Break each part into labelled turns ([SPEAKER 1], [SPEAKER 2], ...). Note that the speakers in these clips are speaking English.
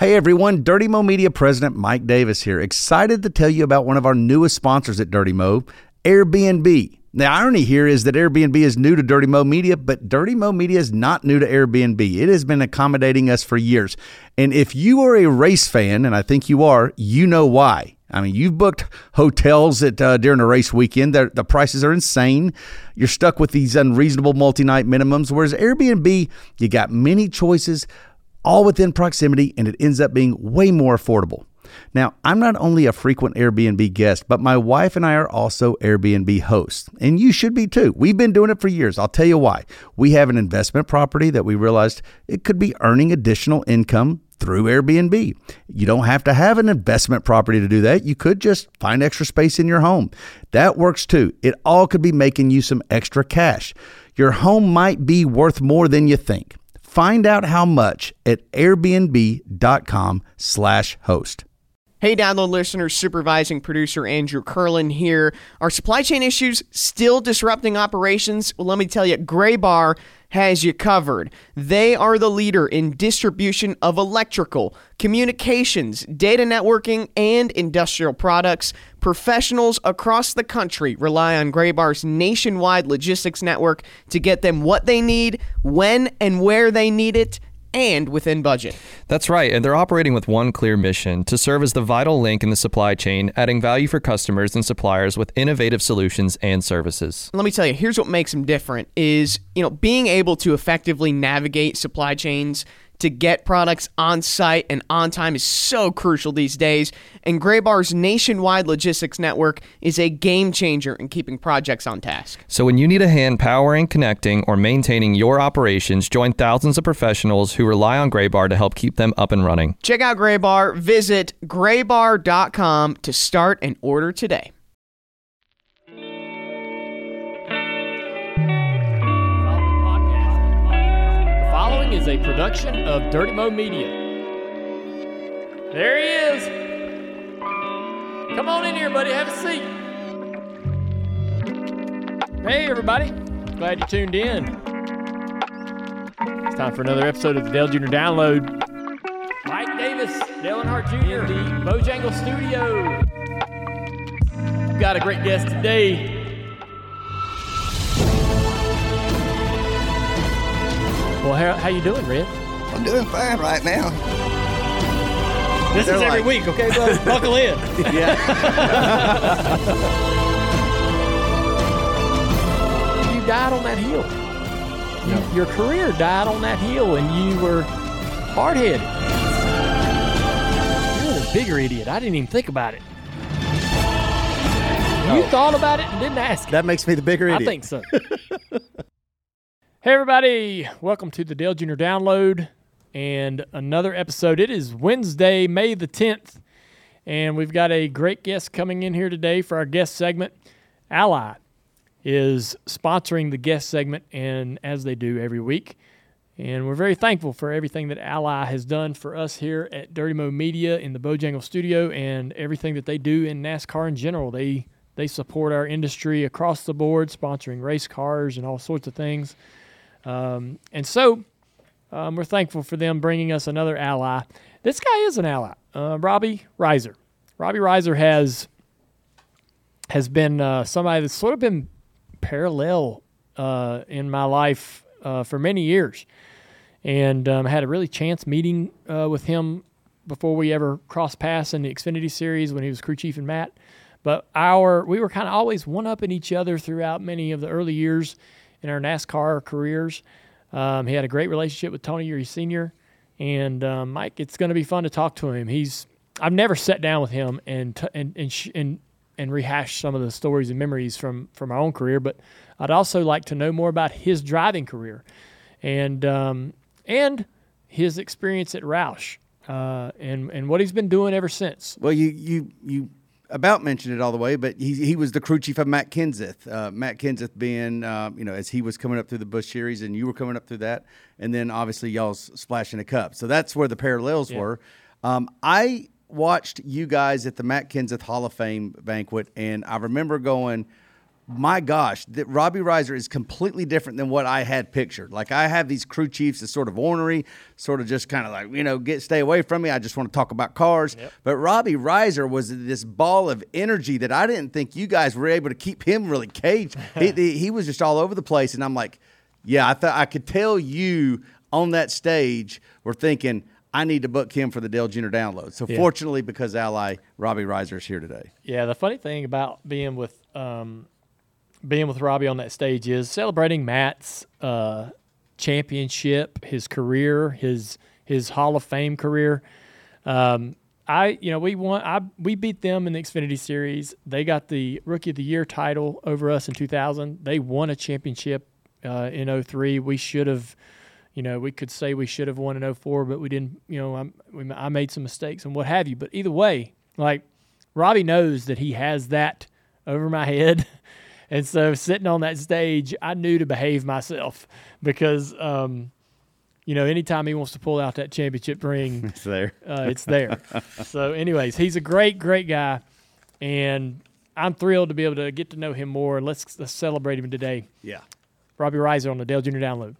[SPEAKER 1] Hey everyone, Dirty Mo Media President Mike Davis here. Excited to tell you about one of our newest sponsors at Dirty Mo, Airbnb. The irony here is that Airbnb is new to Dirty Mo Media, but Dirty Mo Media is not new to Airbnb. It has been accommodating us for years. And if you are a race fan, and I think you are, you know why. I mean, you've booked hotels at uh, during a race weekend. The, the prices are insane. You're stuck with these unreasonable multi-night minimums. Whereas Airbnb, you got many choices, all within proximity, and it ends up being way more affordable. Now, I'm not only a frequent Airbnb guest, but my wife and I are also Airbnb hosts. And you should be too. We've been doing it for years. I'll tell you why. We have an investment property that we realized it could be earning additional income through Airbnb. You don't have to have an investment property to do that. You could just find extra space in your home. That works too. It all could be making you some extra cash. Your home might be worth more than you think. Find out how much at airbnb.com/slash host.
[SPEAKER 2] Hey, download listeners, supervising producer Andrew Curlin here. Are supply chain issues still disrupting operations? Well, let me tell you, Graybar has you covered. They are the leader in distribution of electrical, communications, data networking, and industrial products. Professionals across the country rely on Graybar's nationwide logistics network to get them what they need, when and where they need it and within budget.
[SPEAKER 3] That's right, and they're operating with one clear mission to serve as the vital link in the supply chain, adding value for customers and suppliers with innovative solutions and services.
[SPEAKER 2] Let me tell you, here's what makes them different is, you know, being able to effectively navigate supply chains to get products on site and on time is so crucial these days. And Graybar's nationwide logistics network is a game changer in keeping projects on task.
[SPEAKER 3] So when you need a hand powering, connecting, or maintaining your operations, join thousands of professionals who rely on Graybar to help keep them up and running.
[SPEAKER 2] Check out Graybar. Visit graybar.com to start an order today.
[SPEAKER 4] Following is a production of Dirty Mo Media. There he is. Come on in here, buddy. Have a seat. Hey, everybody. Glad you tuned in. It's time for another episode of the Dale Jr. Download. Mike Davis, Dale Earnhardt Jr. in the Bojangle Studio. We've got a great guest today. Well, how, how you doing, Red?
[SPEAKER 5] I'm doing fine right now.
[SPEAKER 4] This
[SPEAKER 5] They're
[SPEAKER 4] is every
[SPEAKER 5] like-
[SPEAKER 4] week, okay, bud? Buckle in. Yeah. you died on that hill. You, Your career died on that hill, and you were hard headed. You're the bigger idiot. I didn't even think about it. You oh. thought about it and didn't ask.
[SPEAKER 1] That makes me the bigger idiot.
[SPEAKER 4] I think so. hey, everybody. Welcome to the Dale Jr. Download and another episode. It is Wednesday, May the 10th, and we've got a great guest coming in here today for our guest segment. Ally is sponsoring the guest segment, and as they do every week. And we're very thankful for everything that Ally has done for us here at Dirty Mo Media in the Bojangle studio and everything that they do in NASCAR in general. They they support our industry across the board, sponsoring race cars and all sorts of things. Um, and so um, we're thankful for them bringing us another ally. This guy is an ally, uh, Robbie Reiser. Robbie Reiser has has been uh, somebody that's sort of been parallel uh, in my life uh, for many years, and um, had a really chance meeting uh, with him before we ever crossed paths in the Xfinity Series when he was crew chief and Matt. But our we were kind of always one up in each other throughout many of the early years in our NASCAR careers. Um, he had a great relationship with Tony Eury Sr. And um, Mike, it's going to be fun to talk to him. He's I've never sat down with him and t- and and, sh- and and rehash some of the stories and memories from from our own career, but I'd also like to know more about his driving career, and um, and his experience at Roush, uh, and and what he's been doing ever since.
[SPEAKER 1] Well, you you you about mentioned it all the way, but he he was the crew chief of Matt Kenseth. Uh, Matt Kenseth being um, you know as he was coming up through the Busch Series and you were coming up through that, and then obviously y'all's splashing the cup. So that's where the parallels were. Um, I watched you guys at the Matt Kenseth Hall of Fame banquet, and I remember going. My gosh, that Robbie Reiser is completely different than what I had pictured. Like I have these crew chiefs as sort of ornery, sort of just kind of like you know get stay away from me. I just want to talk about cars. But Robbie Reiser was this ball of energy that I didn't think you guys were able to keep him really caged. he, he, he was just all over the place, and I'm like, yeah, I thought I could tell you on that stage were thinking. I need to book him for the Dale Jr. download. So
[SPEAKER 4] Yeah.
[SPEAKER 1] fortunately, because Ally Robbie Reiser is here today.
[SPEAKER 4] Yeah, the funny thing about being with um, being with Robbie on that stage is celebrating Matt's uh, championship, his career, his his Hall of Fame career. Um, I, you know, we won. I we beat them in the Xfinity Series. They got the Rookie of the Year title over us in 2000. They won a championship uh, in 03. We should have, you know, we could say we should have won in 04, but we didn't. You know, I'm, we, I made some mistakes and what have you. But either way, like Robbie knows that he has that over my head. And so sitting on that stage, I knew to behave myself because, um, you know, anytime he wants to pull out that championship ring,
[SPEAKER 1] It's there.
[SPEAKER 4] uh, it's there. so, anyways, he's a great, great guy, and I'm thrilled to be able to get to know him more. Let's, let's celebrate him today.
[SPEAKER 1] Yeah.
[SPEAKER 4] Robbie Reiser on the Dale Jr. Download.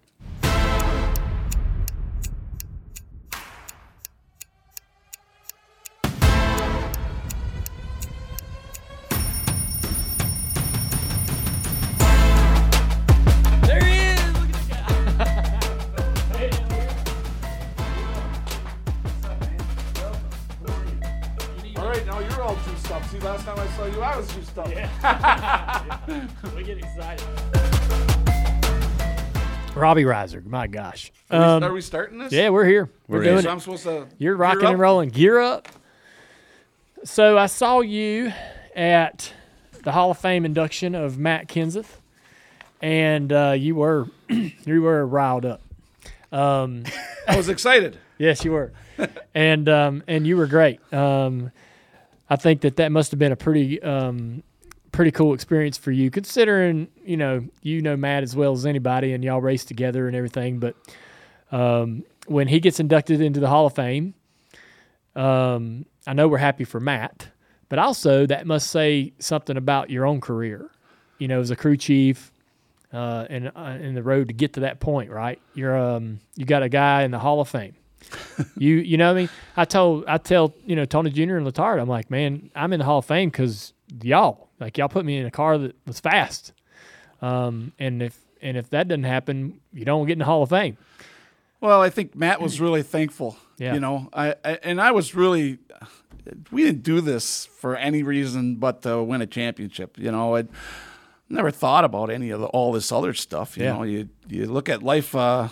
[SPEAKER 4] Robbie Reiser, my gosh.
[SPEAKER 6] Are, we,
[SPEAKER 4] Um,
[SPEAKER 6] are we starting this?
[SPEAKER 4] yeah, we're here. We're,
[SPEAKER 1] We're
[SPEAKER 4] doing
[SPEAKER 1] in.
[SPEAKER 6] So
[SPEAKER 4] it.
[SPEAKER 6] I'm supposed to.
[SPEAKER 4] You're
[SPEAKER 6] gear
[SPEAKER 4] rocking
[SPEAKER 6] up?
[SPEAKER 4] and rolling. Gear up. So I saw you at the Hall of Fame induction of Matt Kenseth, and uh, you were you were riled up. Um,
[SPEAKER 6] I was excited.
[SPEAKER 4] yes, you were, and um, and you were great. Um, I think that that must have been a pretty um, pretty cool experience for you, considering you know you know Matt as well as anybody, and y'all race together and everything. But um, when he gets inducted into the Hall of Fame, um, I know we're happy for Matt, but also that must say something about your own career. You know, as a crew chief, uh, and uh, in the road to get to that point, right? You're um, you got a guy in the Hall of Fame. you you know what I mean? I told I tell you know Tony Jr. and Latard, I'm like, man, I'm in the Hall of Fame because y'all like y'all put me in a car that was fast, um, and if and if that doesn't happen, you don't get in the Hall of Fame.
[SPEAKER 6] Well, I think Matt was really thankful.
[SPEAKER 4] Yeah.
[SPEAKER 6] You know, I, I and I was really. We didn't do this for any reason but to win a championship. You know, I never thought about any of the, all this other stuff. You
[SPEAKER 4] Yeah.
[SPEAKER 6] know, you you look at life. Uh,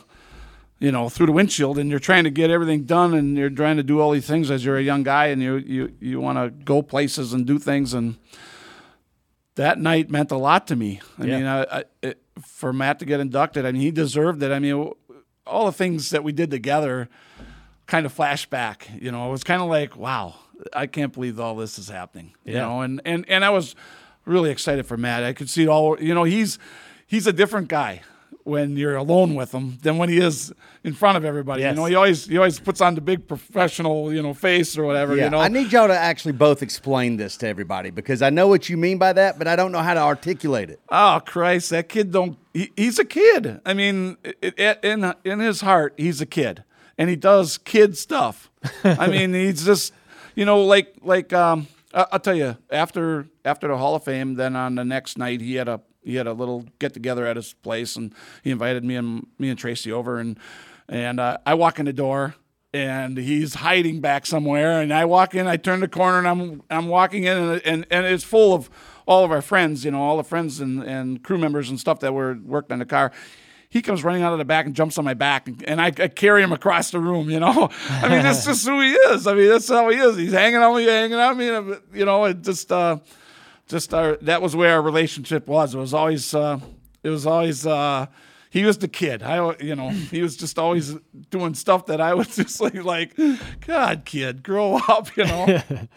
[SPEAKER 6] you know, through the windshield, and you're trying to get everything done, and you're trying to do all these things as you're a young guy, and you you you want to go places and do things, and that night meant a lot to me. I
[SPEAKER 4] Yeah.
[SPEAKER 6] mean, I, I, it, for Matt to get inducted, I mean, he deserved it. I mean, all the things that we did together kind of flashback. You know, it was kind of like, wow, I can't believe all this is happening. You know, and, and and I was really excited for Matt. I could see it all. You know, he's he's a different guy when you're alone with him than when he is in front of everybody.
[SPEAKER 4] Yes.
[SPEAKER 6] You know, he always he always puts on the big professional, you know, face or whatever.
[SPEAKER 1] Yeah,
[SPEAKER 6] You know,
[SPEAKER 1] I need y'all to actually both explain this to everybody because I know what you mean by that, but I don't know how to articulate it.
[SPEAKER 6] Oh Christ, that kid don't. He, he's a kid. I mean, it, it, in in his heart, he's a kid, and he does kid stuff. I mean, he's just, you know, like like um, I, I'll tell you after after the Hall of Fame. Then on the next night, he had a he had a little get together at his place, and he invited me and me and Tracy over, and and uh, I walk in the door. And he's hiding back somewhere, and I walk in. I turn the corner, and I'm I'm walking in, and and, and it's full of all of our friends, you know, all the friends and, and crew members and stuff that were worked on the car. He comes running out of the back and jumps on my back, and, and I, I carry him across the room. You know, I mean, that's just who he is. I mean, that's how he is. He's hanging on me, hanging on me. You know, it just, uh, just our, that was where our relationship was. It was always, uh, it was always. Uh, he was the kid. I, you know, he was just always doing stuff that I was just like, like, God, kid, grow up. You know.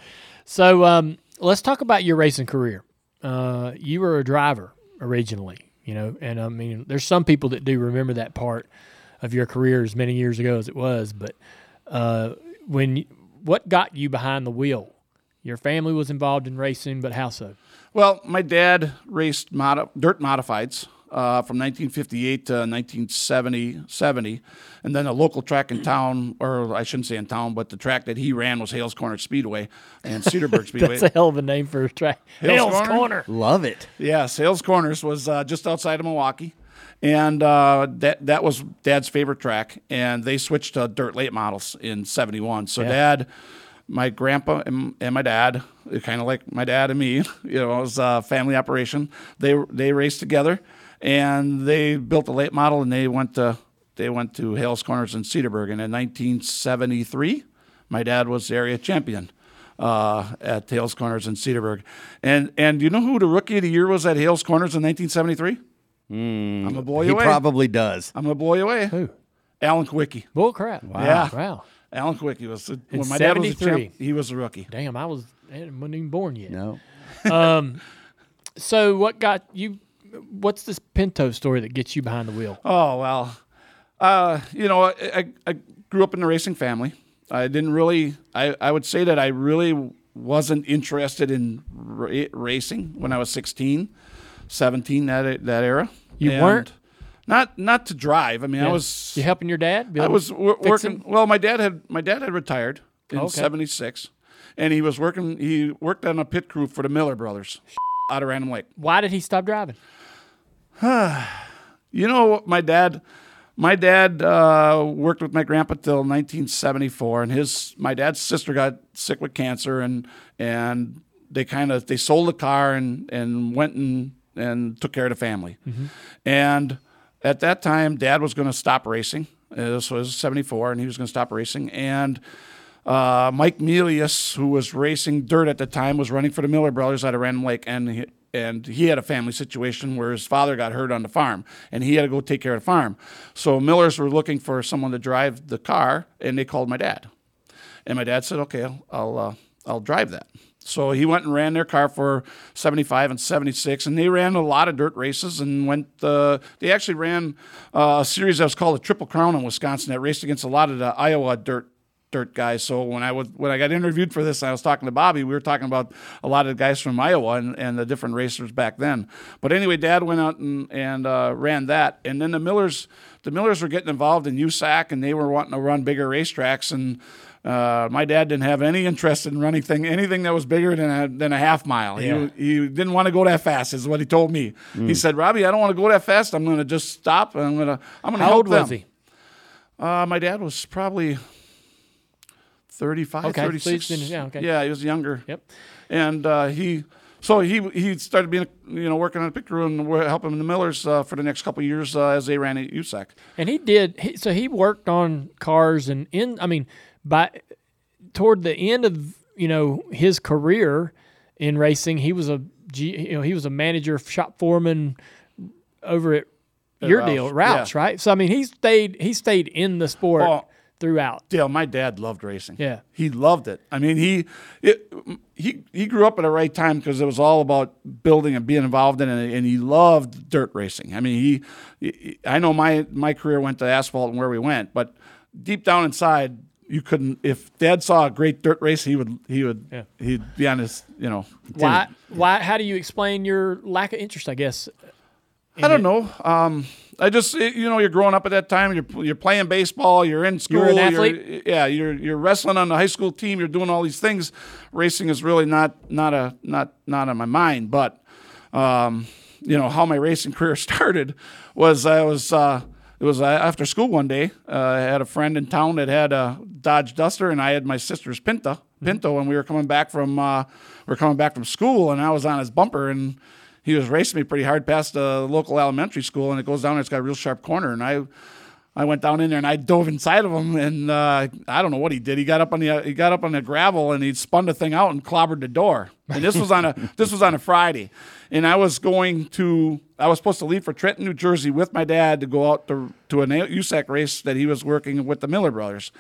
[SPEAKER 4] So um, let's talk about your racing career. Uh, you were a driver originally, you know, and I mean, there's some people that do remember that part of your career as many years ago as it was. But uh, when what got you behind the wheel Your family was involved in racing, but how so?
[SPEAKER 6] Well, my dad raced modi- dirt modifieds uh, from 1958 to 1970, 70. and then a local track in town, or I shouldn't say in town, but the track that he ran was Hales Corner Speedway and Cedarburg Speedway.
[SPEAKER 4] That's a hell of a name for a track.
[SPEAKER 6] Hales
[SPEAKER 4] Hales,
[SPEAKER 6] Corner?
[SPEAKER 4] Corner.
[SPEAKER 1] Love it.
[SPEAKER 6] Yeah, Hales Corners was uh, just outside of Milwaukee, and uh, that that was Dad's favorite track. And they switched to dirt late models in '71. So
[SPEAKER 4] Yeah.
[SPEAKER 6] Dad, my grandpa, and, and my dad, kind of like my dad and me, you know, it was a family operation. They they raced together, and they built a late model, and they went to they went to Hales Corners in Cedarburg. And in 1973, my dad was the area champion uh, at Hales Corners in Cedarburg. And and you know who the rookie of the year was at Hales Corners in 1973? I'm a boy you
[SPEAKER 1] He probably does.
[SPEAKER 6] I'm blow you away.
[SPEAKER 4] Who?
[SPEAKER 6] Alan Kulwicki.
[SPEAKER 4] Bull crap. Wow.
[SPEAKER 6] Yeah.
[SPEAKER 4] Wow.
[SPEAKER 6] Alan Kulwicki was the,
[SPEAKER 4] In
[SPEAKER 6] my dad was a
[SPEAKER 4] 73.
[SPEAKER 6] champ, he was a rookie.
[SPEAKER 4] Damn, I was I wasn't even born yet.
[SPEAKER 1] No.
[SPEAKER 4] So what got you? What's this Pinto story that gets you behind the wheel?
[SPEAKER 6] Oh well, uh, you know, I, I, I grew up in a racing family. I didn't really. I, I would say that I really wasn't interested in ra- racing when I was 16, 17, that that era.
[SPEAKER 4] You
[SPEAKER 6] And
[SPEAKER 4] weren't?
[SPEAKER 6] Not not to drive. I mean, I was.
[SPEAKER 4] You helping your dad?
[SPEAKER 6] I was w- working.
[SPEAKER 4] him?
[SPEAKER 6] Well, my dad had my dad had retired in
[SPEAKER 4] Okay.
[SPEAKER 6] '76, and he was working. He worked on a pit crew for the Miller Brothers out of Random Lake.
[SPEAKER 4] Why did he stop driving?
[SPEAKER 6] You know, my dad, my dad uh, worked with my grandpa till 1974, and his my dad's sister got sick with cancer, and and they kind of they sold the car and and went and and took care of the family, and at that time, Dad was going to stop racing. Uh, This was 74, and he was going to stop racing, and. Uh, Mike Melius, who was racing dirt at the time, was running for the Miller Brothers out of Random Lake, and he, and he had a family situation where his father got hurt on the farm, and he had to go take care of the farm. So Millers were looking for someone to drive the car, and they called my dad, and my dad said, "Okay, I'll uh, I'll drive that." So he went and ran their car for 75 and 76, and they ran a lot of dirt races and went. Uh, they actually ran uh, a series that was called the Triple Crown in Wisconsin that raced against a lot of the Iowa dirt dirt guys. So when I was when I got interviewed for this, I was talking to Bobby. We were talking about a lot of guys from Iowa and, and the different racers back then. But anyway, Dad went out and and uh, ran that, and then the Millers the Millers were getting involved in USAC, and they were wanting to run bigger racetracks and. Uh, my dad didn't have any interest in running thing, anything that was bigger than a, than a half mile.
[SPEAKER 4] Yeah.
[SPEAKER 6] He, he didn't want to go that fast, is what he told me. He said, "Robbie, I don't want to go that fast. I'm going to just stop. And I'm going to I'm going to
[SPEAKER 4] How
[SPEAKER 6] help
[SPEAKER 4] old
[SPEAKER 6] them."
[SPEAKER 4] was he?
[SPEAKER 6] Uh, my dad was probably 35,
[SPEAKER 4] Okay, so
[SPEAKER 6] 36.
[SPEAKER 4] he's in- yeah, okay.
[SPEAKER 6] Yeah, he was younger.
[SPEAKER 4] Yep.
[SPEAKER 6] And uh, he, so he he started being, you know, working on a picture and helping the Millers uh, for the next couple of years uh, as they ran at USAC.
[SPEAKER 4] And he did. He, so he worked on cars, and in I mean, by toward the end of you know his career in racing, he was a G, you know he was a manager, shop foreman over at your
[SPEAKER 6] Roush,
[SPEAKER 4] deal, Roush,
[SPEAKER 6] yeah.
[SPEAKER 4] right? So I mean, he stayed he stayed in the sport
[SPEAKER 6] Oh.
[SPEAKER 4] throughout.
[SPEAKER 6] Dale, my dad loved racing.
[SPEAKER 4] Yeah.
[SPEAKER 6] he loved it. I mean, he it, he he grew up at the right time because it was all about building and being involved in it, and he loved dirt racing. I mean, he, he I know my my career went to asphalt and where we went, but deep down inside, you couldn't. If Dad saw a great dirt race, he would he would
[SPEAKER 4] Yeah.
[SPEAKER 6] he'd be on his you know.
[SPEAKER 4] Why? Why? How do you explain your lack of interest? I guess.
[SPEAKER 6] I don't know. Um, I just you know you're growing up at that time. You're you're playing baseball. You're in school.
[SPEAKER 4] You're an
[SPEAKER 6] you're-
[SPEAKER 4] athlete?
[SPEAKER 6] yeah, you're you're wrestling on the high school team. You're doing all these things. Racing is really not not a not not on my mind. But um, you know how my racing career started was I was uh, it was uh, after school one day. Uh, I had a friend in town that had a Dodge Duster, and I had my sister's Pinto Pinto, and we were coming back from uh, we were coming back from school, and I was on his bumper and he was racing me pretty hard past the local elementary school, and it goes down. There, it's got a real sharp corner, and I, I went down in there and I dove inside of him, and uh, I don't know what he did. He got up on the he got up on the gravel and he spun the thing out and clobbered the door. And this was on a this was on a Friday, and I was going to I was supposed to leave for Trenton, New Jersey, with my dad to go out to to an USAC race that he was working with the Miller brothers.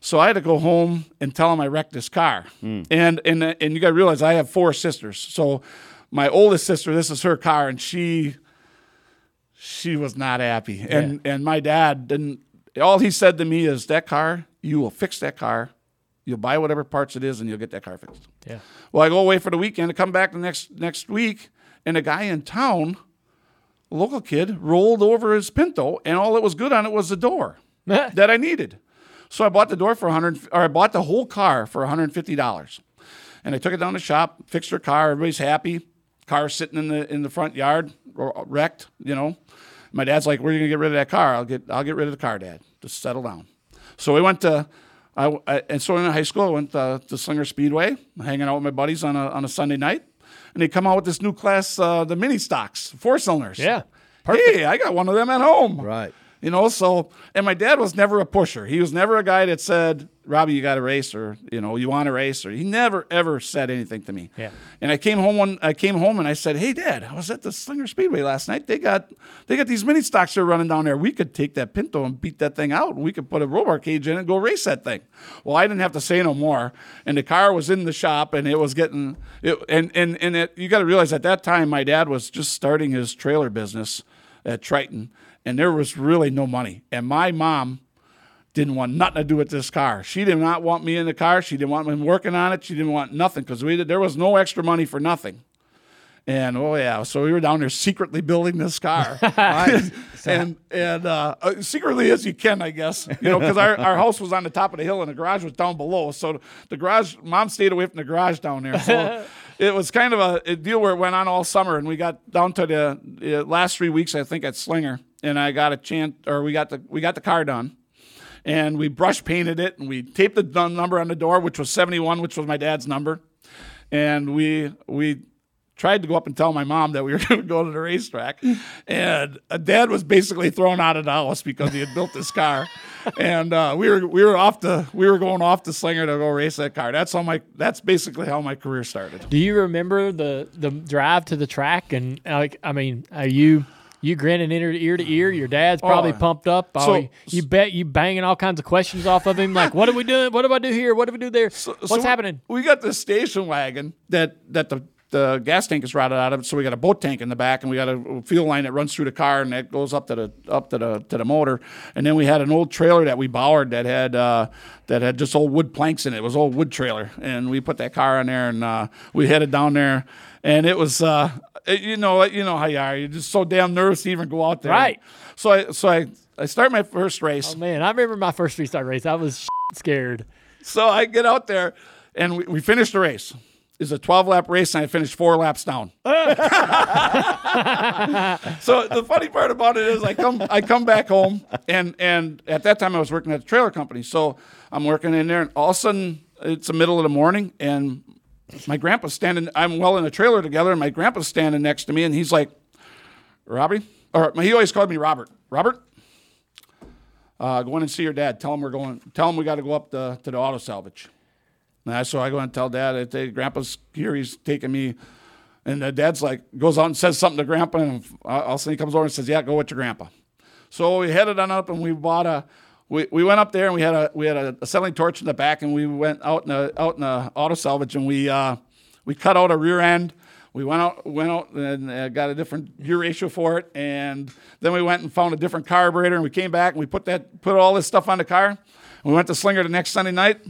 [SPEAKER 6] So I had to go home and tell him I wrecked his car. Hmm. And and and you got to realize I have four sisters. So my oldest sister, this is her car, and she she was not happy. And and my dad didn't. All he said to me is, "That car, you will fix that car, You'll buy whatever parts it is, and you'll get that car fixed.
[SPEAKER 4] Yeah.
[SPEAKER 6] Well, I go away for the weekend to come back the next next week, and a guy in town, a local kid, rolled over his Pinto, and all that was good on it was the door that I needed. So I bought the door for 100, or I bought the whole car for 150 dollars, and I took it down to the shop, fixed her car. Everybody's happy. Car sitting in the in the front yard, wrecked. You know, my dad's like, "Where are you gonna get rid of that car?" I'll get I'll get rid of the car, Dad. Just settle down. So we went to, I, I and so in high school I went to, to Slinger Speedway, hanging out with my buddies on a on a Sunday night, and they come out with this new class, uh, the mini stocks, four cylinders.
[SPEAKER 4] Yeah. Perfect.
[SPEAKER 6] Hey, I got one of them at home.
[SPEAKER 5] Right.
[SPEAKER 6] You know, so and my dad was never a pusher. He was never a guy that said, "Robbie, you got to race," or you know, "You want to race," or he never ever said anything to me.
[SPEAKER 4] Yeah.
[SPEAKER 6] And I came home one. I came home and I said, "Hey, Dad, I was at the Slinger Speedway last night. They got they got these mini stocks they're running down there. We could take that Pinto and beat that thing out. We could put a roll bar cage in it and go race that thing." Well, I didn't have to say no more, and the car was in the shop and it was getting it. And and and it, you got to realize at that time my dad was just starting his trailer business at Triton, and there was really no money. And my mom didn't want nothing to do with this car. She did not want me in the car. She didn't want me working on it. She didn't want nothing because we there was no extra money for nothing. And oh yeah, so we were down there secretly building this car, and and uh, uh, secretly as you can, I guess, you know, because our, our house was on the top of the hill and the garage was down below. So the garage, mom stayed away from the garage down there. So it was kind of a, a deal where it went on all summer, and we got down to the uh, last three weeks, I think, at Slinger, and I got a chance, or we got the we got the car done and we brush painted it and we taped the number on the door, which was 71, which was my dad's number. And we we tried to go up and tell my mom that we were going to go to the racetrack, and uh, dad was basically thrown out of the house because he had built this car, and uh, we were we were off to we were going off to Slinger to go race that car. That's how my that's basically how my career started.
[SPEAKER 4] Do you remember the the drive to the track? And like, I mean, are you you grinning ear to ear to ear? Your dad's probably
[SPEAKER 6] Oh.
[SPEAKER 4] pumped up. Oh,
[SPEAKER 6] So-
[SPEAKER 4] you, you bet you banging all kinds of questions off of him. Like, what are we doing? What do I do here? What do we do there? What's
[SPEAKER 6] So
[SPEAKER 4] happening?
[SPEAKER 6] We got this station wagon that that the the gas tank is routed out of it. So we got a boat tank in the back, and we got a fuel line that runs through the car, and that goes up to the up to the to the motor. And then we had an old trailer that we borrowed that had uh, that had just old wood planks in it. It was old wood trailer, and we put that car in there, and uh, we headed down there, and it was. Uh, Uh, you know, you know how you are. You're just so damn nervous to even go out there.
[SPEAKER 4] Right.
[SPEAKER 6] So I, so I, I start my first race.
[SPEAKER 4] Oh man, I remember my first freestyle race. I was scared.
[SPEAKER 6] So I get out there and we, we finished the race. It's a 12 lap race and I finished four laps down. so the funny part about it is I come I come back home and and at that time I was working at a trailer company. So I'm working in there and all of a sudden it's the middle of the morning and my grandpa's standing I'm well in a trailer together and my grandpa's standing next to me and he's like, Robbie? Or he always called me Robert. Robert? Uh, go in and see your dad. Tell him we're going. Tell him we got to go up to, to the auto salvage. And I, so I go and tell dad. Say, Grandpa's here. He's taking me. And the dad's like goes out and says something to Grandpa. And all of a sudden he comes over and says, "Yeah, go with your Grandpa." So we headed on up and we bought a. We, we went up there and we had a we had a, a selling torch in the back and we went out in the out in the auto salvage and we uh, we cut out a rear end. We went out went out and uh, got a different gear ratio for it and then we went and found a different carburetor and we came back and we put that put all this stuff on the car. We went to Slinger the next Sunday night.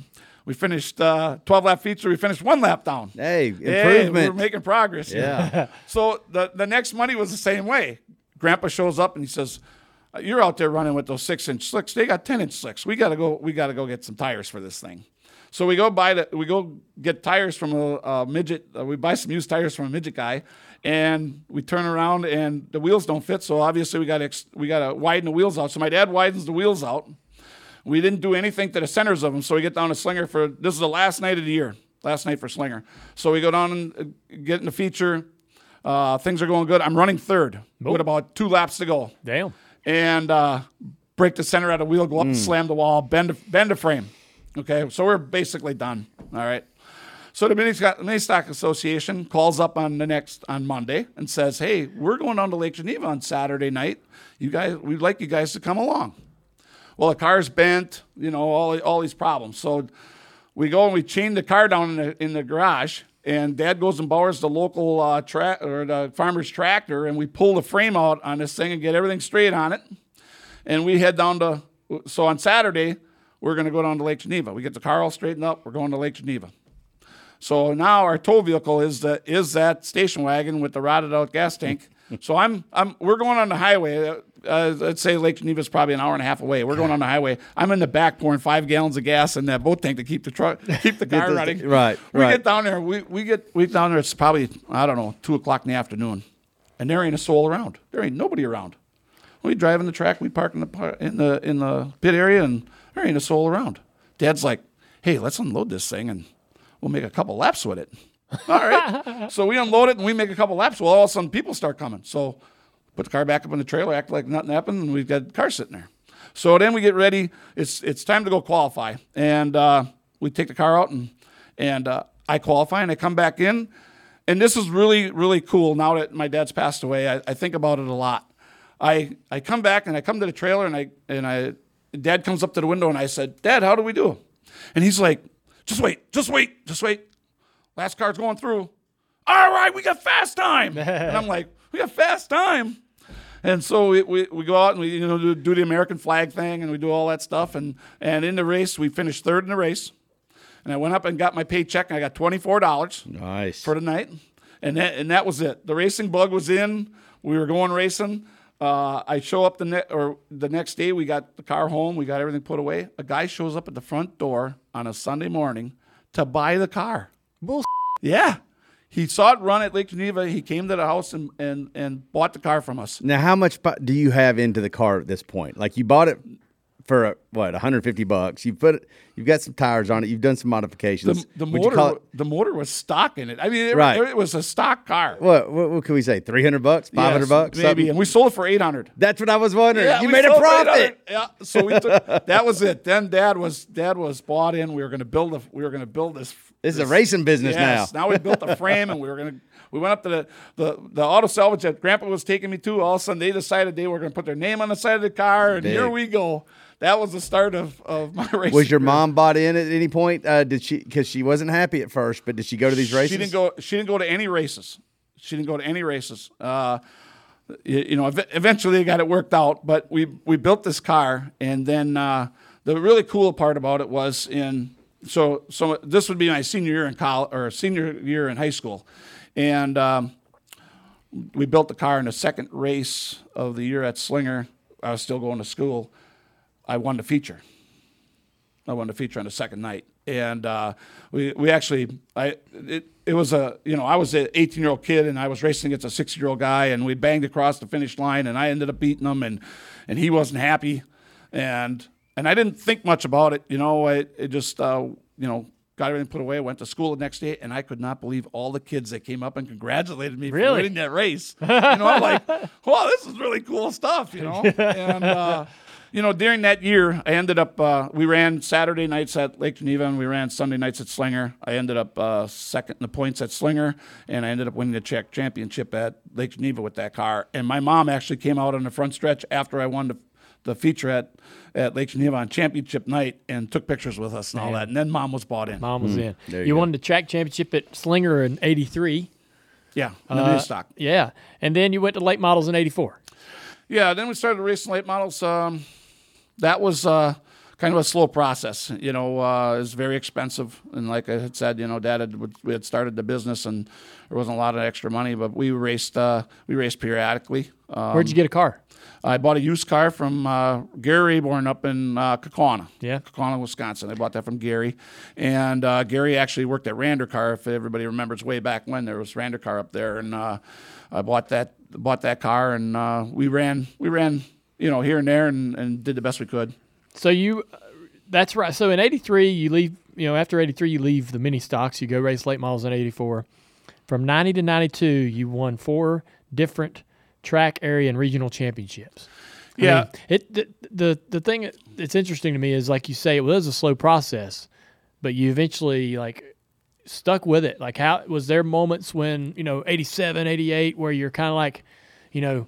[SPEAKER 6] We finished uh, 12 lap feature. We finished one lap down.
[SPEAKER 5] Hey,
[SPEAKER 6] we
[SPEAKER 5] improvement.
[SPEAKER 6] were making progress.
[SPEAKER 5] Yeah.
[SPEAKER 6] so the the next Monday was the same way. Grandpa shows up and he says, "Uh, "You're out there running with those six inch slicks. They got ten inch slicks. We gotta go. We gotta go get some tires for this thing." So we go buy the we go get tires from a, a midget. Uh, we buy some used tires from a midget guy, and we turn around and the wheels don't fit. So obviously we got to ex- we got to widen the wheels out. So my dad widens the wheels out. We didn't do anything to the centers of them, so we get down to Slinger for this is the last night of the year, last night for Slinger. So we go down and uh, get in the feature. Uh, things are going good. I'm running third with about two laps to go,
[SPEAKER 4] Damn.
[SPEAKER 6] And uh, break the center out of wheel, go up, slam the wall, bend bend the frame. Okay, so we're basically done. All right. So the Mini Stock, Mini Stock Association calls up on the next on Monday and says, "Hey, we're going down to Lake Geneva on Saturday night. You guys, we'd like you guys to come along." Well, the car's bent, you know, all all these problems. So we go and we chain the car down in the in the garage, and Dad goes and borrows the local uh, tra- or the farmer's tractor, and we pull the frame out on this thing and get everything straight on it. And we head down to so on Saturday we're going to go down to Lake Geneva. We get the car all straightened up. We're going to Lake Geneva. So now our tow vehicle is the is that station wagon with the rotted out gas tank. so I'm I'm we're going on the highway. Uh, let's say Lake Geneva is probably an hour and a half away. We're going on the highway. I'm in the back pouring five gallons of gas in that boat tank to keep the truck keep the car running.
[SPEAKER 1] right,
[SPEAKER 6] We
[SPEAKER 1] right.
[SPEAKER 6] get down there. We we get we get down there. It's probably I don't know two o'clock in the afternoon, and there ain't a soul around. There ain't nobody around. We drive in the track. We park in the in the in the pit area, and there ain't a soul around. Dad's like, "Hey, let's unload this thing, and we'll make a couple laps with it." All right. so we unload it, and we make a couple laps. Well, all of a sudden, people start coming. So put the car back up in the trailer, act like nothing happened, and we've got the car sitting there. So then we get ready. It's it's time to go qualify, and uh, we take the car out, and and uh, I qualify, and I come back in, and this is really really cool. Now that my dad's passed away, I, I think about it a lot. I I come back and I come to the trailer, and I and I dad comes up to the window, and I said, Dad, how do we do? And he's like, Just wait, just wait, just wait. Last car's going through. All right, we got fast time. and I'm like, we got fast time. And so we, we, we go out and we you know do, do the American flag thing and we do all that stuff and and in the race we finished third in the race, and I went up and got my paycheck and I got twenty four dollars
[SPEAKER 1] Nice.
[SPEAKER 6] for the night, and that and that was it. The racing bug was in. We were going racing. Uh, I show up the ne- or the next day. We got the car home. We got everything put away. A guy shows up at the front door on a Sunday morning to buy the car.
[SPEAKER 4] Bull.
[SPEAKER 6] Yeah, he saw it run at Lake Geneva. He came to the house and and, and bought the car from us.
[SPEAKER 1] Now, how much do you have into the car at this point? Like you bought it for uh, what, 150 bucks? You put it, you've got some tires on it. You've done some modifications.
[SPEAKER 6] The, the
[SPEAKER 1] Would you call
[SPEAKER 6] motor,
[SPEAKER 1] it-
[SPEAKER 6] the motor was stock in it. I mean, it,
[SPEAKER 1] Right.
[SPEAKER 6] it was a stock car.
[SPEAKER 1] what, what? What can we say? 300 bucks? 500
[SPEAKER 6] Yes,
[SPEAKER 1] bucks?
[SPEAKER 6] maybe.
[SPEAKER 1] Something?
[SPEAKER 6] And we sold it for eight hundred.
[SPEAKER 1] That's what I was wondering. you made a profit.
[SPEAKER 6] Yeah, so we took that was it. Then dad was dad was bought in. We were going to build a we were going to build this.
[SPEAKER 1] This is a racing business
[SPEAKER 6] yes,
[SPEAKER 1] now.
[SPEAKER 6] Now we built a frame and we were going to. We went up to the, the, the auto salvage that Grandpa was taking me to. All of a sudden, they decided they were going to put their name on the side of the car, and here we go. That was the start of, of my racing.
[SPEAKER 1] Was your
[SPEAKER 6] career.
[SPEAKER 1] mom bought in at any point? Uh, did she? Because she wasn't happy at first, but did she go to these races?
[SPEAKER 6] She didn't go. She didn't go to any races. She didn't go to any races. Uh, you, you know, ev- eventually they got it worked out. But we we built this car, and then uh, the really cool part about it was in so so this would be my senior year in college or senior year in high school, and um, we built the car in the second race of the year at Slinger. I was still going to school. I won the feature. I won the feature on the second night, and uh, we we actually I it, it was a you know I was an 18 year old kid and I was racing against a 60 year old guy and we banged across the finish line and I ended up beating him and and he wasn't happy, and and I didn't think much about it. You know, I it just uh, you know got everything put away. Went to school the next day, and I could not believe all the kids that came up and congratulated me for winning that race. You know, I'm like, wow, this is really cool stuff. You know, and. Uh, you know, during that year, I ended up. Uh, we ran Saturday nights at Lake Geneva, and we ran Sunday nights at Slinger. I ended up uh, second in the points at Slinger, and I ended up winning the Czech championship at Lake Geneva with that car. And my mom actually came out on the front stretch after I won the, the feature at, at Lake Geneva on championship night and took pictures with us and all that. And then mom was bought in.
[SPEAKER 4] Mom was in.
[SPEAKER 1] There
[SPEAKER 4] You,
[SPEAKER 1] you go.
[SPEAKER 4] won the track championship at Slinger in '83.
[SPEAKER 6] Yeah, in the
[SPEAKER 4] Uh,
[SPEAKER 6] mini stock.
[SPEAKER 4] Yeah, and then you went to late models in '84.
[SPEAKER 6] Yeah, then we started racing late models. Um, that was uh, kind of a slow process. You know, uh, it was very expensive, and like I had said, you know, Dad had we had started the business, and there wasn't a lot of extra money, but we raced uh, we raced periodically. Um,
[SPEAKER 4] Where'd you get a car?
[SPEAKER 6] I bought a used car from uh, Gary Born up in uh, Kaukauna.
[SPEAKER 4] Yeah.
[SPEAKER 6] Kaukauna, Wisconsin. I bought that from Gary. And uh, Gary actually worked at Rander Car, if everybody remembers way back when there was Rander Car up there. And uh, I bought that bought that car and uh, we ran we ran, you know, here and there and, and did the best we could.
[SPEAKER 4] So you, uh, that's right. So in '83, you leave. You know, after '83, you leave the mini stocks. You go race late models in '84. From '90 to '92, you won four different track area and regional championships. I
[SPEAKER 6] Yeah.
[SPEAKER 4] mean, it the, the the thing that's interesting to me is like you say, it was a slow process, but you eventually like stuck with it. Like how was there moments when you know 87, 88, where you're kind of like, you know,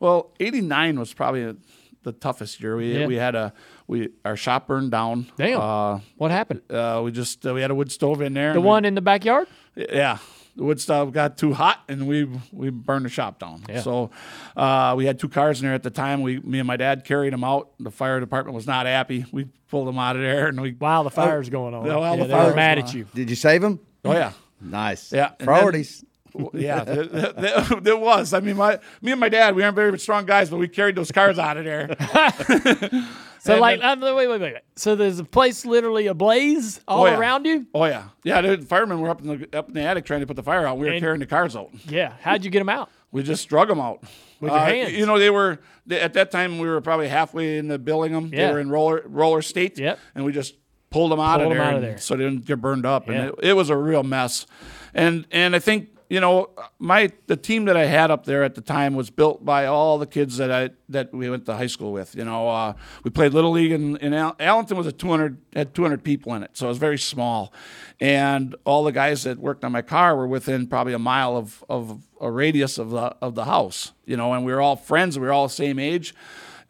[SPEAKER 6] Well, '89 was probably the toughest year. We
[SPEAKER 4] Yeah.
[SPEAKER 6] we had a we our shop burned down.
[SPEAKER 4] damn,
[SPEAKER 6] Uh,
[SPEAKER 4] what happened?
[SPEAKER 6] uh, we just uh, we had a wood stove in there.
[SPEAKER 4] The
[SPEAKER 6] and we-
[SPEAKER 4] one in the backyard.
[SPEAKER 6] Yeah, the wood stove got too hot, and we we burned the shop down.
[SPEAKER 4] Yeah.
[SPEAKER 6] So uh, we had two cars in there at the time. We, me and my dad carried them out. The fire department was not happy. We pulled them out of there, and we.
[SPEAKER 4] While the fire's going on.
[SPEAKER 6] Yeah, while
[SPEAKER 4] yeah,
[SPEAKER 6] the
[SPEAKER 4] they were mad
[SPEAKER 6] going
[SPEAKER 4] at you.
[SPEAKER 5] Did you save them?
[SPEAKER 6] Oh yeah.
[SPEAKER 5] Nice.
[SPEAKER 6] Yeah,
[SPEAKER 5] Priorities.
[SPEAKER 6] Yeah, there, there- there was. I mean, my me and my dad, we aren't very strong guys, but we carried those cars out of there.
[SPEAKER 4] So
[SPEAKER 6] And
[SPEAKER 4] like,
[SPEAKER 6] then-
[SPEAKER 4] wait, wait, wait, wait. So there's a place literally ablaze all
[SPEAKER 6] Oh, yeah.
[SPEAKER 4] around you.
[SPEAKER 6] Oh yeah, yeah. The firemen were up in the up in the attic trying to put the fire out. We were
[SPEAKER 4] And-
[SPEAKER 6] carrying the cars out.
[SPEAKER 4] Yeah. How'd you get them out?
[SPEAKER 6] We just drug them out
[SPEAKER 4] With your
[SPEAKER 6] Uh,
[SPEAKER 4] hands.
[SPEAKER 6] You know, they were they, at that time. We were probably halfway into building them.
[SPEAKER 4] Yeah.
[SPEAKER 6] They were in roller roller state.
[SPEAKER 4] Yep.
[SPEAKER 6] And we just pulled them out
[SPEAKER 4] Pulled
[SPEAKER 6] of
[SPEAKER 4] 'em
[SPEAKER 6] there,
[SPEAKER 4] out of there.
[SPEAKER 6] so they didn't get burned up.
[SPEAKER 4] Yeah.
[SPEAKER 6] And it, it was a real mess. And and I think you know my the team that I had up there at the time was built by all the kids that I that we went to high school with. You know, uh, we played little league in, in Al- Allenton was a 200 had 200 people in it, so it was very small. And all the guys that worked on my car were within probably a mile of of a radius of the of the house. You know, and we were all friends. We were all the same age.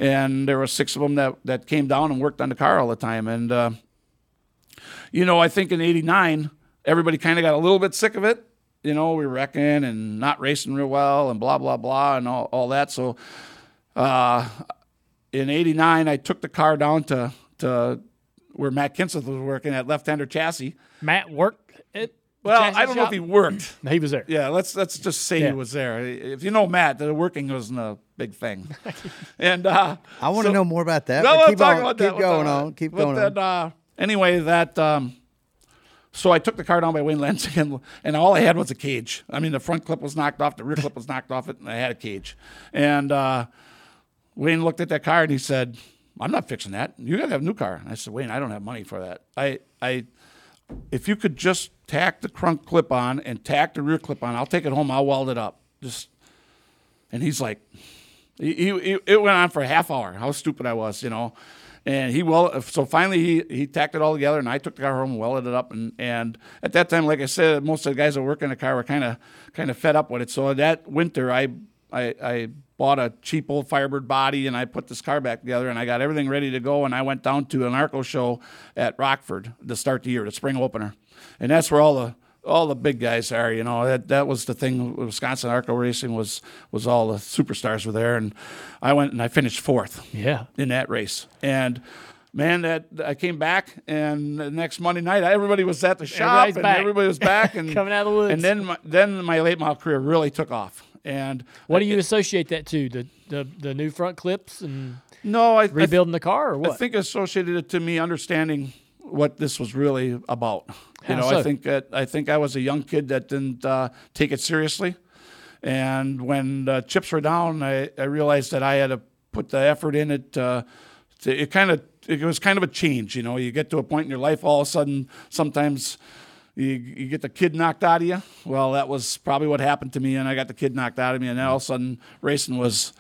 [SPEAKER 6] And there were six of them that, that came down and worked on the car all the time. And uh, you know, I think in '89, everybody kind of got a little bit sick of it. You know, we were wrecking and not racing real well and blah, blah, blah, and all, all that. So uh, in '89, I took the car down to, to where Matt Kenseth was working at Left Hander Chassis.
[SPEAKER 4] Matt worked it.
[SPEAKER 6] Well, I don't know if he worked.
[SPEAKER 4] He was there.
[SPEAKER 6] Yeah, let's let's just say
[SPEAKER 4] Yeah.
[SPEAKER 6] he was there. If you know Matt, the working wasn't a big thing. and uh,
[SPEAKER 5] I want to
[SPEAKER 6] so-
[SPEAKER 5] know more about that.
[SPEAKER 6] no, we'll
[SPEAKER 5] keep
[SPEAKER 6] talk
[SPEAKER 5] on,
[SPEAKER 6] about
[SPEAKER 5] keep
[SPEAKER 6] that. We'll
[SPEAKER 5] going on.
[SPEAKER 6] it.
[SPEAKER 5] Keep
[SPEAKER 6] But
[SPEAKER 5] going
[SPEAKER 6] then,
[SPEAKER 5] on.
[SPEAKER 6] Uh, anyway, that um, so I took the car down by Wayne Lensing, and, and all I had was a cage. I mean, the front clip was knocked off, the rear clip was knocked off it, and I had a cage. And uh, Wayne looked at that car and he said, "I'm not fixing that. You got to have a new car." And I said, "Wayne, I don't have money for that. I, I, if you could just tack the front clip on and tack the rear clip on, I'll take it home. I'll weld it up. Just." And he's like, he, he- it went on for a half hour. How stupid I was, you know. And he well, so finally he he tacked it all together, and I took the car home welded it up. And and at that time, like I said, most of the guys that work in the car were kind of kind of fed up with it. So that winter, I I, I bought a cheap old Firebird body, and I put this car back together, and I got everything ready to go. And I went down to an ARTGO show at Rockford to start the year, the spring opener, and that's where all the all the big guys are. You know that that was the thing. Wisconsin ARTGO Racing was was all the superstars were there, and I went and I finished fourth
[SPEAKER 4] Yeah.
[SPEAKER 6] in that race. And man, that I came back, and the next Monday night, everybody was at the shop, and
[SPEAKER 4] back.
[SPEAKER 6] everybody was back, and
[SPEAKER 4] Coming out of the woods.
[SPEAKER 6] And then my, then my late model career really took off. And
[SPEAKER 4] What do you associate that to? The the, the new front clips and
[SPEAKER 6] no, I, I
[SPEAKER 4] rebuilding the car, or what?
[SPEAKER 6] I think associated it to me understanding what this was really about. You
[SPEAKER 4] How
[SPEAKER 6] know,
[SPEAKER 4] so?
[SPEAKER 6] I think that I think I was a young kid that didn't uh, take it seriously, and when the chips were down, I, I realized that I had to put the effort in it. Uh, to, it kind of it was kind of a change. You know, you get to a point in your life, all of a sudden, sometimes. You, you get the kid knocked out of you. Well, that was probably what happened to me, and I got the kid knocked out of me, and then all of a sudden, racing was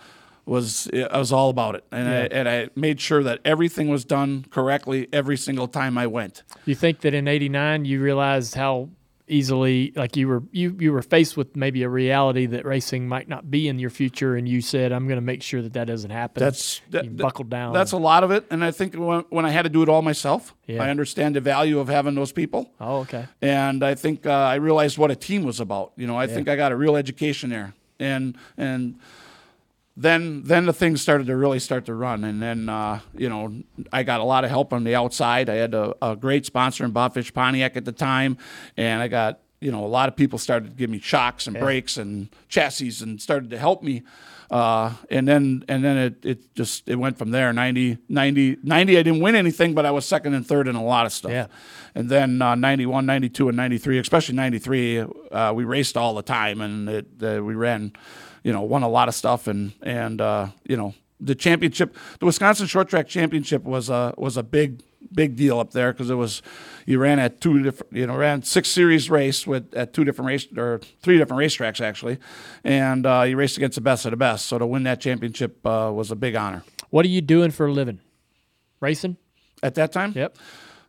[SPEAKER 6] was I was all about it, and I and I made sure that everything was done correctly every single time I went.
[SPEAKER 4] you think that in '89 you realized how easily, like you were you you were faced with maybe a reality that racing might not be in your future, and you said, "I'm going to make sure that that doesn't happen."
[SPEAKER 6] That's that,
[SPEAKER 4] you buckled down.
[SPEAKER 6] That's a lot of it, and I think when, when I had to do it all myself,
[SPEAKER 4] Yeah.
[SPEAKER 6] I understand the value of having those people.
[SPEAKER 4] oh, okay.
[SPEAKER 6] and I think uh, I realized what a team was about. You know, I think I got a real education there, and and then then the things started to really start to run, and then uh, you know I got a lot of help on the outside. I had a, a great sponsor in Bob Fish Pontiac at the time, and I got you know a lot of people started to give me shocks and brakes and chassis and started to help me. Uh, and then and then it, it just it went from there 90, 90, 90 I didn't win anything but I was second and third in a lot of stuff
[SPEAKER 4] Yeah.
[SPEAKER 6] and then uh, 91, 92, and 93, especially 93, uh, we raced all the time and it, uh, we ran, you know, won a lot of stuff. And, and uh, you know, the championship, the Wisconsin Short Track Championship was a, was a big, big deal up there because it was, you ran at two different, you know, ran six series race with at two different race or three different racetracks actually. And uh, you raced against the best of the best. So to win that championship uh, was a big honor.
[SPEAKER 4] What are you doing for a living? Racing?
[SPEAKER 6] At that time?
[SPEAKER 4] Yep.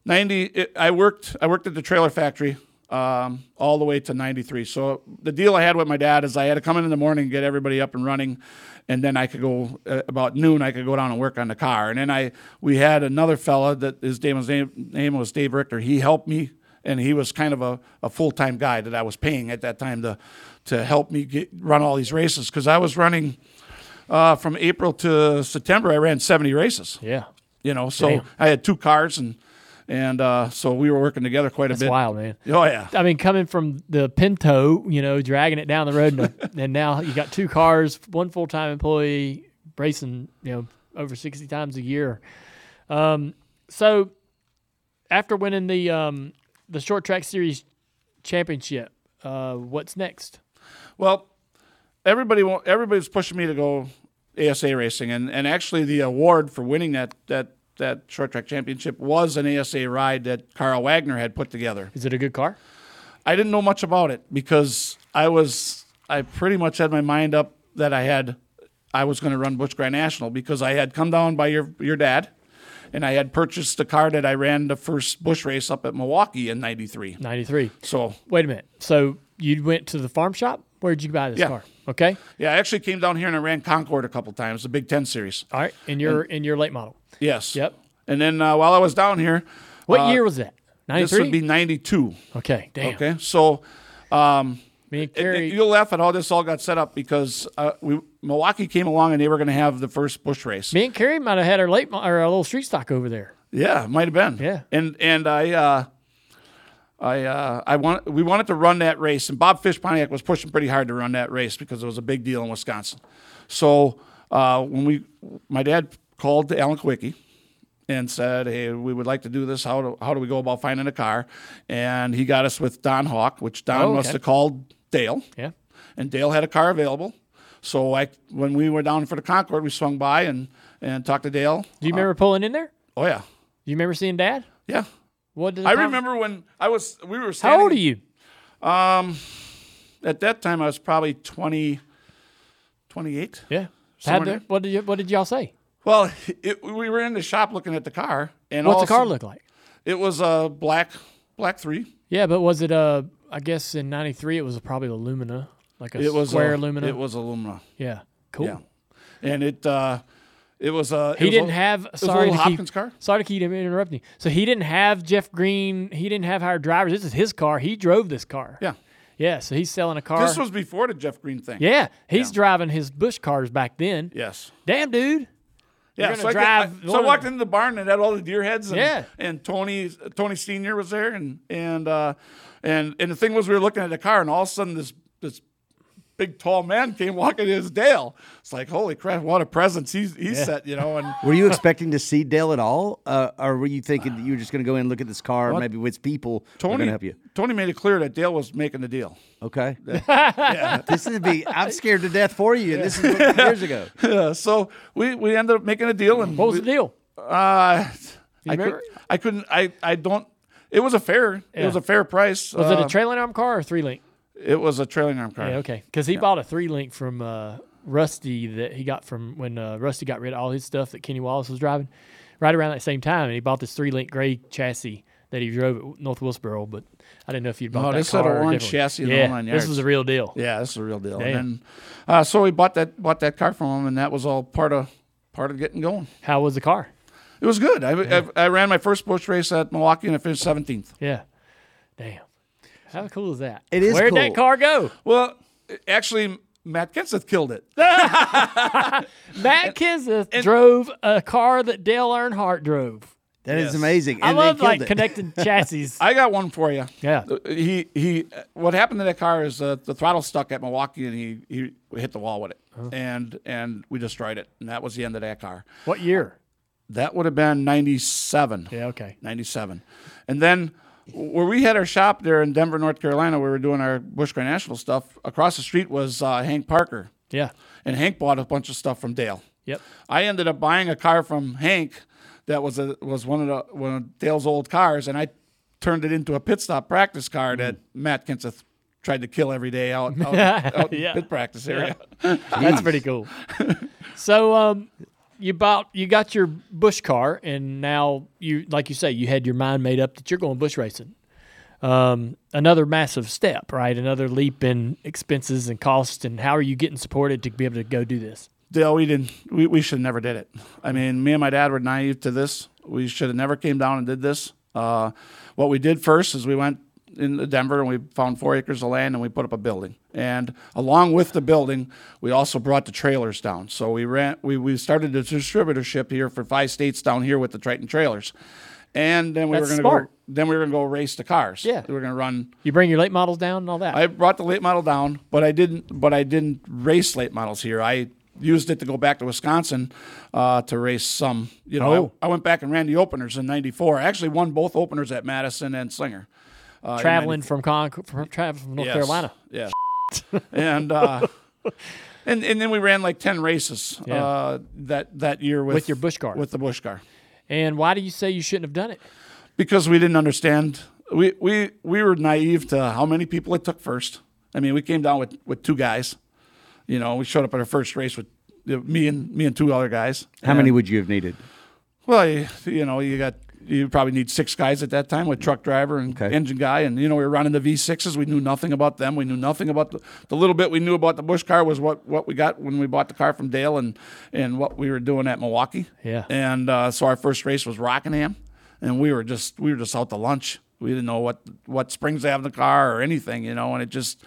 [SPEAKER 6] 90 it, i worked i worked at the trailer factory um, all the way to 93 so the deal i had with my dad is i had to come in in the morning and get everybody up and running and then i could go uh, about noon i could go down and work on the car and then i we had another fella that his name was name, name was dave richter he helped me and he was kind of a, a full time guy that I was paying at that time to to help me get, run all these races because I was running uh, from April to September. I ran seventy races.
[SPEAKER 4] Yeah.
[SPEAKER 6] You know, so
[SPEAKER 4] Damn.
[SPEAKER 6] I had two cars and and uh, so we were working together quite a bit.
[SPEAKER 4] That's wild, man.
[SPEAKER 6] Oh yeah.
[SPEAKER 4] I mean, coming from the Pinto, you know, dragging it down the road, and, and now you got two cars, one full time employee, racing, you know, over 60 times a year. Um, so after winning the um, the short track series championship, uh, what's next?
[SPEAKER 6] Well, everybody everybody's pushing me to go ASA racing, and, and actually the award for winning that that that short track championship was an ASA ride that Carl Wagner had put together.
[SPEAKER 4] Is it a good car?
[SPEAKER 6] I didn't know much about it because I was I pretty much had my mind up that I had I was going to run Busch Grand National because I had come down by your your dad, and I had purchased a car that I ran the first Busch race up at Milwaukee in '93.
[SPEAKER 4] 93.
[SPEAKER 6] So
[SPEAKER 4] Wait a minute. So you went to the farm shop? Where'd you buy this
[SPEAKER 6] Yeah.
[SPEAKER 4] car? Okay.
[SPEAKER 6] yeah, I actually came down here and I ran Concord a couple times, the Big Ten series.
[SPEAKER 4] All right. In your in your late model.
[SPEAKER 6] Yes.
[SPEAKER 4] Yep.
[SPEAKER 6] And then uh, while I was down here,
[SPEAKER 4] What
[SPEAKER 6] uh,
[SPEAKER 4] year was that?
[SPEAKER 6] This would be 92.
[SPEAKER 4] okay. Damn.
[SPEAKER 6] Okay. So um,
[SPEAKER 4] Me and
[SPEAKER 6] it-
[SPEAKER 4] Carrie.
[SPEAKER 6] it- you'll laugh at how this all got set up because uh, we, Milwaukee came along and they were going to have the first Busch race.
[SPEAKER 4] Me and Carrie might have had our late or a little street stock over there.
[SPEAKER 6] Yeah, might have been.
[SPEAKER 4] Yeah.
[SPEAKER 6] And and I uh, I uh, I want we wanted to run that race, and Bob Fish Pontiac was pushing pretty hard to run that race because it was a big deal in Wisconsin. So uh, when we, my dad called Alan Kulwicki and said, "Hey, we would like to do this. How do how do we go about finding a car?" And he got us with Don Hawk, which Don
[SPEAKER 4] Oh,
[SPEAKER 6] must have called Dale
[SPEAKER 4] Yeah.
[SPEAKER 6] and Dale had a car available. So I, when we were down for the Concord, we swung by and, and talked to Dale.
[SPEAKER 4] Do you remember pulling in there?
[SPEAKER 6] Oh yeah,
[SPEAKER 4] You remember seeing Dad?
[SPEAKER 6] yeah.
[SPEAKER 4] What did
[SPEAKER 6] I remember when I was we were standing,
[SPEAKER 4] How old are you?
[SPEAKER 6] at that time. I was probably 20, 28.
[SPEAKER 4] Yeah.
[SPEAKER 6] There.
[SPEAKER 4] what did you What did y'all say?
[SPEAKER 6] Well, it, we were in the shop looking at the car, and
[SPEAKER 4] What's
[SPEAKER 6] all
[SPEAKER 4] the car look like?
[SPEAKER 6] It was a black black three.
[SPEAKER 4] Yeah, but was it a I guess in '93 it was probably a Lumina, like a
[SPEAKER 6] It was
[SPEAKER 4] square
[SPEAKER 6] a. It was aluminum.
[SPEAKER 4] yeah. Cool.
[SPEAKER 6] Yeah, and it uh, it was a.
[SPEAKER 4] He
[SPEAKER 6] was
[SPEAKER 4] didn't
[SPEAKER 6] a-
[SPEAKER 4] have.
[SPEAKER 6] It was a
[SPEAKER 4] Sorry to
[SPEAKER 6] Hopkins
[SPEAKER 4] keep.
[SPEAKER 6] car.
[SPEAKER 4] Sorry to keep interrupting. you. So he didn't have Jeff Green. He didn't have hired drivers. This is his car. He drove this car.
[SPEAKER 6] Yeah,
[SPEAKER 4] Yeah. So he's selling a car.
[SPEAKER 6] this was before the Jeff Green thing.
[SPEAKER 4] yeah. He's
[SPEAKER 6] Yeah.
[SPEAKER 4] driving his Busch cars back then.
[SPEAKER 6] Yes.
[SPEAKER 4] Damn, dude.
[SPEAKER 6] Yeah, so I,
[SPEAKER 4] drive
[SPEAKER 6] I-
[SPEAKER 4] one
[SPEAKER 6] so I walked into the barn and had all the deer heads. And,
[SPEAKER 4] Yeah.
[SPEAKER 6] and Tony Tony Senior was there, and and uh, and and the thing was, we were looking at the car, and all of a sudden, this this big tall man came walking in his Dale. It's like, holy crap, what a presence he's he's set, you know. And
[SPEAKER 1] Were you expecting to see Dale at all, uh, or were you thinking that you were just going to go in and look at this car, maybe with people going
[SPEAKER 6] Tony
[SPEAKER 1] to help you?
[SPEAKER 6] Tony made it clear that Dale was making the deal.
[SPEAKER 1] Okay. yeah. This is be. I'm scared to death for you, and this is years ago.
[SPEAKER 6] Yeah, so we we ended up making a deal, and
[SPEAKER 4] What was
[SPEAKER 6] we-
[SPEAKER 4] the deal?
[SPEAKER 6] Uh, I,
[SPEAKER 4] remember?
[SPEAKER 6] could, I couldn't. I I don't. It was a fair. It was a fair price.
[SPEAKER 4] Was it
[SPEAKER 6] Uh,
[SPEAKER 4] a trailing arm car or three link?
[SPEAKER 6] It was a trailing arm car.
[SPEAKER 4] Yeah, okay. Because he bought a three link from uh, Rusty that he got from when uh, Rusty got rid of all his stuff that Kenny Wallace was driving right around that same time. And he bought this three link gray chassis that he drove at North Wilkesboro. But I didn't know if you'd bought
[SPEAKER 6] Oh,
[SPEAKER 4] that
[SPEAKER 6] this had
[SPEAKER 4] car. or
[SPEAKER 6] orange
[SPEAKER 4] different.
[SPEAKER 6] chassis
[SPEAKER 4] yeah, This was a real deal.
[SPEAKER 6] Yeah, this is a real deal.
[SPEAKER 4] Damn.
[SPEAKER 6] And then, uh, so we bought that bought that car from him, and that was all part of part of getting going.
[SPEAKER 4] How was the car?
[SPEAKER 6] It was good. I, I, I ran my first Busch race at Milwaukee, and I finished seventeenth.
[SPEAKER 4] Yeah. Damn. How cool is that?
[SPEAKER 1] It is
[SPEAKER 4] Where'd that car go?
[SPEAKER 6] Well, actually, Matt Kenseth killed it.
[SPEAKER 4] Matt Kenseth drove a car that Dale Earnhardt drove.
[SPEAKER 1] That is
[SPEAKER 6] Yes.
[SPEAKER 1] amazing.
[SPEAKER 4] I
[SPEAKER 1] And they
[SPEAKER 4] love like
[SPEAKER 1] it.
[SPEAKER 4] connecting chassis.
[SPEAKER 6] I got one for you.
[SPEAKER 4] yeah.
[SPEAKER 6] He he. What happened to that car is uh, the throttle stuck at Milwaukee, and he he hit the wall with it, and and we destroyed it, and that was the end of that car.
[SPEAKER 4] What year?
[SPEAKER 6] That would have been ninety seven.
[SPEAKER 4] Yeah. Okay.
[SPEAKER 6] 97. And then where we had our shop there in Denver, North Carolina, where we were doing our Busch Grand National stuff, across the street was uh, Hank Parker.
[SPEAKER 4] Yeah.
[SPEAKER 6] And Hank bought a bunch of stuff from Dale.
[SPEAKER 4] Yep.
[SPEAKER 6] I ended up buying a car from Hank that was a, was one of the one of Dale's old cars, and I turned it into a pit stop practice car that Matt Kenseth tried to kill every day out, out, out
[SPEAKER 4] Yeah.
[SPEAKER 6] pit practice area.
[SPEAKER 4] That's pretty cool. so, um, you bought, you got your Busch car, and now you, like you say, you had your mind made up that you're going Busch racing. Um, another massive step, right? Another leap in expenses and costs. And how are you getting supported to be able to go do this?
[SPEAKER 6] Dale, we didn't. We, we should have never did it. I mean, me and my dad were naive to this. We should have never came down and did this. Uh, what we did first is we went into Denver and we found four acres of land and we put up a building. And along with the building, we also brought the trailers down. So we ran we, we started a distributorship here for five states down here with the Triton trailers. And then we
[SPEAKER 4] That's
[SPEAKER 6] were gonna go then we were gonna go race the cars.
[SPEAKER 4] Yeah.
[SPEAKER 6] We were gonna run
[SPEAKER 4] You bring your late models down and all that.
[SPEAKER 6] I brought the late model down, but I didn't. But I didn't race late models here. I used it to go back to Wisconsin uh, to race some. You know,
[SPEAKER 4] Oh.
[SPEAKER 6] I, I went back and ran the openers in '94. I actually won both openers at Madison and Slinger. Uh,
[SPEAKER 4] traveling from Con from traveling from North
[SPEAKER 6] Yes.
[SPEAKER 4] Carolina.
[SPEAKER 6] Yeah. and uh, and and then we ran like ten races
[SPEAKER 4] Yeah.
[SPEAKER 6] uh, that that year with,
[SPEAKER 4] With your Busch car.
[SPEAKER 6] With the Busch car.
[SPEAKER 4] And why do you say you shouldn't have done it?
[SPEAKER 6] because we didn't understand. We we we were naive to how many people it took first. I mean, we came down with with two guys. You know, we showed up at our first race with me and me and two other guys.
[SPEAKER 1] How many would you have needed?
[SPEAKER 6] Well, you, you know, you got you probably need six guys at that time with truck driver and
[SPEAKER 1] Okay.
[SPEAKER 6] engine guy, and you know we were running the V6s. We knew nothing about them. We knew nothing about the, the little bit we knew about the Busch car was what, what we got when we bought the car from Dale and and what we were doing at Milwaukee.
[SPEAKER 4] Yeah.
[SPEAKER 6] And uh, so our first race was Rockingham, and we were just we were just out to lunch. We didn't know what what springs they have in the car or anything, you know, and it just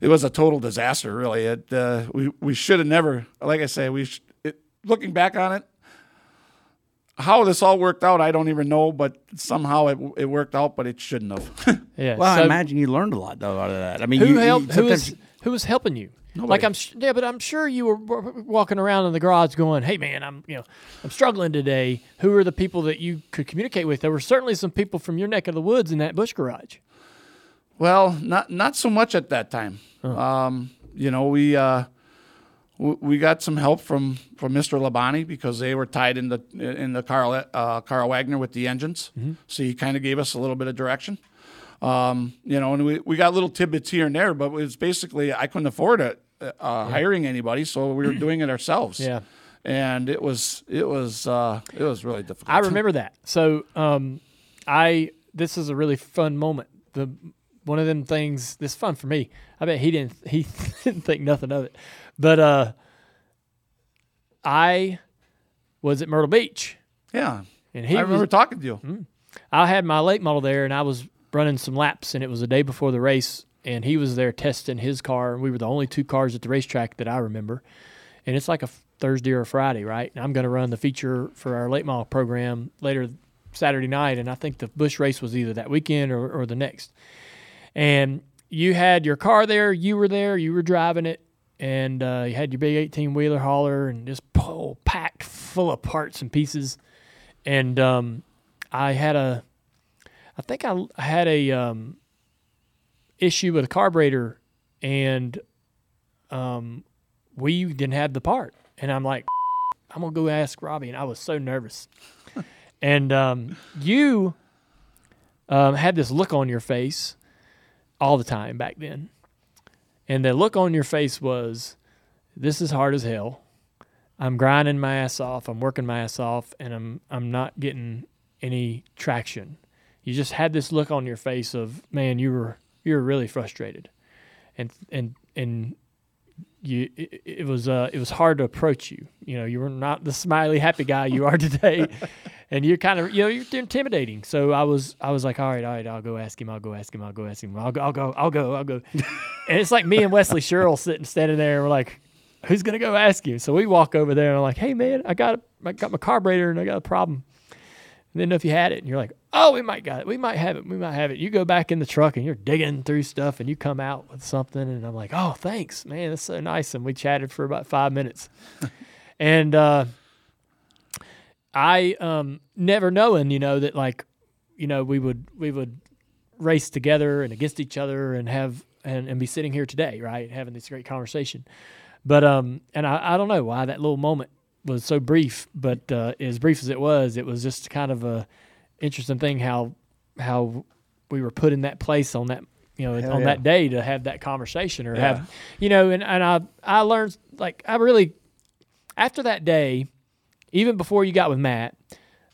[SPEAKER 6] it was a total disaster. Really, it uh, we we should have never. Like I say, we sh- it, looking back on it, how this all worked out, I don't even know. But somehow it it worked out, but it shouldn't have.
[SPEAKER 4] Yeah.
[SPEAKER 1] Well,
[SPEAKER 4] so
[SPEAKER 1] I imagine you learned a lot though out of that. I mean,
[SPEAKER 4] who
[SPEAKER 1] you,
[SPEAKER 4] helped?
[SPEAKER 1] You,
[SPEAKER 4] who was who was helping you? Like I'm sh- yeah, but I'm sure you were w- walking around in the garage going, "Hey man, I'm you know I'm struggling today." Who are the people that you could communicate with? There were certainly some people from your neck of the woods in that Busch garage.
[SPEAKER 6] Well, not not so much at that time. Um, you know, we uh, w- we got some help from from Mr. Labani because they were tied in the in the Carl uh, Carl Wagner with the engines, so he kind of gave us a little bit of direction. Um, you know, and we, we got little tidbits here and there, but it was basically I couldn't afford it, uh, hiring anybody, so we were doing it ourselves.
[SPEAKER 4] Yeah.
[SPEAKER 6] and it was it was uh, it was really difficult.
[SPEAKER 4] I remember that. So, um, I this is a really fun moment. The one of them things. This fun for me. I bet he didn't. He didn't think nothing of it. But uh, I was at Myrtle Beach,
[SPEAKER 6] Yeah,
[SPEAKER 4] and he
[SPEAKER 6] I remember
[SPEAKER 4] was,
[SPEAKER 6] talking to you.
[SPEAKER 4] I had my late model there, and I was running some laps, and it was the day before the race, and he was there testing his car, and we were the only two cars at the racetrack that I remember, and it's like a Thursday or a Friday, right? And I'm going to run the feature for our late model program later Saturday night, and I think the Busch race was either that weekend or, or the next, and you had your car there, you were there, you were driving it. And uh, you had your big 18 wheeler hauler and just oh, packed full of parts and pieces. And um, I had a, I think I, I had a um, issue with a carburetor, and um, we didn't have the part. And I'm like, I'm gonna go ask Robbie, and I was so nervous. and um, you um, had this look on your face all the time back then, and the look on your face was, "This is hard as hell. I'm grinding my ass off. I'm working my ass off, and I'm I'm not getting any traction." You just had this look on your face of, "Man, you were you were really frustrated," and and and you it, it was uh it was hard to approach you. You know, you were not the smiley happy guy you are today. And you're kind of, you know, you're intimidating. So I was, I was like, all right, all right, I'll go ask him. I'll go ask him. I'll go ask him. I'll go, I'll go, I'll go, I'll go. and it's like me and Wesley Sherrill sitting, standing there, and we're like, who's gonna go ask you? So we walk over there, and I'm like, hey man, I got, I got my carburetor, and I got a problem. And didn't know if you had it, and you're like, oh, we might got it. We might have it. We might have it. You go back in the truck, and you're digging through stuff, and you come out with something, and I'm like, oh, thanks, man, that's so nice. And we chatted for about five minutes, and. uh I um never knowing, you know, that like, you know, we would we would race together and against each other and have and, and be sitting here today, right, having this great conversation. But um, and I, I don't know why that little moment was so brief, but uh, as brief as it was, it was just kind of a interesting thing how how we were put in that place on that you know on
[SPEAKER 1] yeah.
[SPEAKER 4] that day to have that conversation or
[SPEAKER 6] Yeah.
[SPEAKER 4] have you know and, and I I learned like I really after that day even before you got with Matt,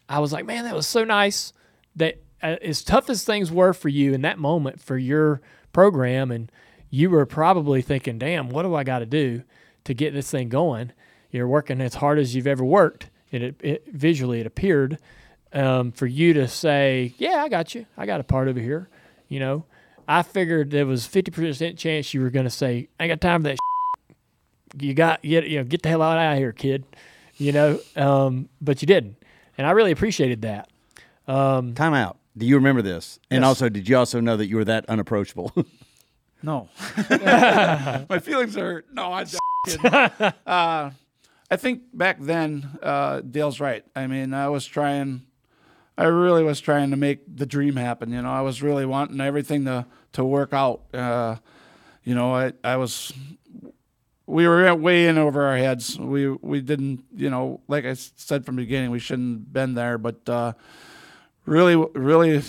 [SPEAKER 4] I was like, man, that was so nice. That uh, as tough as things were for you in that moment for your program, and you were probably thinking, damn, what do I got to do to get this thing going? You're working as hard as you've ever worked. It, it visually it appeared um, for you to say, "Yeah, I got you. I got a part over here," you know, I figured there was fifty percent chance you were going to say, "I ain't got time for that." You got you know, get the hell out of here, kid. You know, um, but you didn't, and I really appreciated that.
[SPEAKER 7] Time out. Do you remember this? And
[SPEAKER 6] Yes.
[SPEAKER 7] also, did you also know that you were that unapproachable?
[SPEAKER 6] No. My feelings are. No, I'm just. Uh, I think back then, uh, Dale's right. I mean, I was trying, I really was trying to make the dream happen. You know, I was really wanting everything to, to work out. Uh, you know, I, I was, we were way in over our heads. We, we didn't, you know, like I said from the beginning, we shouldn't have been there, but, uh, really, really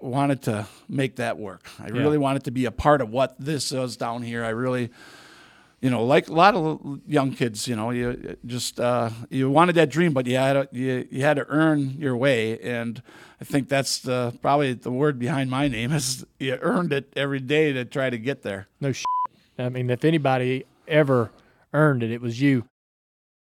[SPEAKER 6] wanted to make that work. I really wanted to be a part of what this is down here. I really, you know, like a lot of young kids, you know, you just uh, you wanted that dream, but you had to, you, you had to earn your way, and I think that's the probably the word behind my name is you earned it every day to try to get there.
[SPEAKER 4] No shit. I mean, if anybody ever earned it, it was you.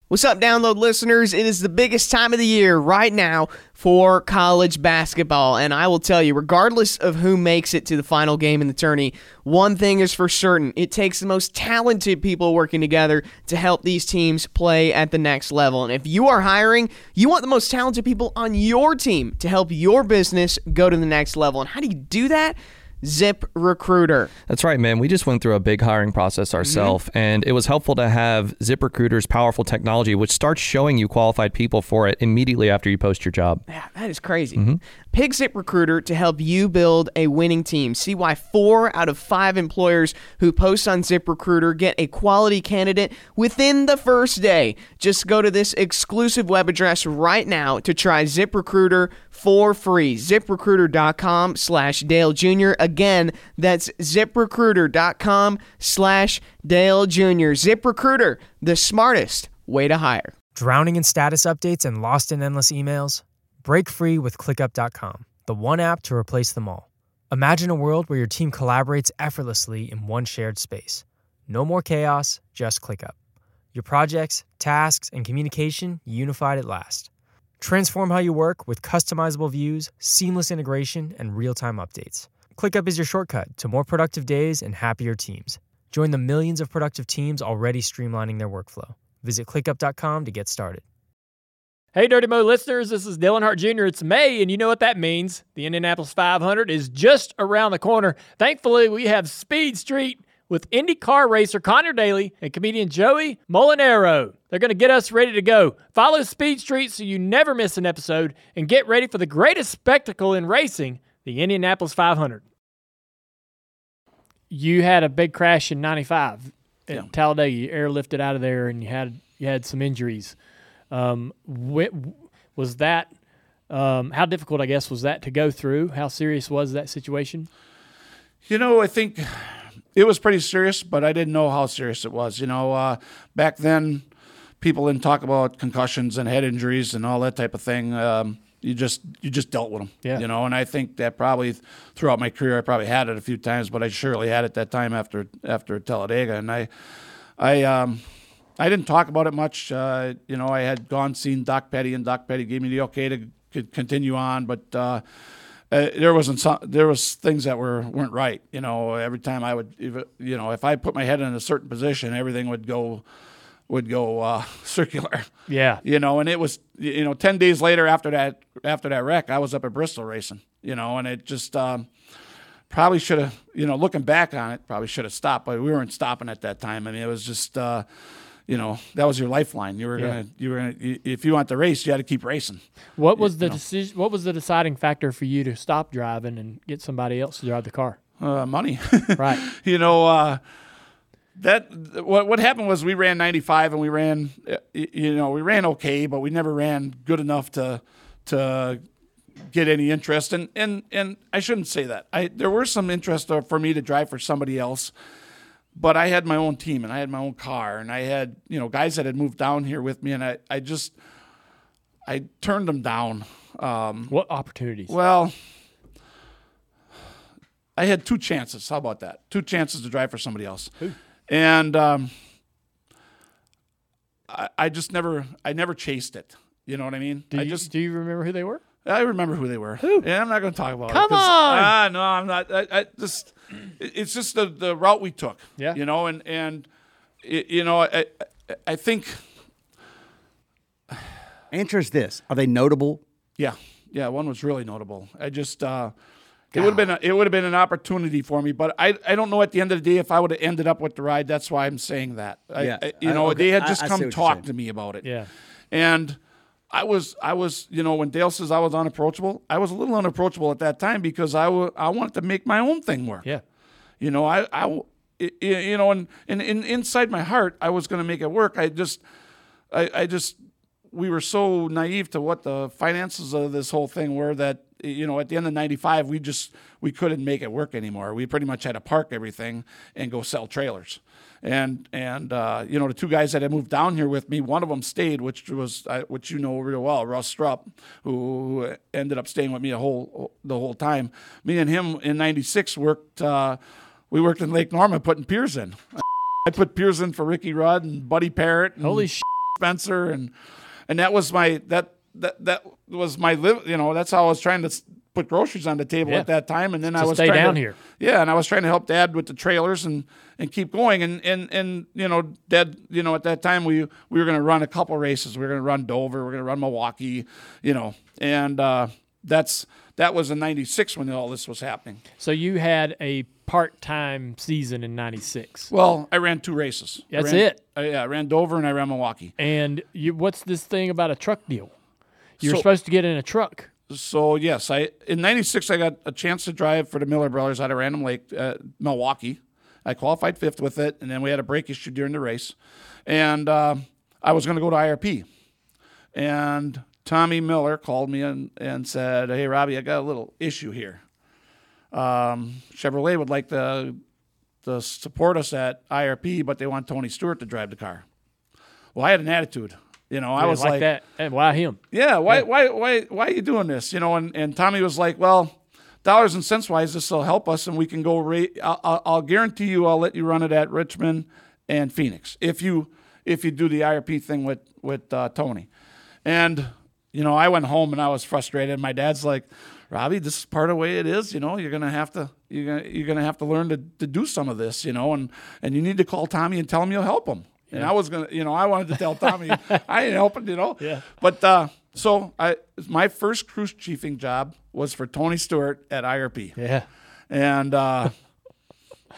[SPEAKER 2] What's up, download listeners? It is the biggest time of the year right now for college basketball. And I will tell you, regardless of who makes it to the final game in the tourney, one thing is for certain it takes the most talented people working together to help these teams play at the next level. And if you are hiring, you want the most talented people on your team to help your business go to the next level. And how do you do that? Zip Recruiter.
[SPEAKER 3] That's right, man. We just went through a big hiring process mm-hmm. ourselves, and it was helpful to have Zip Recruiter's powerful technology, which starts showing you qualified people for it immediately after you post your job.
[SPEAKER 2] Yeah, that is crazy. Mm-hmm. Pick Zip Recruiter to help you build a winning team. See why four out of five employers who post on Zip Recruiter get a quality candidate within the first day. Just go to this exclusive web address right now to try ZipRecruiter for free. ZipRecruiter.com slash Dale Jr. Again, that's ZipRecruiter.com slash Dale Jr. ZipRecruiter, the smartest way to hire.
[SPEAKER 8] Drowning in status updates and lost in endless emails? Break free with ClickUp.com, the one app to replace them all. Imagine a world where your team collaborates effortlessly in one shared space. No more chaos, just ClickUp. Your projects, tasks, and communication unified at last. Transform how you work with customizable views, seamless integration, and real time updates. ClickUp is your shortcut to more productive days and happier teams. Join the millions of productive teams already streamlining their workflow. Visit clickup.com to get started.
[SPEAKER 4] Hey, Dirty Mo listeners, this is Dale Earnhardt Jr. It's May, and you know what that means. The Indianapolis 500 is just around the corner. Thankfully, we have Speed Street with IndyCar racer Connor Daly and comedian Joey Molinaro. They're going to get us ready to go. Follow Speed Street so you never miss an episode and get ready for the greatest spectacle in racing, the Indianapolis 500. You had a big crash in 95 at
[SPEAKER 6] Yeah.
[SPEAKER 4] Talladega. You airlifted out of there and you had you had some injuries. Um, was that um, how difficult? I guess was that to go through? How serious was that situation?
[SPEAKER 6] You know, I think it was pretty serious, but I didn't know how serious it was. You know, uh, back then, people didn't talk about concussions and head injuries and all that type of thing. Um, you just you just dealt with them.
[SPEAKER 4] Yeah.
[SPEAKER 6] You know, and I think that probably throughout my career, I probably had it a few times, but I surely had it that time after after Talladega, and I I um. I didn't talk about it much. Uh, you know, I had gone seen Doc Petty, and Doc Petty gave me the okay to c- continue on, but uh, uh, there wasn't some, there was things that were weren't right. You know, every time I would, it- you know, if I put my head in a certain position, everything would go would go uh, circular.
[SPEAKER 4] Yeah,
[SPEAKER 6] You know, and it was you know ten days later after that after that wreck, I was up at Bristol racing. You know, and it just um, probably should have you know looking back on it probably should have stopped, but we weren't stopping at that time. I mean, it was just. Uh, you know that was your lifeline. You were
[SPEAKER 4] Yeah.
[SPEAKER 6] gonna, you were gonna. If you want the race, you had to keep racing.
[SPEAKER 4] What was the decision? What was the deciding factor for you to stop driving and get somebody else to drive the car?
[SPEAKER 6] Uh, money.
[SPEAKER 4] Right.
[SPEAKER 6] you know uh, that what what happened was we ran 95 and we ran uh, you know we ran okay but we never ran good enough to to get any interest and and and I shouldn't say that I there were some interest uh, for me to drive for somebody else but I had my own team and I had my own car and I had you know guys that had moved down here with me and I I just I turned them down um,
[SPEAKER 4] What opportunities?
[SPEAKER 6] well, I had two chances. How about that? Two chances to drive for somebody else, and um, I, I just never, I never chased it. You know what I mean?
[SPEAKER 4] do
[SPEAKER 6] I
[SPEAKER 4] you
[SPEAKER 6] just,
[SPEAKER 4] do you remember who they were?
[SPEAKER 6] I remember who they were. Who? Yeah, I'm not going to talk about it. Come
[SPEAKER 4] on!
[SPEAKER 6] Ah, no, I'm not. I, I just, it's just the, the route we took.
[SPEAKER 4] Yeah.
[SPEAKER 6] You know, and and y- you know, I I- I think
[SPEAKER 7] Answer is this: Are they notable?
[SPEAKER 6] Yeah, yeah, one was really notable. I just uh, it would have been a, it would have been an opportunity for me, but I I don't know at the end of the day if I would have ended up with the ride. That's why I'm saying that. I,
[SPEAKER 7] Yeah,
[SPEAKER 6] I- you
[SPEAKER 7] I-
[SPEAKER 6] know,
[SPEAKER 7] okay,
[SPEAKER 6] they had just
[SPEAKER 7] I
[SPEAKER 6] come
[SPEAKER 7] what
[SPEAKER 6] talk to me about it.
[SPEAKER 4] Yeah.
[SPEAKER 6] and I was I was you know when Dale says I was unapproachable, I was a little unapproachable at that time because I wa- I wanted to make my own thing work.
[SPEAKER 4] Yeah.
[SPEAKER 6] You know, I I you know, and, and, and inside my heart, I was going to make it work. I just, I, I just, we were so naive to what the finances of this whole thing were that, you know, at the end of 95, we just, we couldn't make it work anymore. We pretty much had to park everything and go sell trailers. And, and, uh, you know, the two guys that had moved down here with me, one of them stayed, which was, uh, which you know real well, Russ Strupp, who, ended up staying with me the whole, the whole time. Me and him in 96 worked, uh, we worked in Lake Norman putting piers in. I put piers in for Ricky Rudd and Buddy Parrott and
[SPEAKER 4] Holy!
[SPEAKER 6] Spencer and and that was my that that that was my live. You know, that's how I was trying to put groceries on the table
[SPEAKER 4] Yeah.
[SPEAKER 6] at that time. And then I was
[SPEAKER 4] stay
[SPEAKER 6] trying
[SPEAKER 4] down
[SPEAKER 6] to-
[SPEAKER 4] here.
[SPEAKER 6] Yeah, and I was trying to help Dad with the trailers and and keep going. And and and you know, Dad, you know, at that time we we were going to run a couple races. We were going to run Dover. We are going to run Milwaukee. You know, and uh, that's that was in '96 when all this was happening.
[SPEAKER 4] So you had a part-time season in '96,
[SPEAKER 6] Well, I ran two races. I
[SPEAKER 4] That's
[SPEAKER 6] ran-
[SPEAKER 4] it?
[SPEAKER 6] uh, yeah, I ran Dover and I ran Milwaukee.
[SPEAKER 4] and you, what's this thing about a truck deal? You're
[SPEAKER 6] So-
[SPEAKER 4] supposed to get in a truck.
[SPEAKER 6] So yes, I in '96 I got a chance to drive for the Miller Brothers out of Random Lake, uh, Milwaukee. I qualified fifth with it, and then we had a brake issue during the race, and uh, I was going to go to IRP, and Tommy Miller called me and, and said, "Hey Robbie, I got a little issue here. Um, Chevrolet would like to to support us at IRP, but they want Tony Stewart to drive the car." Well, I had an attitude. You know, I was
[SPEAKER 4] like,
[SPEAKER 6] like,
[SPEAKER 4] that. And why him?
[SPEAKER 6] yeah, why, why, why, why are you doing this? You know, and, and Tommy was like, well, dollars and cents wise, this will help us, and we can go. I'll, I'll guarantee you, I'll let you run it at Richmond and Phoenix if you if you do the IRP thing with with uh, Tony. And you know, I went home and I was frustrated. My dad's like, Robbie, this is part of the way it is. You know, you're gonna have to you're gonna you're gonna have to learn to, to do some of this. You know, and and you need to call Tommy and tell him you'll help him. And I was gonna, you know, I wanted to tell Tommy I ain't helping. You know.
[SPEAKER 4] Yeah.
[SPEAKER 6] But uh, so I my first cruise chiefing job was for Tony Stewart at IRP,
[SPEAKER 4] Yeah.
[SPEAKER 6] and uh,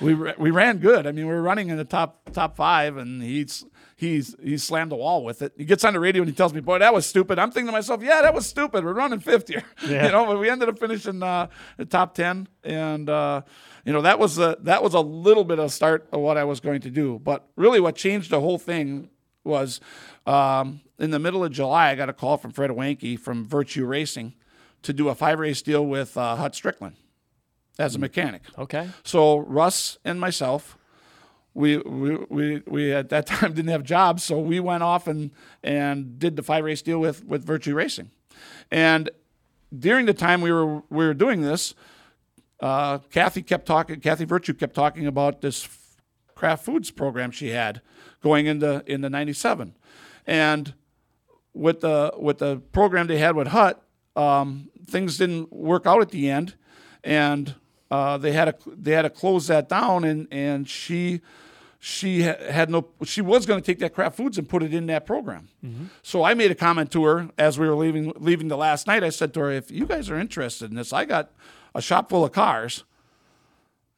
[SPEAKER 6] we we ran good. I mean, we were running in the top top five, and he's he's he slammed the wall with it. He gets on the radio and he tells me, "Boy, that was stupid." I'm thinking to myself, "Yeah, that was stupid. We're running fifth here."
[SPEAKER 4] Yeah.
[SPEAKER 6] you know, but we ended up finishing uh, the top ten, and uh, you know that was a that was a little bit of a start of what I was going to do. But really, what changed the whole thing was um, in the middle of July, I got a call from Fred Wanke from Virtue Racing to do a five race deal with uh, Hut Stricklin as a mechanic.
[SPEAKER 4] Okay.
[SPEAKER 6] So Russ and myself, we, we we we at that time didn't have jobs, so we went off and and did the five race deal with with Virtue Racing, and during the time we were we were doing this, uh, Kathy kept talking. Kathy Virtue kept talking about this Kraft Foods program she had going into the '97, and with the with the program they had with Hut, um, things didn't work out at the end, and uh, they had to they had to close that down, and and she she had no she was going to take that Kraft Foods and put it in that program. Mm-hmm. So I made a comment to her as we were leaving leaving the last night. I said to her, if you guys are interested in this, I got a shop full of cars.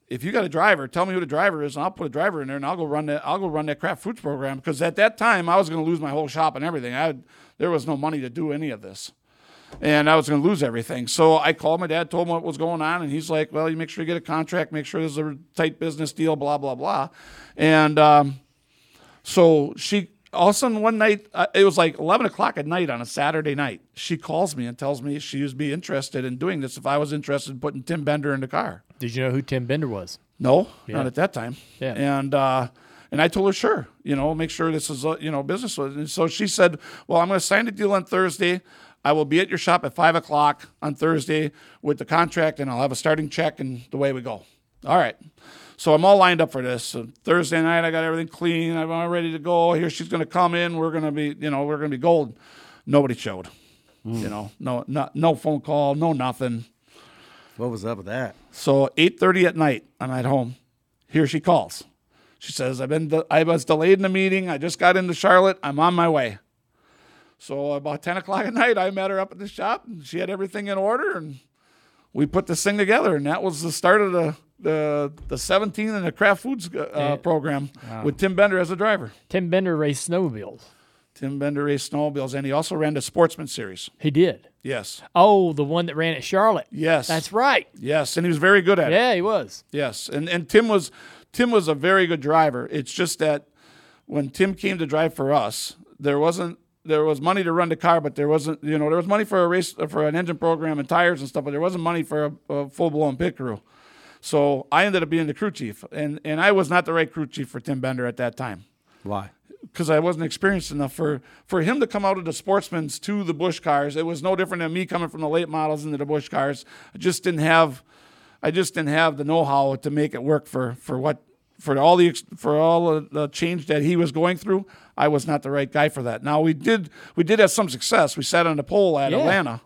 [SPEAKER 6] If you got a driver, tell me who the driver is, and I'll put a driver in there, and I'll go run that. I'll go run that Kraft Foods program because at that time I was going to lose my whole shop and everything. I had, there was no money to do any of this, and I was going to lose everything. So I called my dad, told him what was going on, and he's like, "Well, you make sure you get a contract, make sure there's a tight business deal, blah blah blah." And um, so she all of a sudden one night, uh, it was like 11 o'clock at night on a Saturday night. She calls me and tells me she would be interested in doing this if I was interested in putting Tim Bender in the car.
[SPEAKER 4] Did you know who Tim Bender was?
[SPEAKER 6] No,
[SPEAKER 4] Yeah.
[SPEAKER 6] not at that time.
[SPEAKER 4] Yeah.
[SPEAKER 6] And uh, and I told her, sure, you know, make sure this is a, you know business. And so she said, well, I'm going to sign the deal on Thursday. I will be at your shop at five o'clock on Thursday with the contract, and I'll have a starting check, and the way we go. All right. So I'm all lined up for this. So Thursday night, I got everything clean. I'm all ready to go. Here she's going to come in. We're going to be, you know, we're going to be gold. Nobody showed. You know, hmm. no, no, no phone call, no nothing.
[SPEAKER 7] What was up with that?
[SPEAKER 6] So 8:30 at night, I'm at home. Here she calls. She says, "I've been de- I was delayed in the meeting. I just got into Charlotte. I'm on my way." So about 10 o'clock at night, I met her up at the shop, and she had everything in order, and we put this thing together, and that was the start of the the the 17 in the Kraft Foods uh,
[SPEAKER 4] Yeah.
[SPEAKER 6] program with Tim Bender as a driver.
[SPEAKER 4] Tim Bender raced snowmobiles.
[SPEAKER 6] Tim Bender raced snowmobiles, and he also ran the Sportsman Series.
[SPEAKER 4] He did.
[SPEAKER 6] Yes,
[SPEAKER 4] Oh, the one that ran at Charlotte.
[SPEAKER 6] yes,
[SPEAKER 4] That's right.
[SPEAKER 6] yes, and he was very good at it.
[SPEAKER 4] Yeah, he was.
[SPEAKER 6] Yes, and and Tim was Tim was a very good driver. It's just that when Tim came to drive for us, there wasn't there was money to run the car, but there wasn't you know there was money for a race for an engine program and tires and stuff, but there wasn't money for a, a full blown pit crew. So I ended up being the crew chief, and and I was not the right crew chief for Tim Bender at that time
[SPEAKER 7] Why?
[SPEAKER 6] because I wasn't experienced enough for for him to come out of the sportsman's to the Busch cars. It was no different than me coming from the late models into the Busch cars. I just didn't have, I just didn't have the know-how to make it work for for what for all the for all the change that he was going through. I was not the right guy for that. Now we did we did have some success. We sat on the pole at
[SPEAKER 4] Yeah.
[SPEAKER 6] Atlanta,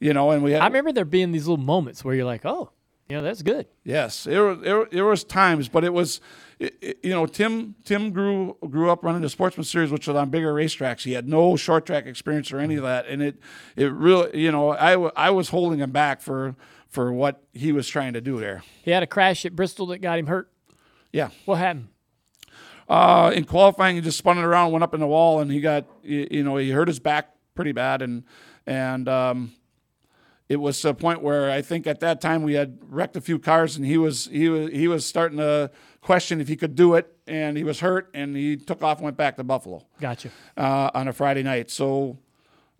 [SPEAKER 6] you know, and we had
[SPEAKER 4] I remember there being these little moments where you're like, oh, you know, that's good.
[SPEAKER 6] Yes, there was was times, but it was, it, it- you know, Tim Tim grew grew up running the Sportsman Series, which was on bigger racetracks. He had no short track experience or any of that, and it it really, you know, I, I was holding him back for for what he was trying to do there.
[SPEAKER 4] He had a crash at Bristol that got him hurt.
[SPEAKER 6] Yeah,
[SPEAKER 4] What happened?
[SPEAKER 6] Uh, in qualifying, he just spun it around, went up in the wall, and he got you, you know he hurt his back pretty bad, and and um, it was to a point where I think at that time we had wrecked a few cars, and he was he was he was starting to question if he could do it, and he was hurt, and he took off and went back to Buffalo
[SPEAKER 4] Gotcha.
[SPEAKER 6] uh, on a Friday night. So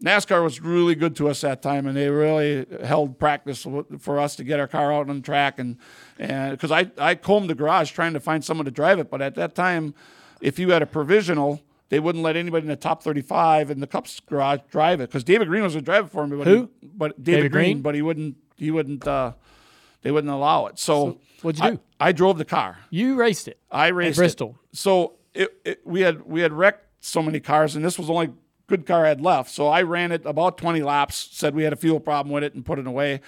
[SPEAKER 6] NASCAR was really good to us that time, and they really held practice for us to get our car out on track, and and because I I combed the garage trying to find someone to drive it, but at that time, if you had a provisional. They wouldn't let anybody in the top 35 in the Cups garage drive it because David Green was going to drive it for me. But
[SPEAKER 4] Who?
[SPEAKER 6] He, but David,
[SPEAKER 4] David
[SPEAKER 6] Green,
[SPEAKER 4] Green?
[SPEAKER 6] but he wouldn't. He wouldn't. Uh, they wouldn't allow it. So,
[SPEAKER 4] what'd you
[SPEAKER 6] I-
[SPEAKER 4] do?
[SPEAKER 6] I, drove the car.
[SPEAKER 4] You raced it.
[SPEAKER 6] I raced it.
[SPEAKER 4] Bristol.
[SPEAKER 6] So it, it, we had we had wrecked so many cars, and this was only good car had left. So I ran it about 20 laps. Said we had a fuel problem with it, and put it away.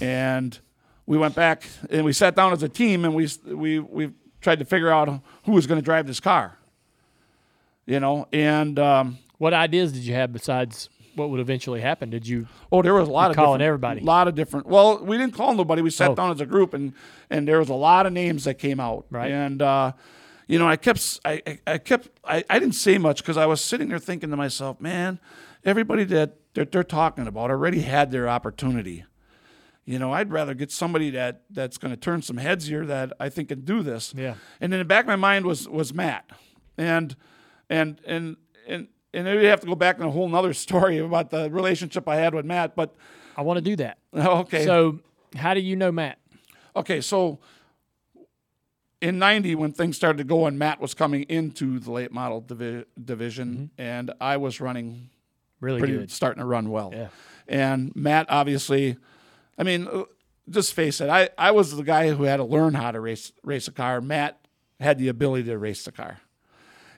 [SPEAKER 6] and we went back and we sat down as a team, and we we we tried to figure out who was going to drive this car. You know, and um,
[SPEAKER 4] What ideas did you have besides what would eventually happen? Did you?
[SPEAKER 6] Oh, there was a lot of
[SPEAKER 4] calling everybody.
[SPEAKER 6] A lot of different. Well, we didn't call nobody. We sat
[SPEAKER 4] Oh.
[SPEAKER 6] down as a group, and and there was a lot of names that came out.
[SPEAKER 4] Right.
[SPEAKER 6] And uh, you know, I kept, I- I kept, I, I didn't say much because I was sitting there thinking to myself, man, everybody that they're, they're talking about already had their opportunity. You know, I'd rather get somebody that that's going to turn some heads here that I think can do this.
[SPEAKER 4] Yeah.
[SPEAKER 6] And in the back of my mind was was Matt, and and and and and we have to go back in a whole nother story about the relationship I had with Matt. But
[SPEAKER 4] I want to do that.
[SPEAKER 6] okay,
[SPEAKER 4] So, how do you know Matt?
[SPEAKER 6] okay, so in '90 when things started going, Matt was coming into the late model divi- division, and I was running
[SPEAKER 4] Really
[SPEAKER 6] pretty
[SPEAKER 4] good.
[SPEAKER 6] starting to run well.
[SPEAKER 4] Yeah.
[SPEAKER 6] And Matt obviously, I mean, uh, just face it, I, I was the guy who had to learn how to race race a car. Matt had the ability to race the car.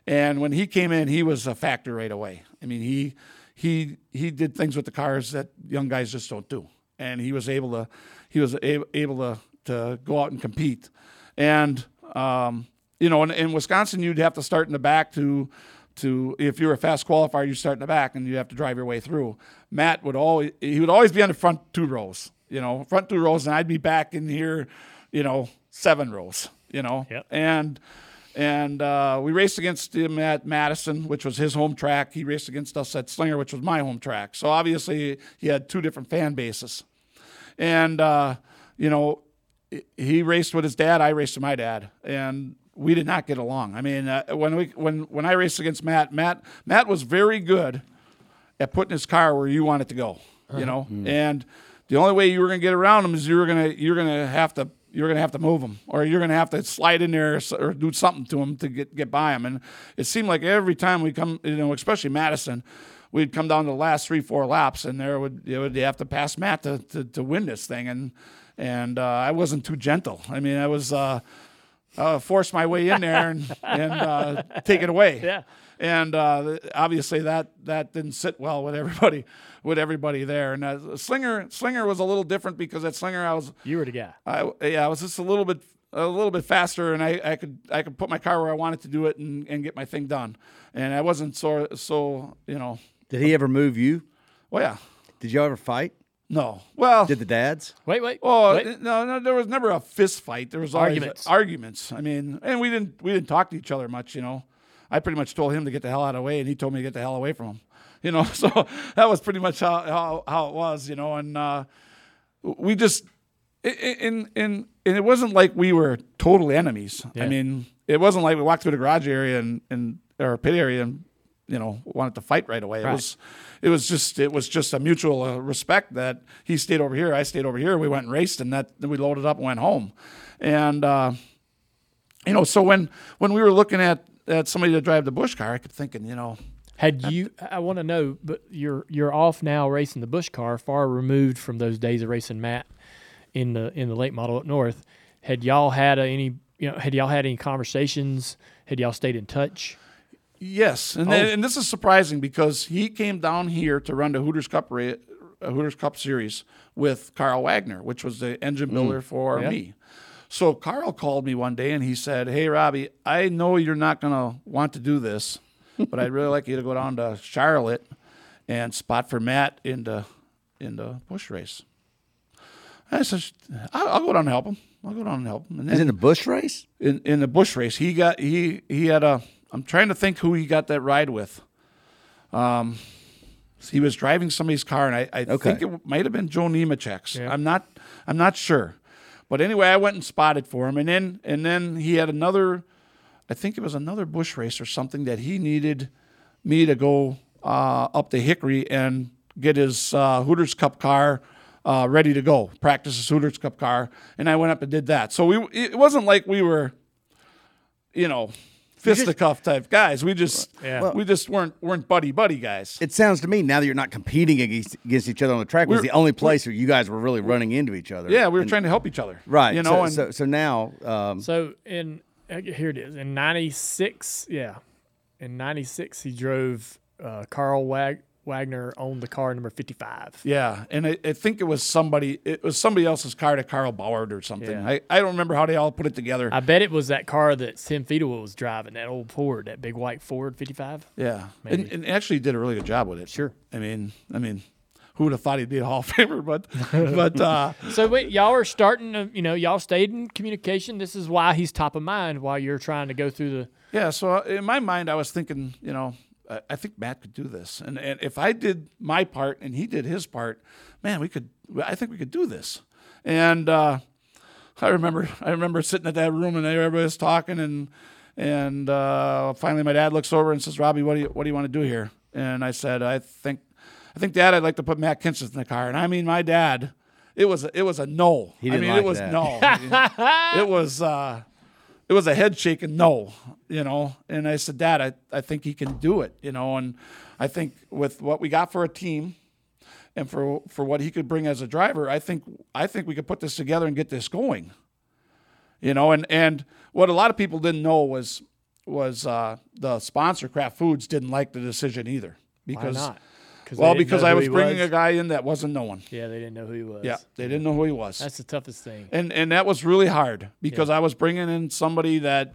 [SPEAKER 6] And when he came in, he was a factor right away. I mean, he he he did things with the cars that young guys just don't do. And he was able to he was able to to go out and compete. And um, you know, in, in Wisconsin, you'd have to start in the back to to if you're a fast qualifier, you start in the back and you have to drive your way through. Matt would always he would always be on the front two rows, you know, front two rows, and I'd be back in here, you know, seven rows, you know,
[SPEAKER 4] Yep.
[SPEAKER 6] and and uh, we raced against him at Madison, which was his home track. He raced against us at Slinger, which was my home track. So obviously he had two different fan bases, and uh, you know he raced with his dad. I raced with my dad, and we did not get along. I mean, uh, when we when when I raced against Matt, Matt Matt was very good at putting his car where you want it to go. You know, and the only way you were going to get around him is you were going to you're going to have to you're going to have to move him, or you're going to have to slide in there or, or do something to him to get get by him. And it seemed like every time we come, you know, especially Madison. We'd come down to the last three, four laps, and there would you would have to pass Matt to, to, to win this thing, and and uh, I wasn't too gentle. I mean, I was uh, uh, force my way in there and and uh, take it away.
[SPEAKER 4] Yeah.
[SPEAKER 6] And uh, obviously that that didn't sit well with everybody with everybody there. And uh, Slinger Slinger was a little different because at Slinger I was
[SPEAKER 4] You were the guy.
[SPEAKER 6] I yeah I was just a little bit a little bit faster and I, I could I could put my car where I wanted to do it and, and get my thing done. And I wasn't so so you know
[SPEAKER 1] Did he ever move you?
[SPEAKER 6] well yeah
[SPEAKER 1] Did you ever fight?
[SPEAKER 6] No well
[SPEAKER 1] Did the dads?
[SPEAKER 4] Wait, wait.
[SPEAKER 6] Oh
[SPEAKER 4] wait.
[SPEAKER 6] no, no, there was never a fist fight. There was always
[SPEAKER 4] Arguments.
[SPEAKER 6] arguments. I mean, and we didn't we didn't talk to each other much. You know, I pretty much told him to get the hell out of the way, and he told me to get the hell away from him. You know, so that was pretty much how how, how it was. You know, and uh, we just in in and it wasn't like we were total enemies.
[SPEAKER 4] Yeah.
[SPEAKER 6] I mean, it wasn't like we walked through the garage area and and or pit area and you know wanted to fight right away. It was it was just it was just a mutual uh, respect that he stayed over here, I stayed over here. We went and raced, and that then we loaded up and went home. And uh, you know, so when when we were looking at at somebody to drive the Busch car, I kept thinking, you know,
[SPEAKER 4] Had you? I want to know, but you're you're off now racing the Busch car, far removed from those days of racing Matt in the in the late model up north. Had y'all had a, any? You know, had y'all had any conversations? Had y'all stayed in touch?
[SPEAKER 6] Yes, and then, and this is surprising because he came down here to run the Hooters Cup ra- uh, Hooters Cup Series with Carl Wagner, which was the engine builder for
[SPEAKER 4] Yeah.
[SPEAKER 6] me. So Carl called me one day and he said, "Hey Robbie, I know you're not gonna want to do this, but I'd really like you to go down to Charlotte and spot for Matt in the in the Busch race." I said, "I'll, I'll go down and help him. I'll go down and help him." And
[SPEAKER 1] Is
[SPEAKER 6] then
[SPEAKER 1] in the Busch race?
[SPEAKER 6] in, in the Busch race. He got he he had a. I'm trying to think who he got that ride with. Um, he was driving somebody's car, and I, I
[SPEAKER 1] Okay.
[SPEAKER 6] think it might have been Joe Nemechek's.
[SPEAKER 4] Yeah.
[SPEAKER 6] I'm not I'm not sure, but anyway, I went and spotted for him, and then and then he had another. I think it was another Busch race or something that he needed me to go uh, up to Hickory and get his uh, Hooters Cup car uh, ready to go, practice his Hooters Cup car, and I went up and did that. So we it wasn't like we were, you know, fisticuff type guys. We just
[SPEAKER 4] Yeah.
[SPEAKER 6] we just weren't weren't buddy buddy guys.
[SPEAKER 1] It sounds to me now that you're not competing against, against each other on the track was
[SPEAKER 6] We're-
[SPEAKER 1] the only place where you guys were really running into each other.
[SPEAKER 6] yeah, we were
[SPEAKER 1] And-
[SPEAKER 6] trying to help each other,
[SPEAKER 1] right.
[SPEAKER 6] You know,
[SPEAKER 1] so,
[SPEAKER 6] and
[SPEAKER 1] so so now um,
[SPEAKER 4] So in uh, here it is in '96. Yeah, in '96 he drove uh, Carl Wag- Wagner owned the car number 55.
[SPEAKER 6] Yeah, and I, I think it was somebody. It was somebody else's car to Carl Bauer or something.
[SPEAKER 4] Yeah.
[SPEAKER 6] I, I don't remember how they all put it together.
[SPEAKER 4] I bet it was that car that Tim Fiedel was driving, that old Ford, that big white Ford 55.
[SPEAKER 6] yeah, and, and actually did a really good job with it.
[SPEAKER 4] Sure.
[SPEAKER 6] I mean, I mean, who would have thought he'd be a Hall of Famer? But but uh,
[SPEAKER 4] So wait, y'all are starting to, you know, y'all stayed in communication. This is why he's top of mind while you're trying to go through the.
[SPEAKER 6] yeah. So in my mind, I was thinking, you know, I, I think Matt could do this, and and if I did my part and he did his part, man, we could. I think we could do this. And uh, I remember I remember sitting at that room and everybody was talking and and uh, finally my dad looks over and says, Robbie, what do you what do you want to do here? And I said, I think I think Dad, I'd like to put Matt Kenseth in the car. And I mean my dad, it was a, it was a no.
[SPEAKER 1] He didn't
[SPEAKER 6] mean
[SPEAKER 1] like
[SPEAKER 6] it was
[SPEAKER 1] that.
[SPEAKER 6] no. it was uh, it was a head shaking no, you know. And I said, Dad, I, I think he can do it, you know, and I think with what we got for a team and for for what he could bring as a driver, I think I think we could put this together and get this going. You know, and and what a lot of people didn't know was was uh, the sponsor Kraft Foods didn't like the decision either because well because I was bringing
[SPEAKER 4] was.
[SPEAKER 6] a guy in that wasn't known.
[SPEAKER 4] Yeah, they didn't know who he was.
[SPEAKER 6] Yeah, they didn't know who he was
[SPEAKER 4] That's the toughest thing.
[SPEAKER 6] and and that was really hard because I was bringing in somebody that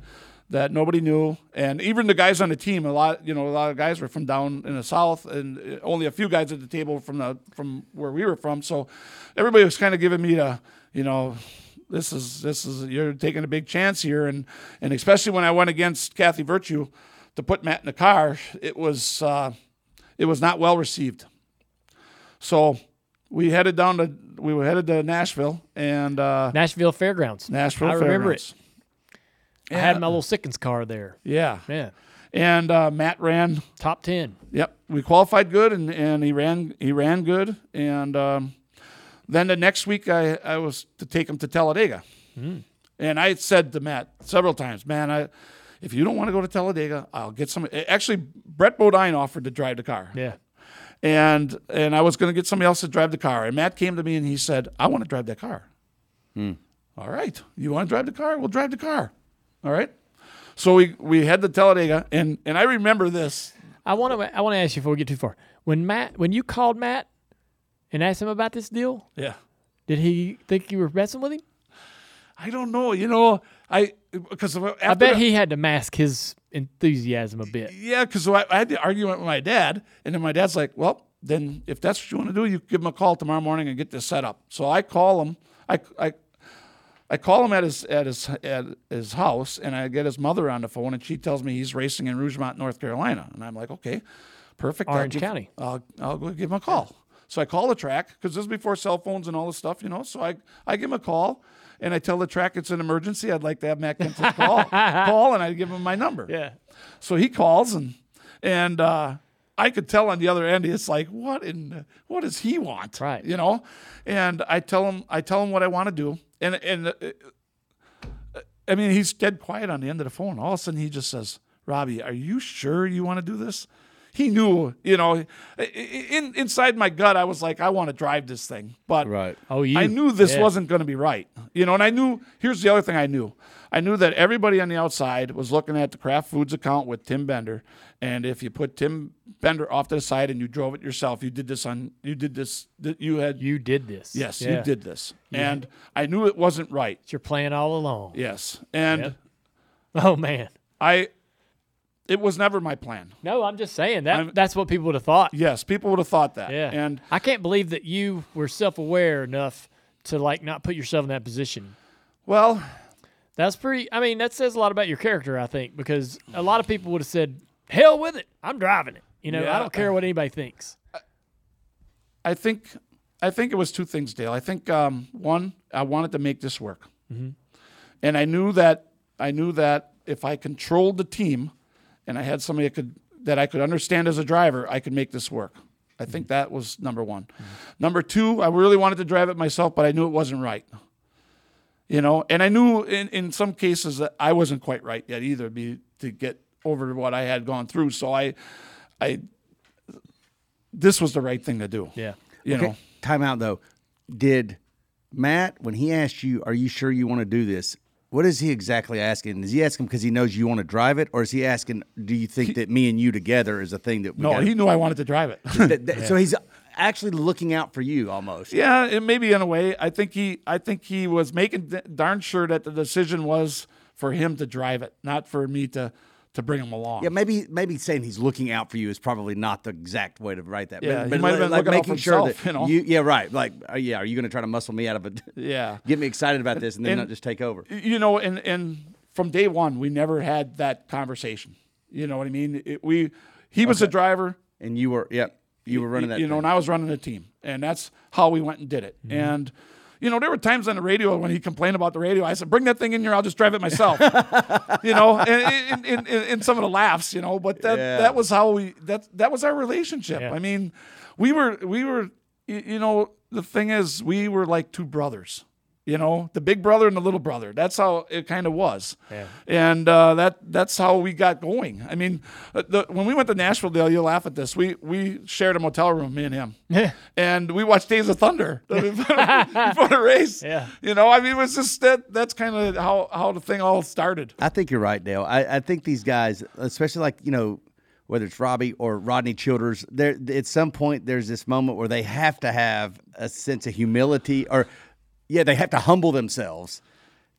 [SPEAKER 6] that nobody knew, and even the guys on the team, a lot you know, a lot of guys were from down in the south, and uh, only a few guys at the table from the from where we were from. So everybody was kind of giving me the, you know. This is this is you're taking a big chance here, and and especially when I went against Kathy Virtue to put Matt in the car, it was uh, it was not well received. So we headed down to we were headed to Nashville and uh,
[SPEAKER 4] Nashville Fairgrounds.
[SPEAKER 6] Nashville
[SPEAKER 4] I remember
[SPEAKER 6] Fairgrounds.
[SPEAKER 4] it. I had my little Sikkens car there.
[SPEAKER 6] Yeah,
[SPEAKER 4] Man,
[SPEAKER 6] and uh, Matt ran.
[SPEAKER 4] top 10.
[SPEAKER 6] Yep, we qualified good, and, and he ran he ran good, and um, then the next week I, I was to take him to Talladega, and I said to Matt several times, man, I if you don't want to go to Talladega, I'll get some. Actually, Brett Bodine offered to drive the car,
[SPEAKER 4] Yeah.
[SPEAKER 6] and and I was going to get somebody else to drive the car. And Matt came to me and he said, "I want to drive that car." Hmm. All right, you want to drive the car? We'll drive the car. All right. So we we head to Talladega, and and I remember this.
[SPEAKER 4] I want to. I want to ask you before we get too far. When Matt, when you called Matt and asked him about this deal,
[SPEAKER 6] Yeah.
[SPEAKER 4] did he think you were messing with him?
[SPEAKER 6] I don't know. You know, I because uh,
[SPEAKER 4] I bet he had to mask his enthusiasm a bit.
[SPEAKER 6] Yeah, because I, I had the argument with my dad, and then my dad's like, "Well, then if that's what you want to do, you give him a call tomorrow morning and get this set up." So I call him. I I, I call him at his at his at his house, and I get his mother on the phone, and she tells me he's racing in Rougemont, North Carolina, and I'm like, "Okay, perfect. I'll
[SPEAKER 4] Orange
[SPEAKER 6] give-
[SPEAKER 4] County.
[SPEAKER 6] I'll I'll go give him a call." So I call the track because this is before cell phones and all this stuff, you know. So I I give him a call. And I tell the track it's an emergency. I'd like to have Matt Kenseth call, call, and I give him my number.
[SPEAKER 4] Yeah.
[SPEAKER 6] So he calls and and uh, I could tell on the other end it's like what in what does he want?
[SPEAKER 4] Right.
[SPEAKER 6] You know, and I tell him I tell him what I want to do, and and uh, I mean he's dead quiet on the end of the phone. All of a sudden he just says, "Robbie, are you sure you want to do this?" He knew, you know, in, inside my gut, I was like, I want to drive this thing, but
[SPEAKER 1] Right.
[SPEAKER 4] Oh, you.
[SPEAKER 6] I knew this
[SPEAKER 4] Yeah.
[SPEAKER 6] wasn't going to be right. You know, and I knew here's the other thing I knew. I knew that everybody on the outside was looking at the Kraft Foods account with Tim Bender. And if you put Tim Bender off to the side and you drove it yourself, you did this on you did this you had
[SPEAKER 4] You did this.
[SPEAKER 6] Yes,
[SPEAKER 4] Yeah.
[SPEAKER 6] you did this. And I knew it wasn't right.
[SPEAKER 4] You're playing all along.
[SPEAKER 6] Yes. And
[SPEAKER 4] Yep. Oh man.
[SPEAKER 6] I it was never my plan.
[SPEAKER 4] No, I'm just saying that
[SPEAKER 6] I'm-
[SPEAKER 4] that's what people would have thought.
[SPEAKER 6] Yes, people would have thought that.
[SPEAKER 4] Yeah.
[SPEAKER 6] And
[SPEAKER 4] I can't believe that you were self-aware enough to like not put yourself in that position.
[SPEAKER 6] well,
[SPEAKER 4] That's pretty. I mean, that says a lot about your character, I think, because a lot of people would have said, "Hell with it, I'm driving it." You know,
[SPEAKER 6] Yeah.
[SPEAKER 4] I don't care what anybody thinks.
[SPEAKER 6] I think I think it was two things, Dale. I think um, one, I wanted to make this work, and I knew that I knew that if I controlled the team, and I had somebody that could that I could understand as a driver, I could make this work. I think mm-hmm. that was number one. Mm-hmm. Number two, I really wanted to drive it myself, but I knew it wasn't right. You know, and I knew in, in some cases that I wasn't quite right yet either, be to get over what I had gone through. So I, I, this was the right thing to do.
[SPEAKER 4] Yeah.
[SPEAKER 6] You
[SPEAKER 1] Okay,
[SPEAKER 6] know,
[SPEAKER 1] time out though. Did Matt, when he asked you, "Are you sure you want to do this?" What is he exactly asking? Is he asking because he knows you want to drive it, or is he asking, "Do you think that me and you together is a thing that we
[SPEAKER 6] no,
[SPEAKER 1] gotta-
[SPEAKER 6] he knew I wanted to drive it.
[SPEAKER 1] that- that- So he's actually looking out for you almost.
[SPEAKER 6] yeah, it maybe in a way. I think he, I think he was making darn sure that the decision was for him to drive it, not for me to to bring him along.
[SPEAKER 1] Yeah, maybe maybe saying he's looking out for you is probably not the exact way to write that.
[SPEAKER 6] Yeah,
[SPEAKER 1] but,
[SPEAKER 6] he
[SPEAKER 1] but
[SPEAKER 6] might have
[SPEAKER 1] like,
[SPEAKER 6] been looking out
[SPEAKER 1] making
[SPEAKER 6] for
[SPEAKER 1] sure
[SPEAKER 6] himself,
[SPEAKER 1] that
[SPEAKER 6] you know?
[SPEAKER 1] yeah, right. Like, uh, yeah, are you going to try to muscle me out of it?
[SPEAKER 6] Yeah.
[SPEAKER 1] get me excited about this and then
[SPEAKER 6] And-
[SPEAKER 1] not just take over.
[SPEAKER 6] you know, and and from day one, we never had that conversation. You know what I mean? It, we he was a driver.
[SPEAKER 1] And you were, yeah, you were running that.
[SPEAKER 6] you know,
[SPEAKER 1] thing.
[SPEAKER 6] and I was running the team, and that's how we went and did it. And you know, there were times on the radio when he complained about the radio. I said, "Bring that thing in here. I'll just drive it myself." you know, and in, some of the laughs, you know, but that
[SPEAKER 1] Yeah.
[SPEAKER 6] that was how we that that was our relationship.
[SPEAKER 4] Yeah.
[SPEAKER 6] I mean, we were we were you know the thing is we were like two brothers. You know, the big brother and the little brother. That's how it kind of was.
[SPEAKER 4] Yeah.
[SPEAKER 6] And uh, that that's how we got going. I mean, uh, the, when we went to Nashville, Dale, you'll laugh at this. We we shared a motel room, me and him.
[SPEAKER 4] Yeah.
[SPEAKER 6] And we watched Days of Thunder before the race.
[SPEAKER 4] Yeah.
[SPEAKER 6] You know, I mean, it was just that. That's kind of how how the thing all started.
[SPEAKER 1] I think you're right, Dale. I, I think these guys, especially like you know, whether it's Robbie or Rodney Childers, there at some point there's this moment where they have to have a sense of humility, or yeah, they have to humble themselves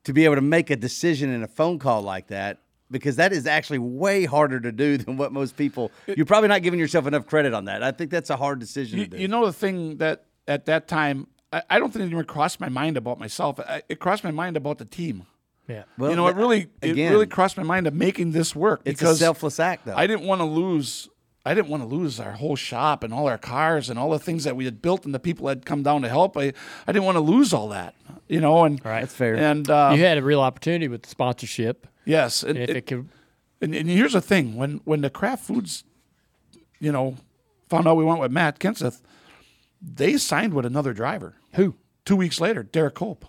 [SPEAKER 1] to be able to make a decision in a phone call like that. Because that is actually way harder to do than what most people. You're probably not giving yourself enough credit on that. I think that's a hard decision
[SPEAKER 6] You,
[SPEAKER 1] to do.
[SPEAKER 6] you know, the thing that at that time, I, I don't think it even crossed my mind about myself. I, it crossed my mind about the team.
[SPEAKER 4] Yeah.
[SPEAKER 1] well,
[SPEAKER 6] you know, it
[SPEAKER 1] that-
[SPEAKER 6] really it really crossed my mind of making this work
[SPEAKER 1] it's
[SPEAKER 6] because
[SPEAKER 1] a selfless act, though.
[SPEAKER 6] I didn't want to lose. I didn't want to lose our whole shop and all our cars and all the things that we had built and the people that had come down to help. I, I didn't want to lose all that, you know. And
[SPEAKER 4] Right.
[SPEAKER 1] That's fair.
[SPEAKER 6] And uh,
[SPEAKER 4] you had a real opportunity with the sponsorship.
[SPEAKER 6] yes, and,
[SPEAKER 4] And if
[SPEAKER 6] it-
[SPEAKER 4] it could,
[SPEAKER 6] and, and here's the thing: when when the Kraft Foods, you know, found out we went with Matt Kenseth, they signed with another driver.
[SPEAKER 4] who?
[SPEAKER 6] Two weeks later, Derrike Cope.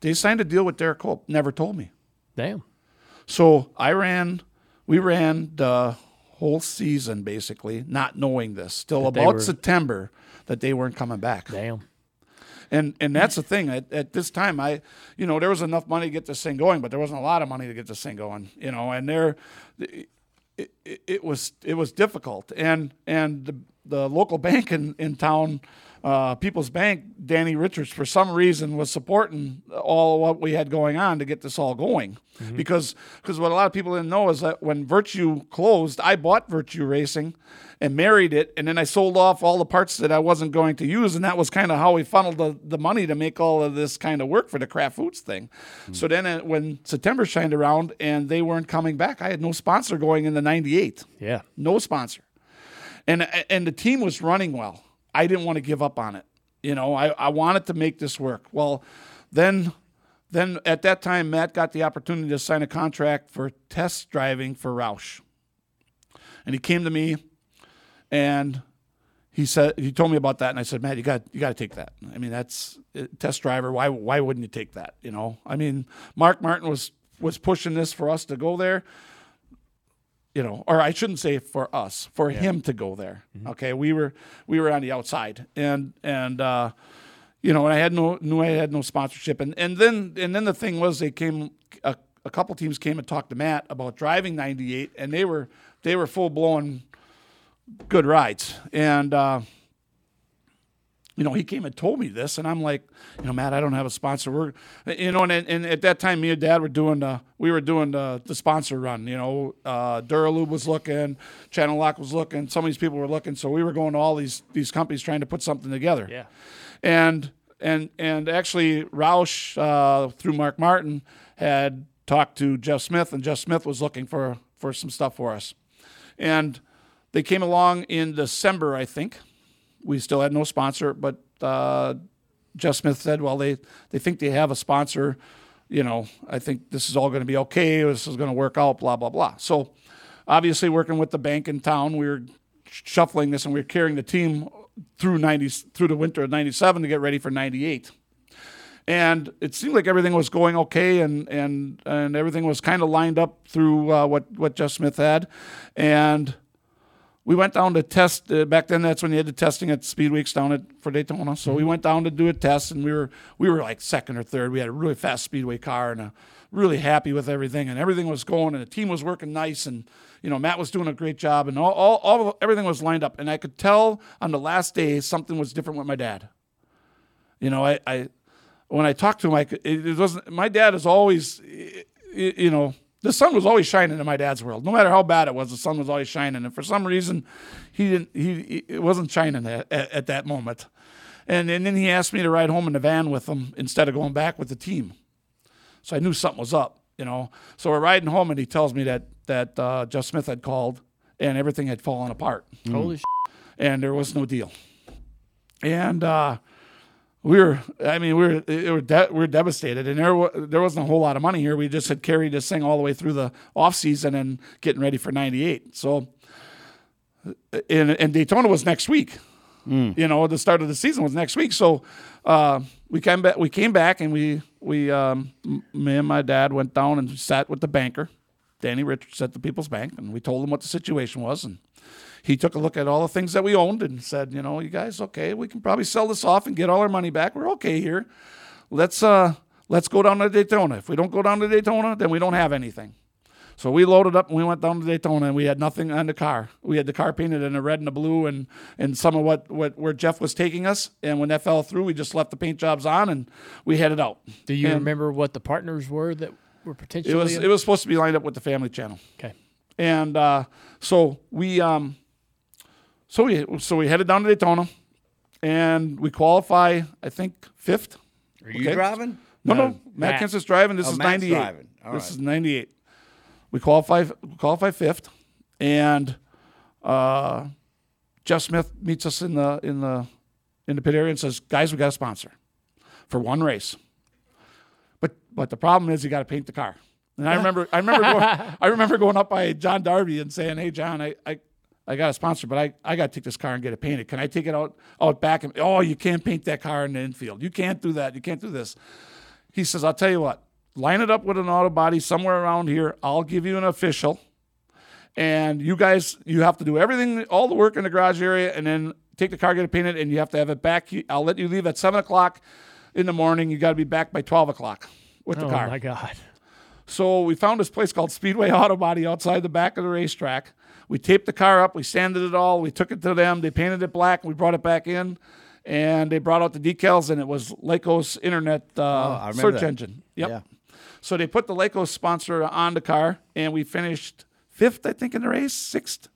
[SPEAKER 6] They signed a deal with Derrike Cope. Never told me.
[SPEAKER 4] Damn.
[SPEAKER 6] So I ran, we ran the whole season basically, not knowing this till
[SPEAKER 4] they
[SPEAKER 6] about
[SPEAKER 4] were-
[SPEAKER 6] September that they weren't coming back.
[SPEAKER 4] Damn.
[SPEAKER 6] And and that's the thing. At, at this time, I, you know, there was enough money to get this thing going, but there wasn't a lot of money to get this thing going. You know, and there, it, it, it was it was difficult. And and the the local bank in in town uh, People's Bank, Danny Richards, for some reason, was supporting all of what we had going on to get this all going. Mm-hmm. Because because what a lot of people didn't know is that when Virtue closed, I bought Virtue Racing and married it, and then I sold off all the parts that I wasn't going to use, and that was kind of how we funneled the, the money to make all of this kind of work for the Kraft Foods thing. Mm-hmm. So then uh, when September shined around and they weren't coming back, I had no sponsor going into '98.
[SPEAKER 4] Yeah,
[SPEAKER 6] no sponsor, and and the team was running well. I didn't want to give up on it. You know, I, I wanted to make this work. Well, then then at that time Matt got the opportunity to sign a contract for test driving for Roush. And he came to me and he said he told me about that and I said, "Matt, you got you got to take that. I mean, that's uh, test driver. Why why wouldn't you take that, you know? I mean, Mark Martin was was pushing this for us to go there you know, or I shouldn't say for us, for yeah. him to go there. Mm-hmm. Okay, we were we were on the outside, and and uh, you know, and I had no knew I had no sponsorship, and and then and then the thing was they came a, a couple teams came and talked to Matt about driving 98, and they were they were full blown good rides, and. Uh, you know, he came and told me this, and I'm like, you know, Matt, I don't have a sponsor. We're, you know, and, and at that time, me and Dad were doing the, we were doing the, the sponsor run. You know, uh, Duralube was looking, Channellock was looking, some of these people were looking, so we were going to all these these companies trying to put something together.
[SPEAKER 4] Yeah,
[SPEAKER 6] and and and actually, Roush uh, through Mark Martin had talked to Jeff Smith, and Jeff Smith was looking for for some stuff for us, and they came along in December, I think we still had no sponsor, but uh, Jeff Smith said, well, they, they think they have a sponsor. You know, I think this is all going to be okay. This is going to work out, blah, blah, blah. So obviously, working with the bank in town, we were shuffling this and we were carrying the team through 90, through the winter of 97 to get ready for 98 and it seemed like everything was going okay and and and everything was kind of lined up through uh, what what Jeff Smith had and we went down to test uh, back then. That's when they had the testing at Speed Weeks down at for Daytona. So mm-hmm. we went down to do a test, and we were we were like second or third. We had a really fast speedway car, and a, really happy with everything, and everything was going, and the team was working nice, and you know Matt was doing a great job, and all, all, all everything was lined up, and I could tell on the last day something was different with my dad. You know, I, I when I talked to him, I could, it, it wasn't my dad is always, you know the sun was always shining in my dad's world. No matter how bad it was, the sun was always shining. And for some reason, he didn't. He it wasn't shining at, at, at, that moment. And and then he asked me to ride home in the van with him instead of going back with the team. So I knew something was up, you know. So we're riding home, and he tells me that that uh, Jeff Smith had called, and everything had fallen apart.
[SPEAKER 4] Holy. Mm.
[SPEAKER 6] And there was no deal. And uh, we were i mean we were we were, de- we were devastated. And there there wasn't a whole lot of money here. We just had carried this thing all the way through the off season and getting ready for 98 so and, and daytona was next week. Mm. you know the start of the season was next week. So uh, we came back we came back and we we um, me and my dad went down and sat with the banker. Danny richards at the people's bank and we told him what the situation was and he took a look at all the things that we owned and said, you know, you guys, okay, we can probably sell this off and get all our money back. We're okay here. Let's uh, let's go down to Daytona. If we don't go down to Daytona, then we don't have anything. So we loaded up and we went down to Daytona and we had nothing on the car. We had the car painted in a red and a blue and, and some of what, what where Jeff was taking us. And when that fell through, we just left the paint jobs on and we headed out.
[SPEAKER 4] Do you
[SPEAKER 6] and
[SPEAKER 4] remember what the partners were that were potentially?
[SPEAKER 6] It was it was supposed to be lined up with the Family Channel.
[SPEAKER 4] Okay.
[SPEAKER 6] And uh, so we um, so we so we headed down to Daytona, and we qualify. I think fifth.
[SPEAKER 7] Are you okay. driving?
[SPEAKER 6] No, no. no. Matt, Matt driving. This oh, is ninety eight. This right. is ninety eight. We qualify qualify fifth, and uh, Jeff Smith meets us in the in the in the pit area and says, "Guys, we got a sponsor for one race." But but the problem is you got to paint the car. And I remember I remember going, I remember going up by John Darby and saying, "Hey John, I, I I got a sponsor, but I, I got to take this car and get it painted. Can I take it out out back? And oh, you can't paint that car in the infield. You can't do that. You can't do this. He says, I'll tell you what. Line it up with an auto body somewhere around here. I'll give you an official, and you guys you have to do everything, all the work in the garage area, and then take the car, get it painted, and you have to have it back. I'll let you leave at seven o'clock in the morning. You got to be back by twelve o'clock with the
[SPEAKER 4] oh,
[SPEAKER 6] car.
[SPEAKER 4] Oh my God.
[SPEAKER 6] So we found this place called Speedway Auto Body outside the back of the racetrack. We taped the car up, we sanded it all, we took it to them, they painted it black, we brought it back in, and they brought out the decals, and it was Lycos Internet uh,
[SPEAKER 1] Oh,
[SPEAKER 6] search
[SPEAKER 1] that.
[SPEAKER 6] engine. Yep.
[SPEAKER 1] Yeah.
[SPEAKER 6] So they put the Lycos sponsor on the car, and we finished fifth, I think, in the race, sixth,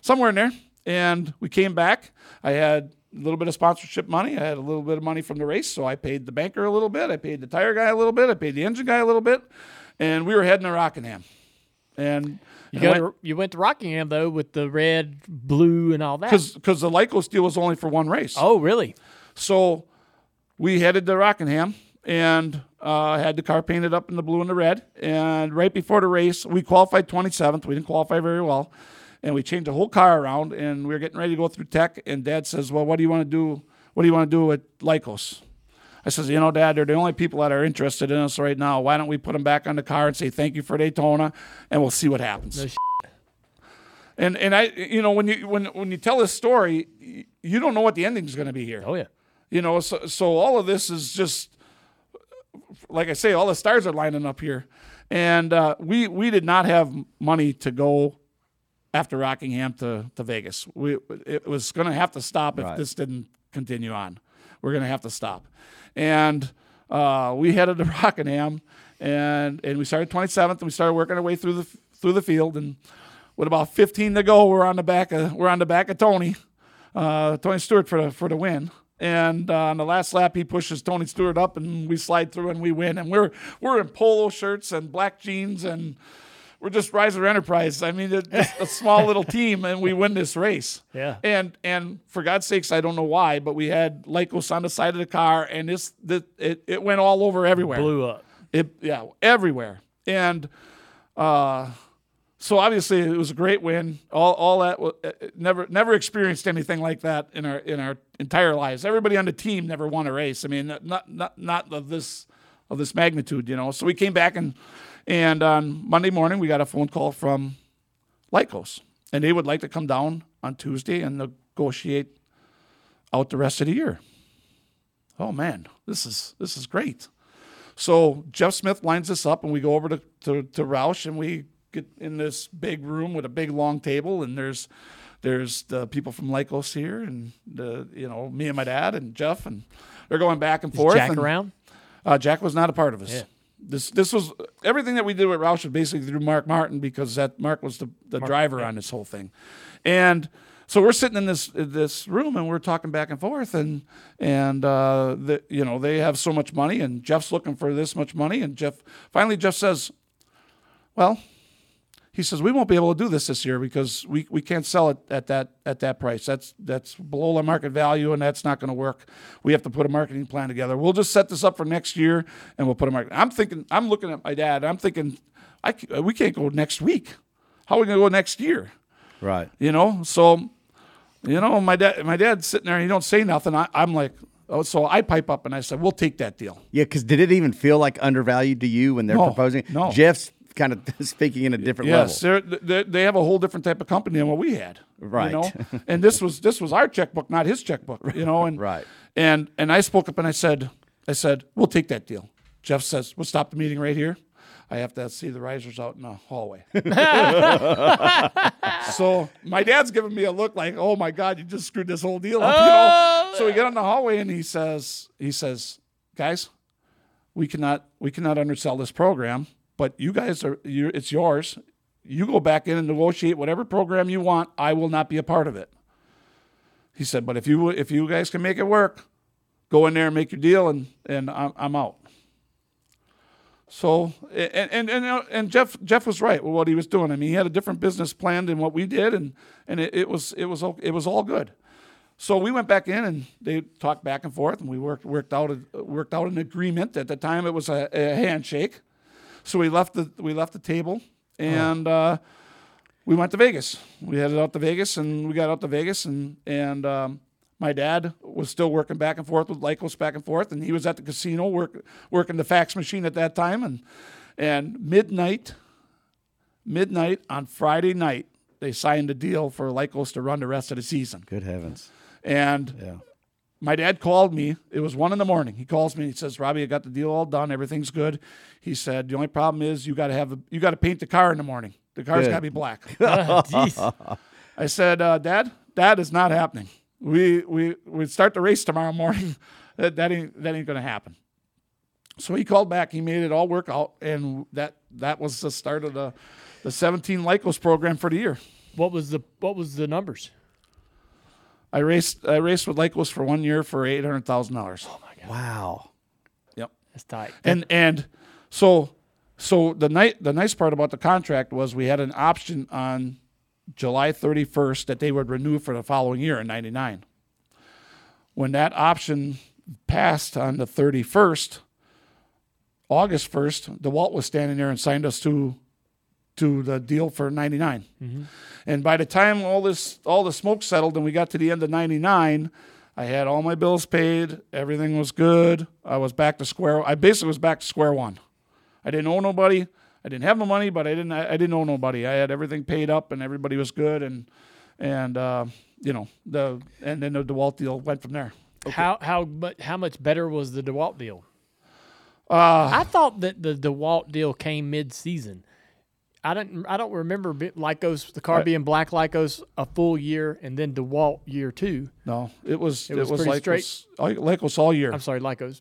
[SPEAKER 6] somewhere in there. And we came back. I had a little bit of sponsorship money. I had a little bit of money from the race, so I paid the banker a little bit. I paid the tire guy a little bit. I paid the engine guy a little bit, and we were heading to Rockingham. And
[SPEAKER 4] You go to, you went to Rockingham though with the red, blue, and all that.
[SPEAKER 6] because the Lycos deal was only for one race.
[SPEAKER 4] oh, really?
[SPEAKER 6] So we headed to Rockingham and uh, had the car painted up in the blue and the red. And right before the race, we qualified 27th. We didn't qualify very well. And we changed the whole car around and we were getting ready to go through tech. And dad says, Well, what do you want to do? What do you want to do with Lycos? I says, You know, dad, they're the only people that are interested in us right now. Why don't we put them back on the car and say thank you for Daytona and we'll see what happens.
[SPEAKER 4] No
[SPEAKER 6] and and I, you know, when you when when you tell this story, you don't know what the ending's going to be here.
[SPEAKER 4] Oh yeah.
[SPEAKER 6] You know, so, so all of this is just, like I say, all the stars are lining up here. And uh, we, we did not have money to go after Rockingham to, to Vegas. We, it was going to have to stop if
[SPEAKER 1] Right.
[SPEAKER 6] this didn't continue on. We're going to have to stop. And uh, we headed to Rockingham and, and we started 27th and we started working our way through the, through the field. And with about 15 to go, we're on the back of, we're on the back of Tony uh, Tony Stewart for the for the win. And uh, on the last lap, he pushes Tony Stewart up, and we slide through and we win. And we're we're in polo shirts and black jeans, and we're just Reiser Enterprise. I mean, just a small little team, and we win this race.
[SPEAKER 4] Yeah.
[SPEAKER 6] And and for God's sakes, I don't know why, but we had Lycos on the side of the car, and this the, it it went all over everywhere.
[SPEAKER 4] Blew up.
[SPEAKER 6] It yeah, everywhere. And uh so obviously it was a great win. All all that uh, never never experienced anything like that in our in our entire lives. Everybody on the team never won a race. I mean, not not not of this of this magnitude, you know. So we came back and and on Monday morning we got a phone call from Lycos, and they would like to come down on Tuesday and negotiate out the rest of the year. Oh man, this is this is great. So Jeff Smith lines us up, and we go over to, to, to Roush, and we get in this big room with a big long table, and there's there's the people from Lycos here, and the you know me and my dad and Jeff, and they're going back and
[SPEAKER 4] Is
[SPEAKER 6] forth.
[SPEAKER 4] Jack
[SPEAKER 6] and,
[SPEAKER 4] around?
[SPEAKER 6] Uh, Jack was not a part of us.
[SPEAKER 4] Yeah.
[SPEAKER 6] This this was everything that we did with Roush was basically through Mark Martin because that Mark was the, the driver on this whole thing, and so we're sitting in this this room and we're talking back and forth and and uh, the, you know they have so much money and Jeff's looking for this much money and Jeff finally Jeff says, well, he says we won't be able to do this this year because we, we can't sell it at that at that price. That's that's below the market value and that's not going to work. We have to put a marketing plan together. We'll just set this up for next year and we'll put a market. I'm thinking I'm looking at my dad. I'm thinking I we can't go next week. How are we going to go next year?
[SPEAKER 1] Right.
[SPEAKER 6] You know, so you know my dad my dad's sitting there and he don't say nothing. I, I'm like, oh, so I pipe up and I said, we'll take that deal.
[SPEAKER 1] Yeah, because did it even feel like undervalued to you when they're
[SPEAKER 6] No,
[SPEAKER 1] proposing?
[SPEAKER 6] no.
[SPEAKER 1] Jeff's kind of speaking in a different
[SPEAKER 6] Yes,
[SPEAKER 1] level.
[SPEAKER 6] they're, they they have a whole different type of company than what we had.
[SPEAKER 1] Right.
[SPEAKER 6] You know? and this was this was our checkbook, not his checkbook. You know, and
[SPEAKER 1] Right.
[SPEAKER 6] And and I spoke up and I said, I said, we'll take that deal. Jeff says, we'll stop the meeting right here. I have to see the Reisers out in the hallway. so my dad's giving me a look like, oh my God, you just screwed this whole deal up. You know? Oh. So we get on the hallway and he says, he says, guys, we cannot we cannot undersell this program, but you guys are it's yours. You go back in and negotiate whatever program you want. I will not be a part of it. He said, but if you if you guys can make it work, go in there and make your deal, and and I'm, I'm out. So and and and, uh, and Jeff Jeff was right with what he was doing. I mean, he had a different business plan than what we did, and and it, it was it was it was all good. So we went back in and they talked back and forth, and we worked worked out a, worked out an agreement. At the time, it was a, a handshake. So we left the we left the table and uh, we went to Vegas. We headed out to Vegas, and we got out to Vegas, and and um, my dad was still working back and forth with Lycos back and forth, and he was at the casino work, working the fax machine at that time, and and midnight, midnight on Friday night, they signed a deal for Lycos to run the rest of the season.
[SPEAKER 1] Good heavens.
[SPEAKER 6] And my dad called me. It was one in the morning. He calls me. He says, "Robbie, I got the deal all done. Everything's good." He said, "The only problem is you got to have a, you got to paint the car in the morning. The car's got to be black."
[SPEAKER 4] Jeez.
[SPEAKER 6] I said, uh, "Dad, that is not happening. We we we start the race tomorrow morning. that, that ain't that ain't going to happen." So he called back. He made it all work out, and that that was the start of the the 17 Lycos program for the year.
[SPEAKER 4] what was the what was the numbers?
[SPEAKER 6] I raced I raced with Lycos for one year for eight hundred thousand dollars. Oh my god!
[SPEAKER 1] Wow.
[SPEAKER 6] Yep.
[SPEAKER 4] That's tight.
[SPEAKER 6] And and so so the night the nice part about the contract was we had an option on July 31st that they would renew for the following year in 99. When that option passed on the 31st, August 1st, DeWalt was standing there and signed us to to the deal for 99. And by the time all this all the smoke settled and we got to the end of 99, I had all my bills paid, everything was good. I was back to square I basically was back to square one. I didn't owe nobody. I didn't have no money, but I didn't I, I didn't owe nobody. I had everything paid up and everybody was good and and uh, you know, the and then the DeWalt deal went from there.
[SPEAKER 4] How how but how much better was the DeWalt deal? Uh, I thought that the DeWalt deal came mid season. I don't I don't remember bi- Lycos the car
[SPEAKER 6] Right.
[SPEAKER 4] being black Lycos a full year and then DeWalt year two.
[SPEAKER 6] No, it was
[SPEAKER 4] It
[SPEAKER 6] it
[SPEAKER 4] was
[SPEAKER 6] was,
[SPEAKER 4] pretty straight.
[SPEAKER 6] was, like was all year.
[SPEAKER 4] I'm sorry, Lycos.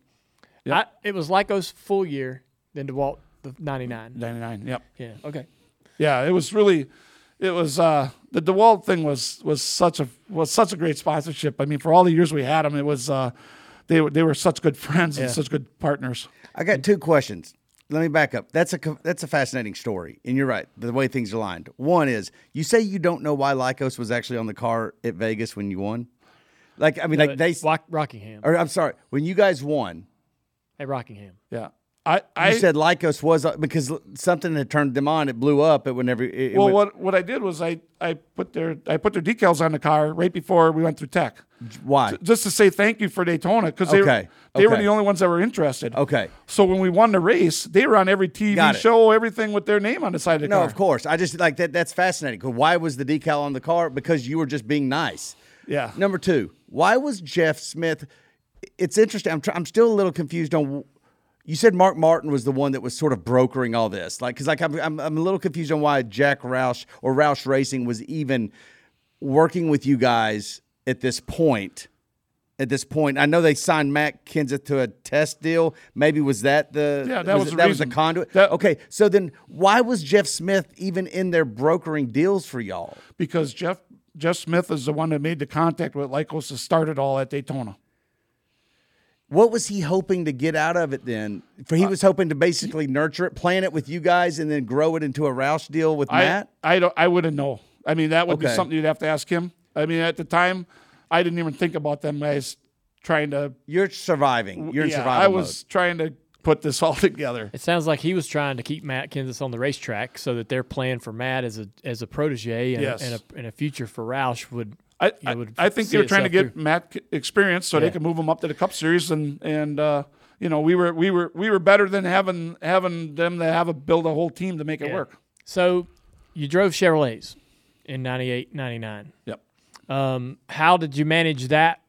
[SPEAKER 6] Yep.
[SPEAKER 4] I, it was Lycos full year, then DeWalt the 99.
[SPEAKER 6] 99. Yep.
[SPEAKER 4] Yeah. Okay.
[SPEAKER 6] Yeah, it was really, it was uh, the Dewalt thing was was such a was such a great sponsorship. I mean, for all the years we had them, it was uh, they were they were such good friends and such good partners.
[SPEAKER 1] I got two questions. Let me back up. That's a that's a fascinating story, and you're right. The way things aligned. One is you say you don't know why Lycos was actually on the car at Vegas when you won. Like I mean, like they.
[SPEAKER 4] Rockingham.
[SPEAKER 1] Or I'm sorry, when you guys won,
[SPEAKER 4] At Rockingham.
[SPEAKER 6] Yeah, I I
[SPEAKER 1] you said Lycos was uh, because something had turned them on. It blew up. It whenever. It, it
[SPEAKER 6] well,
[SPEAKER 1] went-
[SPEAKER 6] what what I did was I I put their I put their decals on the car right before we went through tech,
[SPEAKER 1] why?
[SPEAKER 6] just to say thank you for Daytona because they
[SPEAKER 1] Okay,
[SPEAKER 6] they were the only ones that were interested.
[SPEAKER 1] Okay.
[SPEAKER 6] So when we won the race, they were on every TV show, everything with their name on the side of the
[SPEAKER 1] No,
[SPEAKER 6] car.
[SPEAKER 1] No, of course. I just like that. That's fascinating. 'Cause Why was the decal on the car? Because you were just being nice.
[SPEAKER 6] Yeah.
[SPEAKER 1] Number two, why was Jeff Smith? It's interesting. I'm tr- I'm still a little confused on. You said Mark Martin was the one that was sort of brokering all this, like because like I'm, I'm I'm a little confused on why Jack Roush or Roush Racing was even working with you guys at this point. At this point, I know they signed Matt Kenseth to a test deal. Maybe was that the
[SPEAKER 6] Yeah, that was
[SPEAKER 1] it-
[SPEAKER 6] the
[SPEAKER 1] that was the conduit.
[SPEAKER 6] That-
[SPEAKER 1] okay, so then why was Jeff Smith even in there brokering deals for y'all?
[SPEAKER 6] because Jeff Jeff Smith is the one that made the contact with Lycos to start it all at Daytona.
[SPEAKER 1] What was he hoping to get out of it then? For he was hoping to basically nurture it, plan it with you guys, and then grow it into a Roush deal with
[SPEAKER 6] I
[SPEAKER 1] Matt.
[SPEAKER 6] I don't I wouldn't know. I mean that would be something you'd have to ask him. I mean at the time I didn't even think about them as trying to
[SPEAKER 1] You're surviving. You're in
[SPEAKER 6] yeah,
[SPEAKER 1] survival
[SPEAKER 6] I was trying to put this all together.
[SPEAKER 4] It sounds like he was trying to keep Matt Kenseth on the racetrack so that their plan for Matt as a as a protege and,
[SPEAKER 6] Yes.
[SPEAKER 4] a, and, a, and a future for Roush would.
[SPEAKER 6] I,
[SPEAKER 4] you know,
[SPEAKER 6] I,
[SPEAKER 4] would
[SPEAKER 6] I think they were trying to get
[SPEAKER 4] through.
[SPEAKER 6] Matt experience so
[SPEAKER 4] Yeah.
[SPEAKER 6] they could move him up to the Cup Series and and uh, you know we were we were we were better than having having them to have a build a whole team to make it
[SPEAKER 4] Yeah.
[SPEAKER 6] work.
[SPEAKER 4] So you drove Chevrolets in 98, 99.
[SPEAKER 6] Yep.
[SPEAKER 4] Um, how did you manage that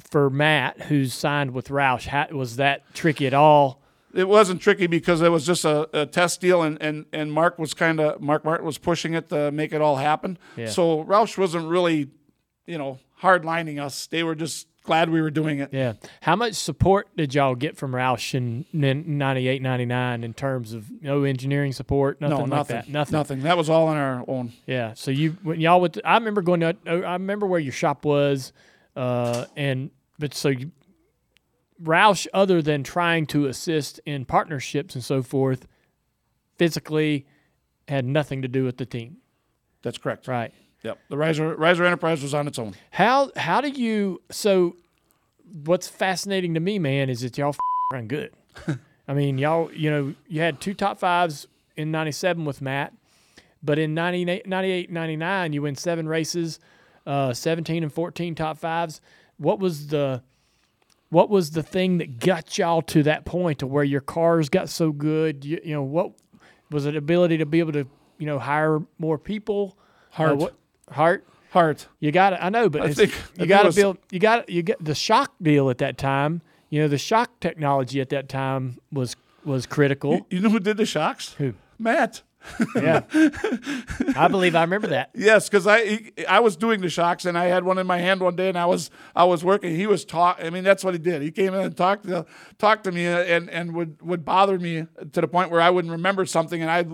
[SPEAKER 4] for Matt, who's signed with Roush? How, was that tricky at all?
[SPEAKER 6] it wasn't tricky because it was just a, a test deal and, and, and Mark was kind of Mark Martin was pushing it to make it all happen.
[SPEAKER 4] Yeah.
[SPEAKER 6] So Roush wasn't really, you know, hard lining us. They were just glad we were doing it.
[SPEAKER 4] Yeah. How much support did y'all get from Roush in nin- 98, 99 in terms of no engineering support, nothing
[SPEAKER 6] no,
[SPEAKER 4] like
[SPEAKER 6] nothing,
[SPEAKER 4] that? Nothing.
[SPEAKER 6] nothing. That was all on our own.
[SPEAKER 4] Yeah. So you when y'all would I remember going to I remember where your shop was, uh, and but so you, Roush, other than trying to assist in partnerships and so forth, physically had nothing to do with the team.
[SPEAKER 6] That's correct.
[SPEAKER 4] Right.
[SPEAKER 6] Yep. The Reiser Reiser Enterprise was on its own.
[SPEAKER 4] How how do you so? What's fascinating to me, man, is that y'all f- run good. I mean, y'all, you know, you had two top fives in '97 with Matt, but in 98, 98 99, you win seven races, uh, 17 and 14 top fives. What was the what was the thing that got y'all to that point to where your cars got so good? You, you know, what was it? Ability to be able to, you know, hire more people?
[SPEAKER 6] Heart.
[SPEAKER 4] Uh, what, heart.
[SPEAKER 6] heart.
[SPEAKER 4] You got to I know, but
[SPEAKER 6] I
[SPEAKER 4] it's,
[SPEAKER 6] think-
[SPEAKER 4] you got to build. You got you get the shock deal at that time. You know, the shock technology at that time was was critical.
[SPEAKER 6] You know who did the shocks?
[SPEAKER 4] Who?
[SPEAKER 6] Matt.
[SPEAKER 4] Yeah, I believe I remember that.
[SPEAKER 6] Yes, because I he- I was doing the shocks and I had one in my hand one day and I was I was working. He was talk. I mean, that's what he did. He came in and talked to talked to me and, and would, would bother me to the point where I wouldn't remember something. And I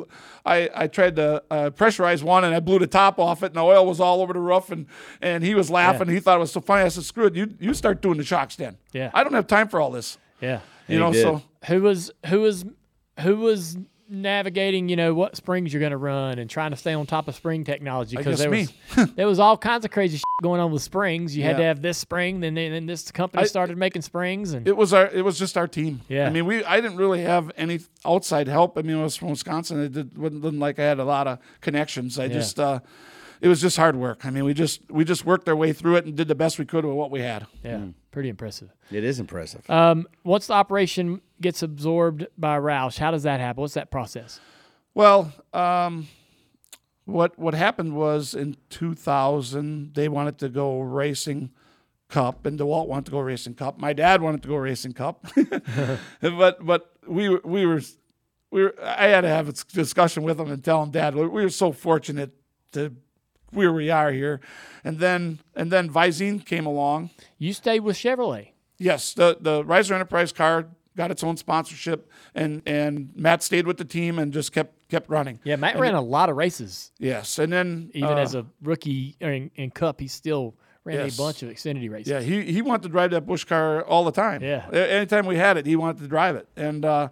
[SPEAKER 6] I, I tried to uh, pressurize one and I blew the top off it and the oil was all over the roof and and he was laughing. He thought it was so funny. I said, "Screw it, you you start doing the shocks then."
[SPEAKER 4] Yeah.
[SPEAKER 6] I don't have time for all this.
[SPEAKER 4] Yeah.
[SPEAKER 6] You know,
[SPEAKER 1] did.
[SPEAKER 6] so
[SPEAKER 4] Who was who was who was navigating? You know what springs you're going to run and trying to stay on top of spring technology because there
[SPEAKER 6] me.
[SPEAKER 4] was there was all kinds of crazy shit going on with springs. You had to have this spring, then then this company
[SPEAKER 6] I-
[SPEAKER 4] started making springs, and
[SPEAKER 6] It was our. It was just our team.
[SPEAKER 4] Yeah.
[SPEAKER 6] I mean, we. I didn't really have any outside help. I mean, I was from Wisconsin. It did, wasn't, like I had a lot of connections. I just. Uh, it was just hard work. I mean, we just we just worked our way through it and did the best we could with what we had.
[SPEAKER 4] yeah, pretty impressive.
[SPEAKER 1] It is impressive.
[SPEAKER 4] Um, once the operation gets absorbed by Roush, how does that happen? What's that process?
[SPEAKER 6] Well, um, what what happened was in 2000 they wanted to go racing cup and DeWalt wanted to go racing cup. My dad wanted to go racing cup, but but we were we were we were I had to have a discussion with him and tell him, Dad, we we were so fortunate to where we are here, and then and then Visine came along.
[SPEAKER 4] You stayed with Chevrolet.
[SPEAKER 6] Yes, the the Reiser Enterprise car got its own sponsorship, and and Matt stayed with the team and just kept kept running.
[SPEAKER 4] Yeah, Matt ran a lot of races.
[SPEAKER 6] Yes, and then
[SPEAKER 4] Even
[SPEAKER 6] uh,
[SPEAKER 4] as a rookie in, in Cup, he still ran
[SPEAKER 6] Yes.
[SPEAKER 4] a bunch of Xfinity races.
[SPEAKER 6] yeah, he he wanted to drive that Busch car all the time.
[SPEAKER 4] Yeah.
[SPEAKER 6] Anytime we had it, he wanted to drive it, and uh,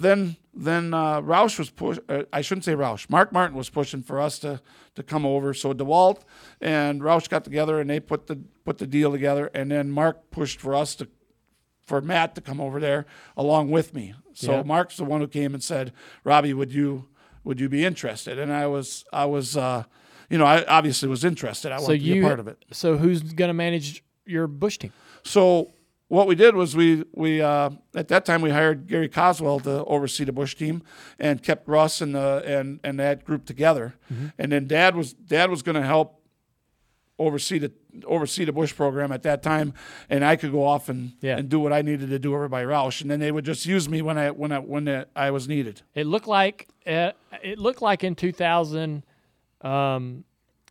[SPEAKER 6] then then uh, Roush was push. Uh, I shouldn't say Roush. Mark Martin was pushing for us to to come over. So Dewalt and Roush got together and they put the put the deal together, and then Mark pushed for us to for Matt to come over there along with me. So
[SPEAKER 4] Yeah.
[SPEAKER 6] Mark's the one who came and said, "Robbie, would you would you be interested?" And I was I was uh, you know I obviously was interested. I
[SPEAKER 4] So
[SPEAKER 6] wanted to
[SPEAKER 4] you
[SPEAKER 6] be a part of it.
[SPEAKER 4] So who's going to manage your Busch team?
[SPEAKER 6] So what we did was we we uh, at that time we hired Gary Coswell to oversee the Busch team and kept Russ and the and and that group together.
[SPEAKER 4] Mm-hmm.
[SPEAKER 6] And then Dad was Dad was going to help oversee the oversee the Busch program at that time, and I could go off and
[SPEAKER 4] Yeah.
[SPEAKER 6] and do what I needed to do over by Roush, and then they would just use me when I when I when I was needed.
[SPEAKER 4] It looked like uh, it looked like in 2000, um,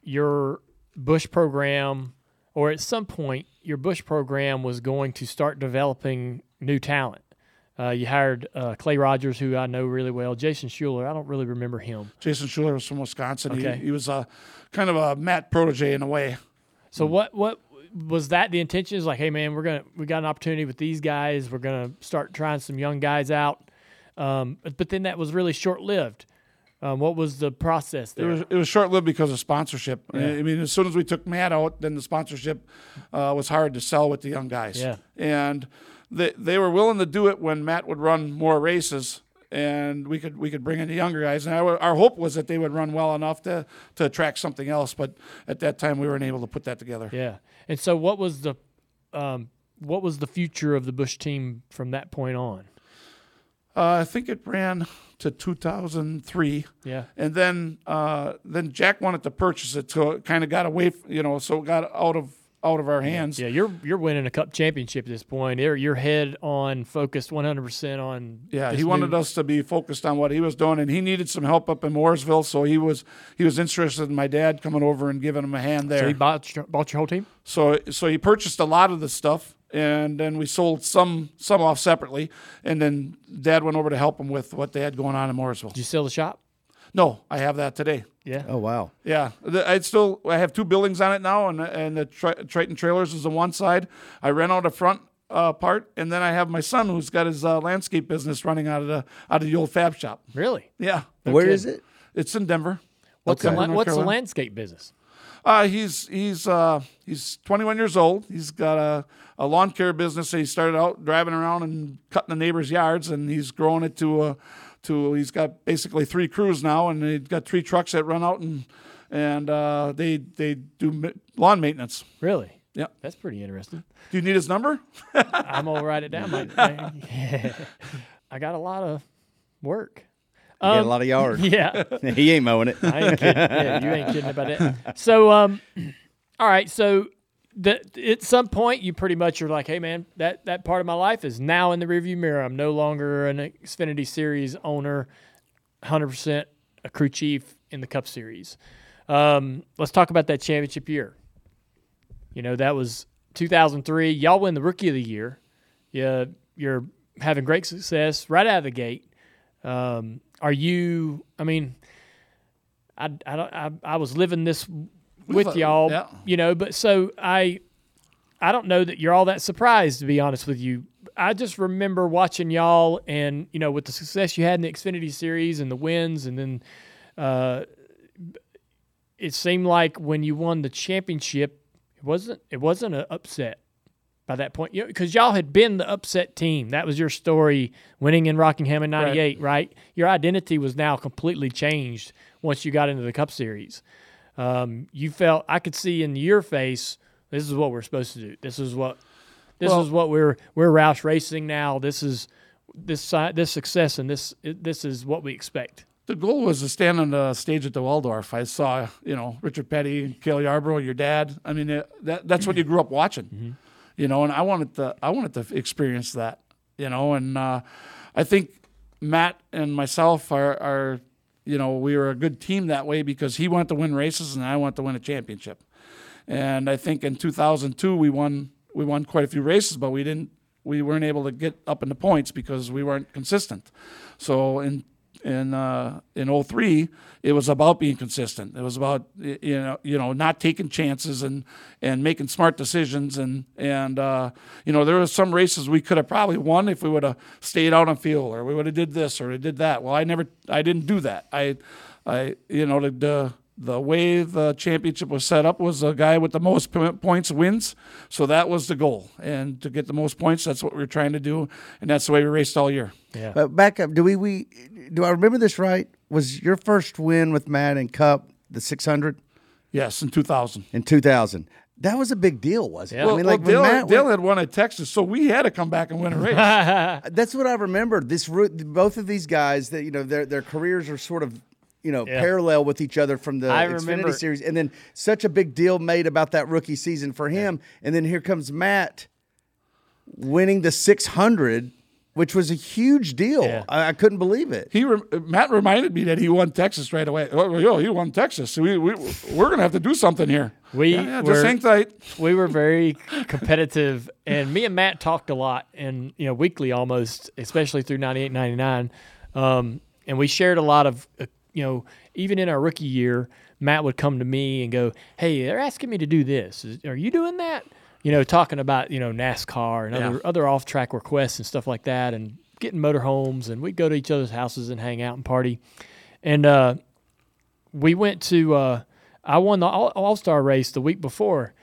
[SPEAKER 4] your Bush program, or at some point, your Busch program was going to start developing new talent. Uh, you hired uh, Clay Rogers, who I know really well. Jason Schuler, I don't really remember him.
[SPEAKER 6] Jason Schuler was from Wisconsin.
[SPEAKER 4] Okay.
[SPEAKER 6] He, he was a kind of a Matt protege in a way.
[SPEAKER 4] So what what was that the intention? Is like, hey man, we're gonna we got an opportunity with these guys. We're gonna start trying some young guys out. Um, but, but then that was really short lived. Um, what was the process
[SPEAKER 6] It
[SPEAKER 4] there?
[SPEAKER 6] was it was short lived because of sponsorship. I mean, as soon as we took Matt out, then the sponsorship uh, was hard to sell with the young guys.
[SPEAKER 4] Yeah.
[SPEAKER 6] and they they were willing to do it when Matt would run more races, and we could we could bring in the younger guys. And our, our hope was that they would run well enough to to attract something else. But at that time, we weren't able to put that together.
[SPEAKER 4] yeah. And so what was the um, what was the future of the Busch team from that point on?
[SPEAKER 6] Uh, I think it ran to 2003.
[SPEAKER 4] Yeah.
[SPEAKER 6] and then uh, then Jack wanted to purchase it, so it kind of got away, you know, so it got out of out of our hands.
[SPEAKER 4] Yeah, you're you're winning a cup championship at this point. You're, you're head on, focused 100 percent on.
[SPEAKER 6] Yeah, he wanted
[SPEAKER 4] new-
[SPEAKER 6] us to be focused on what he was doing, and he needed some help up in Mooresville, so he was he was interested in my dad coming over and giving him a hand there.
[SPEAKER 4] So he bought your, bought your whole team.
[SPEAKER 6] So so he purchased a lot of the stuff, and then we sold some some off separately, and then Dad went over to help him with what they had going on in Mooresville.
[SPEAKER 4] Did you sell the shop?
[SPEAKER 6] No, I have that today.
[SPEAKER 4] Yeah.
[SPEAKER 1] Oh wow.
[SPEAKER 6] Yeah, I still I have two buildings on it now, and and the Tri- Triton trailers is on one side. I rent out the front uh, part, and then I have my son who's got his uh, landscape business running out of the out of the old fab shop.
[SPEAKER 4] Really?
[SPEAKER 6] Yeah,
[SPEAKER 1] Where
[SPEAKER 4] kidding.
[SPEAKER 1] is it?
[SPEAKER 6] it's in Denver.
[SPEAKER 4] What's
[SPEAKER 6] Okay.
[SPEAKER 4] the la-
[SPEAKER 6] North
[SPEAKER 4] what's the landscape business?
[SPEAKER 6] Uh, he's he's uh, he's 21 years old. He's got a, a lawn care business. He started out driving around and cutting the neighbors' yards, and he's growing it to a to. He's got basically three crews now, and he's got three trucks that run out and and uh, they they do lawn maintenance.
[SPEAKER 4] Really?
[SPEAKER 6] Yeah.
[SPEAKER 4] That's pretty interesting.
[SPEAKER 6] Do you need his number?
[SPEAKER 4] I'm gonna write it down. I got a lot of work.
[SPEAKER 1] You got a lot of yards.
[SPEAKER 4] Yeah,
[SPEAKER 1] he ain't mowing it.
[SPEAKER 4] I ain't kidding. Yeah, you ain't kidding about it. So, um, all right, so the, at some point you pretty much are like, hey man, that that part of my life is now in the rearview mirror. I'm no longer an Xfinity Series owner, 100% a crew chief in the Cup Series. Um, let's talk about that championship year. You know that was 2003. Y'all win the Rookie of the Year. Yeah, you're having great success right out of the gate. Um, are you? I mean, I I, don't, I, I was living this with
[SPEAKER 6] uh,
[SPEAKER 4] y'all,
[SPEAKER 6] yeah.
[SPEAKER 4] you know, but so I I don't know that you're all that surprised to be honest with you. I just remember watching y'all and you know with the success you had in the Xfinity series and the wins and then uh, it seemed like when you won the championship it wasn't it wasn't an upset by that point. Because y'all had been the upset team. That was your story winning in rockingham in 98 right. right, your identity was now completely changed once you got into the cup series. Um, you felt i could see in your face this is what we're supposed to do. This is what this
[SPEAKER 6] Well-
[SPEAKER 4] is what we're we're roush racing now. This is this this success and this this is what we expect.
[SPEAKER 6] The goal was to stand on the stage at the Waldorf. I saw, you know, Richard Petty, Cale Yarborough, your dad. I mean, that that's what you grew up watching, you know. And I wanted to, I wanted to experience that, you know. And uh, I think Matt and myself are, are, you know, we were a good team that way because he wanted to win races and I wanted to win a championship. And I think in 2002 we won, we won quite a few races, but we didn't, we weren't able to get up in the points because we weren't consistent. So in in uh, in 03, it was about being consistent. It was about you know you know not taking chances and and making smart decisions and and uh, you know there were some races we could have probably won if we would have stayed out on field or we would have did this or did that. Well, I never I didn't do that. I I you know the the, the way the championship was set up was the guy with the most points wins. So that was the goal, and to get the most points, that's what we were trying to do, and that's the way we raced all year.
[SPEAKER 4] yeah
[SPEAKER 1] But back up, do we we do I remember this right? Was your first win with Matt and Cup the 600
[SPEAKER 6] Yes, in 2000.
[SPEAKER 1] in 2000? That was a big deal, wasn't it?
[SPEAKER 6] Well,
[SPEAKER 1] I mean, like
[SPEAKER 6] well, Dale,
[SPEAKER 1] Matt
[SPEAKER 6] Dale
[SPEAKER 1] went-
[SPEAKER 6] had won at Texas, so we had to come back and win a race.
[SPEAKER 1] that's what I remember. This both of these guys that you know their their careers are sort of you know
[SPEAKER 4] Yeah.
[SPEAKER 1] parallel with each other from the
[SPEAKER 4] I
[SPEAKER 1] Xfinity
[SPEAKER 4] remember-
[SPEAKER 1] series, and then such a big deal made about that rookie season for him, and then here comes Matt winning the 600, which was a huge deal.
[SPEAKER 4] Yeah.
[SPEAKER 1] I, I couldn't believe it.
[SPEAKER 6] he re- Matt reminded me that he won Texas right away. Oh, yo, he won Texas. So we, we we're gonna have to do something here.
[SPEAKER 4] We
[SPEAKER 6] yeah, yeah,
[SPEAKER 4] were-
[SPEAKER 6] just hang tight.
[SPEAKER 4] we were very competitive and me and matt talked a lot and you know weekly almost especially through 98 99 um, and we shared a lot of uh, you know even in our rookie year matt would come to me and go hey they're asking me to do this Is- are you doing that you know talking about you know nascar and other,
[SPEAKER 6] Yeah.
[SPEAKER 4] other off-track requests and stuff like that and getting motorhomes and we'd go to each other's houses and hang out and party and uh, we went to uh, I won the All Star race the week before,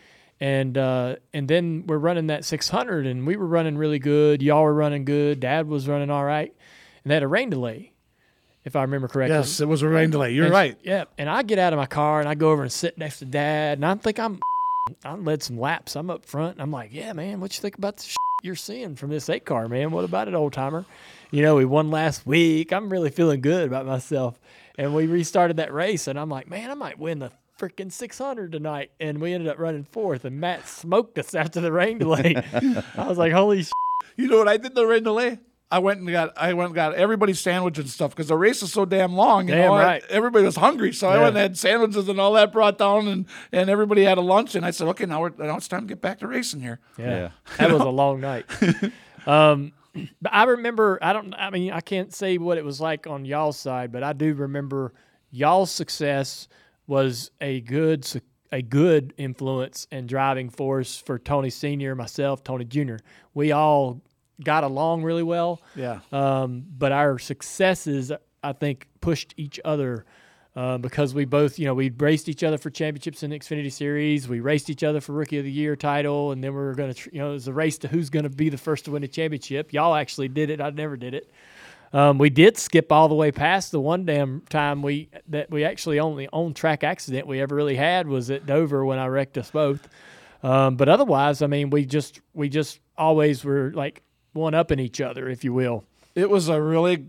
[SPEAKER 4] and uh, and then we're running that 600, and we were running really good. Y'all were running good. Dad was running all right, and they had a rain delay, if I remember correctly.
[SPEAKER 6] Yes, it was a rain delay. You're
[SPEAKER 4] And-
[SPEAKER 6] right.
[SPEAKER 4] Yeah, and I get out of my car and I go over and sit next to Dad, and I think I'm I led some laps. I'm up front, and I'm like, yeah, man, what you think about the shit you're seeing from this eight car, man? What about it, old timer? You know, we won last week. I'm really feeling good about myself. And we restarted that race, and I'm like, man, I might win the freaking 600 tonight. And we ended up running fourth, and Matt smoked us after the rain delay. I was like, holy sh!
[SPEAKER 6] You know what I did in the rain delay? I went and got I went and got everybody's sandwich and stuff because the race is so damn long. You
[SPEAKER 4] Damn
[SPEAKER 6] know, I-
[SPEAKER 4] right.
[SPEAKER 6] everybody was hungry, so I went and had sandwiches and all that brought down, and and everybody had a lunch. And I said, okay, now we're now it's time to get back to racing here.
[SPEAKER 4] Yeah, that was a long night. um, but I remember. I don't. I mean, I can't say what it was like on y'all's side, but I do remember y'all's success was a good a good influence and driving force for Tony Senior, myself, Tony Junior. We all got along really well.
[SPEAKER 6] Yeah.
[SPEAKER 4] Um, but our successes, I think, pushed each other uh, because we both, you know, we raced each other for championships in the Xfinity Series. We raced each other for Rookie of the Year title, and then we were going to, you know, it was a race to who's going to be the first to win a championship. Y'all actually did it. I never did it. Um, we did skip all the way past the one damn time we that we actually only on track accident we ever really had was at Dover when I wrecked us both. Um, but otherwise, I mean, we just we just always were like one upping each other, if you will.
[SPEAKER 6] It was a really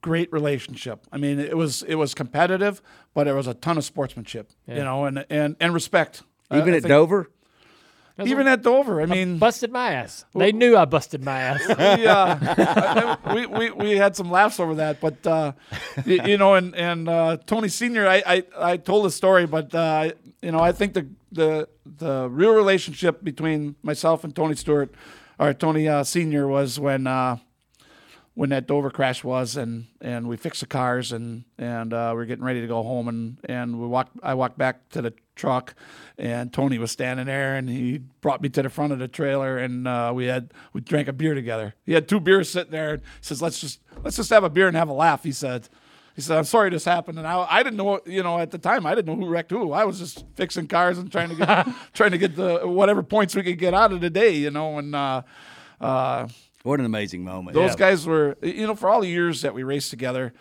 [SPEAKER 6] great relationship. I mean, it was it was competitive, but there was a ton of sportsmanship, you know, and and and respect.
[SPEAKER 1] Even
[SPEAKER 6] I
[SPEAKER 1] at
[SPEAKER 6] think-
[SPEAKER 1] Dover?
[SPEAKER 6] Even at Dover, I mean,
[SPEAKER 4] busted my ass. They knew I busted my ass.
[SPEAKER 6] yeah, we, we we had some laughs over that, but uh, y- you know, and and uh, Tony Senior, I, I I told the story, but uh, you know, I think the the the real relationship between myself and Tony Stewart, or Tony uh, Senior, was when. Uh, when that Dover crash was, and, and we fixed the cars, and and uh, we are getting ready to go home, and, and we walked. I walked back to the truck, and Tony was standing there, and he brought me to the front of the trailer, and uh, we had we drank a beer together. He had two beers sitting there. And says, "Let's just let's just have a beer and have a laugh." He said. He said, "I'm sorry this happened," and I, I didn't know, you know, at the time I didn't know who wrecked who. I was just fixing cars and trying to get trying to get the whatever points we could get out of the day, you know, and uh, uh,
[SPEAKER 1] What an amazing moment.
[SPEAKER 6] those guys were, you know, for all the years that we raced together,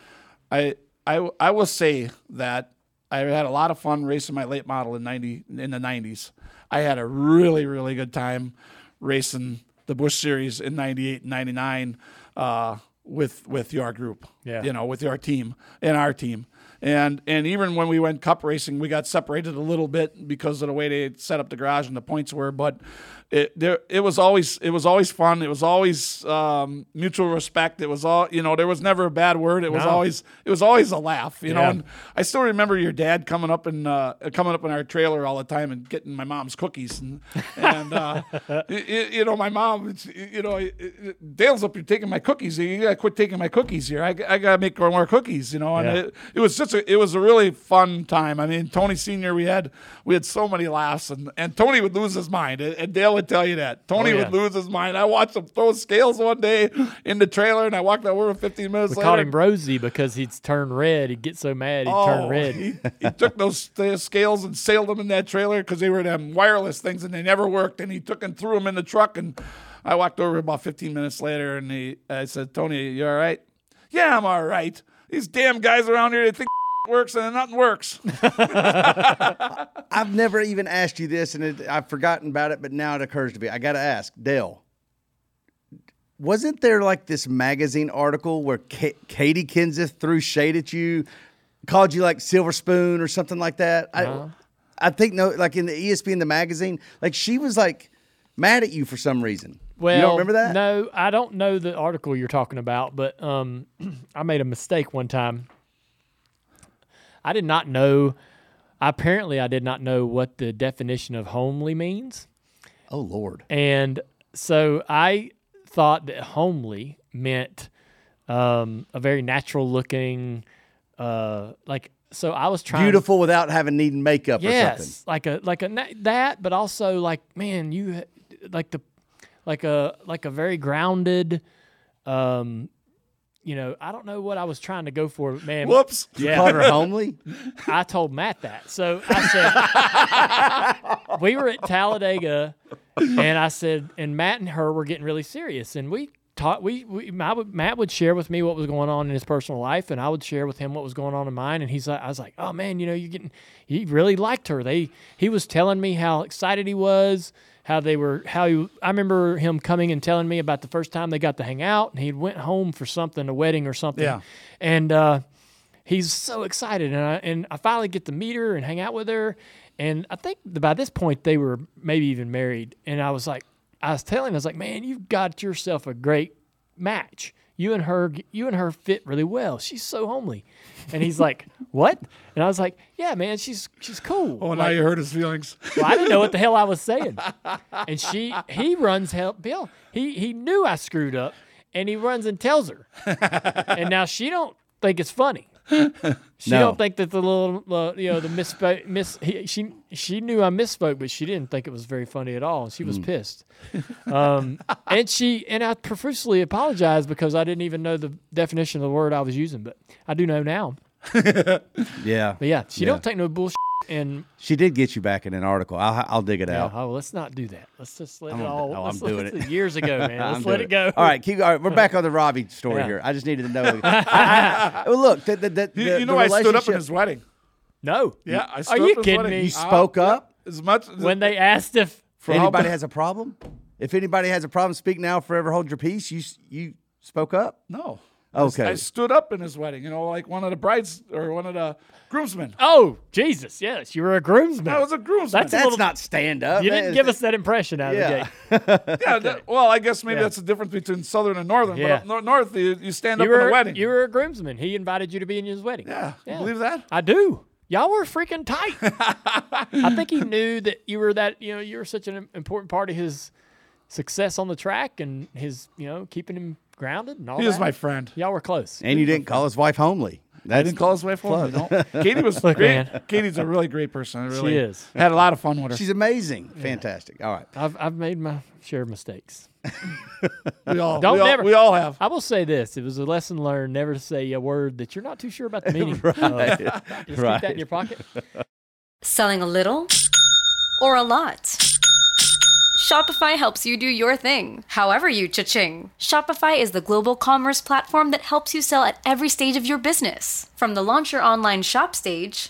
[SPEAKER 6] I, I, I will say that I had a lot of fun racing my late model in ninety in the nineties. I had a really, really good time racing the Busch Series in '98 and '99 uh, with with your group.
[SPEAKER 4] Yeah.
[SPEAKER 6] you know, with your team and our team. And and even when we went cup racing, we got separated a little bit because of the way they set up the garage and the points were. But it there it was always it was always fun. It was always um, mutual respect. It was all you know. There was never a bad word. It was
[SPEAKER 4] No.
[SPEAKER 6] always it was always a laugh. You know. And I still remember your dad coming up and uh, coming up in our trailer all the time and getting my mom's cookies and and uh, you, you know my mom. You know Dale's up here taking my cookies. You gotta quit taking my cookies here. I, I gotta make more cookies. You know. And
[SPEAKER 4] Yeah.
[SPEAKER 6] it, it was just a, it was a really fun time. I mean Tony Senior. We had we had so many laughs and and Tony would lose his mind and, and Dale would tell you that Tony
[SPEAKER 4] Oh, yeah.
[SPEAKER 6] would lose his mind. I watched him throw scales one day in the trailer and I walked over 15 minutes
[SPEAKER 4] We
[SPEAKER 6] later.
[SPEAKER 4] called him Rosie because he'd turn red. He'd get so mad he'd turn oh, red.
[SPEAKER 6] Oh, He, he took those scales and sailed them in that trailer because they were them wireless things and they never worked. And he took and threw them in the truck. And I walked over about 15 minutes later and he, I said, Tony, you all right? Yeah, I'm all right. These damn guys around here, they think works and nothing works.
[SPEAKER 1] I've never even asked you this, and it, I've forgotten about it, but now it occurs to me. I got to ask, Dale. Wasn't there like this magazine article where Ka- Katie Kenseth threw shade at you, called you like silver spoon or something like that? I, I think no, like in the ESPN the magazine, like she was like mad at you for some reason.
[SPEAKER 4] Well,
[SPEAKER 1] you don't remember that?
[SPEAKER 4] No, I don't know the article you're talking about, but um, I made a mistake one time. I did not know. Apparently, I did not know what the definition of homely means,
[SPEAKER 1] Oh Lord.
[SPEAKER 4] and so I thought that homely meant um, a very natural looking, uh, like. So I was trying
[SPEAKER 1] Beautiful without having needing makeup or something.
[SPEAKER 4] yes, like a like a that, but also like man, you like the like a like a very grounded, um, you know, I don't know what I was trying to go for, man.
[SPEAKER 6] Whoops.
[SPEAKER 1] You
[SPEAKER 4] Yeah.
[SPEAKER 1] called her homely?
[SPEAKER 4] I told Matt that. So I said, we were at Talladega, and I said, and Matt and her were getting really serious, and we taught we, we Matt would, Matt would share with me what was going on in his personal life, and I would share with him what was going on in mine, and he's like, I was like, oh man, you know, you're getting, he really liked her. They, he was telling me how excited he was. How they were, how he, I remember him coming and telling me about the first time they got to hang out, and he went home for something, a wedding or something.
[SPEAKER 6] Yeah.
[SPEAKER 4] And uh, he's so excited and I, and I finally get to meet her and hang out with her and I think by this point they were maybe even married and I was like I was telling him I was like man you've got yourself a great match you and her you and her fit really well she's so homely and he's like what and I was like yeah man she's she's cool
[SPEAKER 6] Oh, now
[SPEAKER 4] Like,
[SPEAKER 6] you hurt his feelings.
[SPEAKER 4] well, I didn't know what the hell I was saying. And she, he runs help Bill. He he knew I screwed up, and he runs and tells her. And now she don't think it's funny. She
[SPEAKER 1] No.
[SPEAKER 4] don't think that the little, uh, you know, the misspoke, miss. He, she she knew I misspoke, but she didn't think it was very funny at all. She was pissed. Um, and she and I profusely apologized because I didn't even know the definition of the word I was using, but I do know now.
[SPEAKER 1] Yeah.
[SPEAKER 4] But yeah, she
[SPEAKER 1] Yeah.
[SPEAKER 4] don't take no bullshit. And
[SPEAKER 1] She did get you back in an article. I'll, I'll dig it
[SPEAKER 4] Yeah,
[SPEAKER 1] out.
[SPEAKER 4] oh, let's not do that. Let's just let
[SPEAKER 1] I'm
[SPEAKER 4] it all.
[SPEAKER 1] oh,
[SPEAKER 4] let's
[SPEAKER 1] I'm doing
[SPEAKER 4] let-
[SPEAKER 1] it.
[SPEAKER 4] Years ago, man. Let's let it go.
[SPEAKER 1] All right, keep. All right, we're back on the Robbie story
[SPEAKER 4] Yeah.
[SPEAKER 1] here. I just needed to know. I, I, well, look, the, the, the,
[SPEAKER 6] You,
[SPEAKER 1] the-
[SPEAKER 6] you know,
[SPEAKER 1] the
[SPEAKER 6] I stood up in his wedding.
[SPEAKER 4] No.
[SPEAKER 6] Yeah, I
[SPEAKER 4] Are you
[SPEAKER 6] up in his
[SPEAKER 4] kidding me?
[SPEAKER 1] You spoke
[SPEAKER 6] Uh, yeah,
[SPEAKER 1] up
[SPEAKER 6] as much
[SPEAKER 4] When they asked if
[SPEAKER 6] for
[SPEAKER 1] anybody has a problem. If anybody has a problem, speak now. Forever hold your peace. You you spoke up.
[SPEAKER 6] no.
[SPEAKER 1] Okay.
[SPEAKER 6] I stood up in his wedding. You know, like one of the brides or one of the groomsmen.
[SPEAKER 4] Oh, Jesus. Yes, you were a groomsman.
[SPEAKER 6] I was a groomsman.
[SPEAKER 4] That's a
[SPEAKER 1] That's
[SPEAKER 4] little-
[SPEAKER 1] not stand up.
[SPEAKER 4] you didn't
[SPEAKER 1] That-
[SPEAKER 4] give us that impression out of
[SPEAKER 1] Yeah.
[SPEAKER 4] the gate.
[SPEAKER 6] yeah. that- well, I guess maybe
[SPEAKER 4] Yeah.
[SPEAKER 6] that's the difference between southern and northern.
[SPEAKER 4] Yeah.
[SPEAKER 6] But up north, you, you stand
[SPEAKER 4] You
[SPEAKER 6] up in
[SPEAKER 4] were,
[SPEAKER 6] a wedding.
[SPEAKER 4] you were a groomsman. He invited you to be in his wedding.
[SPEAKER 6] yeah.
[SPEAKER 4] Yeah.
[SPEAKER 6] You believe that?
[SPEAKER 4] I do. Y'all were freaking tight. I think he knew that you were that, you know, you were such an important part of his success on the track and his, you know, keeping him grounded and all
[SPEAKER 6] He
[SPEAKER 4] that.
[SPEAKER 6] was my friend.
[SPEAKER 4] Y'all were close.
[SPEAKER 1] And you didn't call his wife homely.
[SPEAKER 6] I
[SPEAKER 1] That's
[SPEAKER 6] didn't call his wife homely. No. Katie was
[SPEAKER 4] Look,
[SPEAKER 6] great.
[SPEAKER 4] man.
[SPEAKER 6] Katie's a really great person. I really
[SPEAKER 4] is.
[SPEAKER 6] Had a lot of fun with her.
[SPEAKER 1] She's amazing. Fantastic. All right.
[SPEAKER 4] I've, I've made my share of mistakes.
[SPEAKER 6] We all,
[SPEAKER 4] Don't
[SPEAKER 6] we all,
[SPEAKER 4] never-
[SPEAKER 6] we all have.
[SPEAKER 4] I will say this: it was a lesson learned never to say a word that you're not too sure about the meaning. of. Just keep that in your pocket.
[SPEAKER 9] Selling a little or a lot? Shopify helps you do your thing, however you cha-ching. Shopify is the global commerce platform that helps you sell at every stage of your business. From the launch your online shop stage,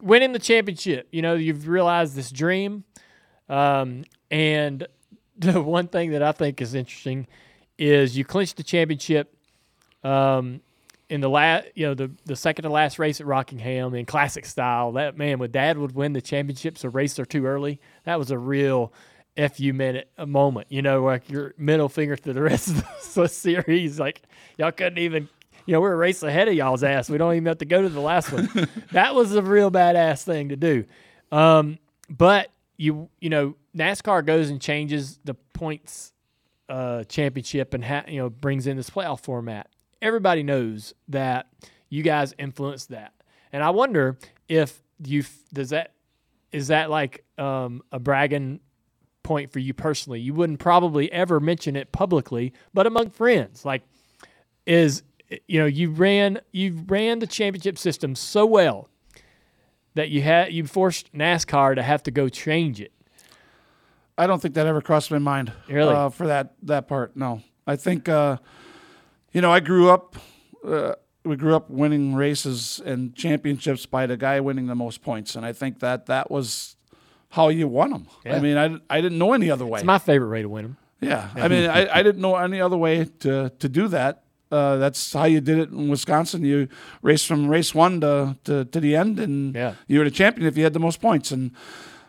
[SPEAKER 4] Winning the championship. You know, you've realized this dream. Um, and the one thing that I think is interesting is you clinched the championship um, in the last, you know, the, the second to last race at Rockingham in classic style. That man, with Dad would win the championships, a race or two early, that was a real fu minute a moment. You know, like your middle finger to the rest of the series. Like y'all couldn't even you know, we're a race ahead of y'all's ass. We don't even have to go to the last one. that was a real badass thing to do. Um, but you, you know, NASCAR goes and changes the points uh, championship and ha- you know brings in this playoff format. Everybody knows that you guys influenced that, and I wonder if you does that is that like um, a bragging point for you personally? You wouldn't probably ever mention it publicly, but among friends, like is you know you ran you ran the championship system so well that you had you forced NASCAR to have to go change it.
[SPEAKER 6] I don't think that ever crossed my mind.
[SPEAKER 4] Really?
[SPEAKER 6] Uh, for that that part, no. I think, uh, you know, I grew up. Uh, we grew up winning races and championships by the guy winning the most points, and I think that that was how you won them.
[SPEAKER 4] Yeah.
[SPEAKER 6] I mean, I, I didn't know any other way.
[SPEAKER 4] It's my favorite way to win them.
[SPEAKER 6] Yeah, I mean, I, I didn't know any other way to to do that. Uh, that's how you did it in Wisconsin. You raced from race one to, to, to the end, and
[SPEAKER 4] Yeah.
[SPEAKER 6] you were the champion if you had the most points. And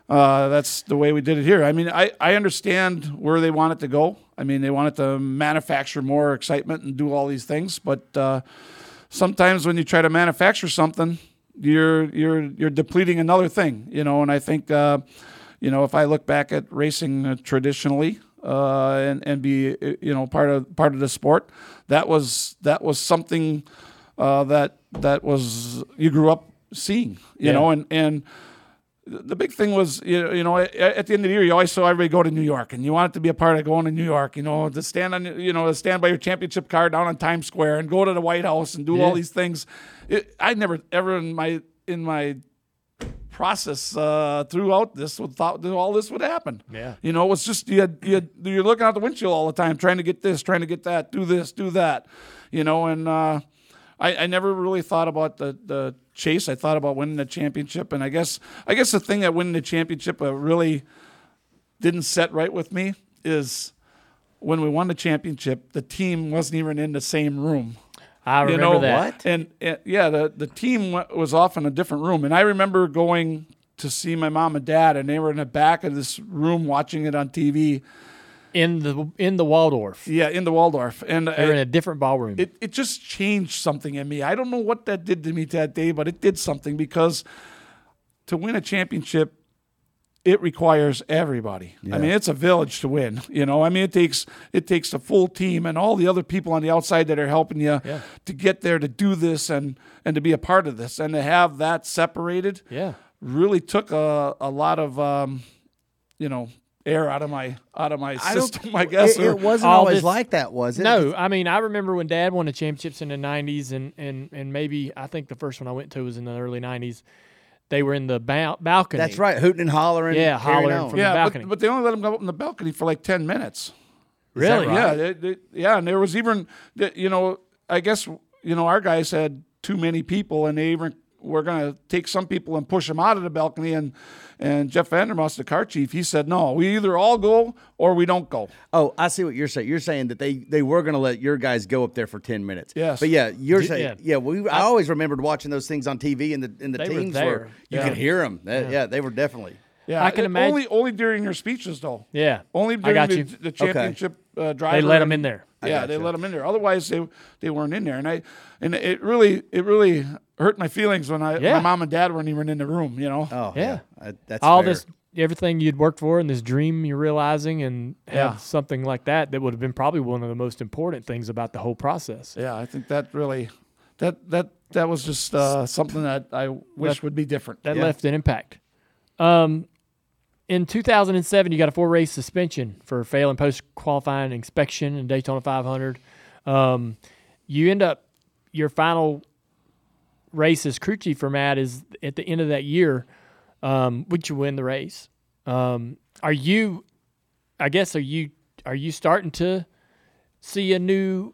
[SPEAKER 6] uh, that's the way we did it here. I mean, I, I understand where they want it to go. I mean, they wanted to manufacture more excitement and do all these things, but uh, sometimes when you try to manufacture something, you're you're you're depleting another thing, you know. And I think, uh, you know, if I look back at racing uh, traditionally uh, and and be uh, you know part of part of the sport, that was that was something uh, that that was you grew up seeing, you
[SPEAKER 4] Yeah.
[SPEAKER 6] know, and and the big thing was, you know, you know, at the end of the year, you always saw everybody go to New York, and you wanted to be a part of going to New York. You know, to stand on, you know, to stand by your championship car down on Times Square and go to the White House and do all these things. It, I never ever in my in my process uh, throughout this thought that all this would happen.
[SPEAKER 4] Yeah.
[SPEAKER 6] You know, it was just you had, you had, you're looking out the windshield all the time, trying to get this, trying to get that, do this, do that. You know, and uh, I, I never really thought about the the chase. I thought about winning the championship, and I guess I guess the thing that winning the championship really didn't set right with me is when we won the championship, the team wasn't even in the same room
[SPEAKER 4] I
[SPEAKER 6] you know
[SPEAKER 4] that.
[SPEAKER 6] And, and yeah, the the team wa- was off in a different room, and I remember going to see my mom and dad, and they were in the back of this room watching it on TV.
[SPEAKER 4] In the in the Waldorf.
[SPEAKER 6] Yeah, in the Waldorf, and
[SPEAKER 4] They were in a different ballroom.
[SPEAKER 6] it it just changed something in me. I don't know what that did to me that day, but it did something because to win a championship. It requires everybody. I mean, it's a village to win. You know, I mean, it takes it takes the full team and all the other people on the outside that are helping you
[SPEAKER 4] Yeah.
[SPEAKER 6] to get there to do this and and to be a part of this and to have that separated.
[SPEAKER 4] yeah.
[SPEAKER 6] really took a, a lot of um, you know air out of my out of my
[SPEAKER 1] I don't-
[SPEAKER 6] system. I guess.
[SPEAKER 1] it, it wasn't always
[SPEAKER 4] this-
[SPEAKER 1] like that, was it?
[SPEAKER 4] No, I mean I remember when Dad won the championships in the '90s, and and and maybe I think the first one I went to was in the early '90s. They were in the ba- balcony.
[SPEAKER 1] that's right. Hooting and hollering.
[SPEAKER 4] Yeah, hollering
[SPEAKER 1] on.
[SPEAKER 4] from- the balcony.
[SPEAKER 6] but, but they only let them go up in the balcony for like ten minutes.
[SPEAKER 4] Really?
[SPEAKER 6] Yeah, they, they, yeah, and there was even, you know, I guess you know our guys had too many people, and they even were going to take some people and push them out of the balcony. And and Jeff Vandermoss, the car chief, he said, no, we either all go or we don't go.
[SPEAKER 1] Oh, I see what you're saying. You're saying that they, they were going to let your guys go up there for ten minutes.
[SPEAKER 6] Yes.
[SPEAKER 1] but yeah, you're saying
[SPEAKER 4] yeah.
[SPEAKER 1] yeah. we I always remembered watching those things on TV, and the and the
[SPEAKER 4] They were
[SPEAKER 1] teams
[SPEAKER 4] there.
[SPEAKER 1] were you
[SPEAKER 4] Yeah.
[SPEAKER 1] could hear them. yeah. they were definitely.
[SPEAKER 6] Yeah,
[SPEAKER 4] I can imagine-
[SPEAKER 6] Only only during your speeches though.
[SPEAKER 4] Yeah.
[SPEAKER 6] Only
[SPEAKER 4] I
[SPEAKER 6] during
[SPEAKER 4] got
[SPEAKER 6] the,
[SPEAKER 4] you.
[SPEAKER 6] the championship uh, driver.
[SPEAKER 4] They let
[SPEAKER 6] them
[SPEAKER 4] in there.
[SPEAKER 6] Yeah, they let them in there. Otherwise, they they weren't in there, and I and it really it really hurt my feelings when I
[SPEAKER 4] Yeah.
[SPEAKER 6] my mom and dad weren't even in the room. You know.
[SPEAKER 1] Oh
[SPEAKER 4] Yeah.
[SPEAKER 1] I- that's
[SPEAKER 4] all
[SPEAKER 1] fair.
[SPEAKER 4] this everything you'd worked for and this dream you're realizing and have
[SPEAKER 6] Yeah.
[SPEAKER 4] something like that that would have been probably one of the most important things about the whole process.
[SPEAKER 6] Yeah, I think that really that that that was just uh, something that I wish
[SPEAKER 4] That-
[SPEAKER 6] would be different.
[SPEAKER 4] That
[SPEAKER 6] Yeah.
[SPEAKER 4] left an impact. Um, in 2007, you got a four race suspension for failing post qualifying inspection in Daytona 500. Um, you end up your final race as crew chief for Matt is at the end of that year, um, which you win the race. Um, are you? I guess are you are you starting to see a new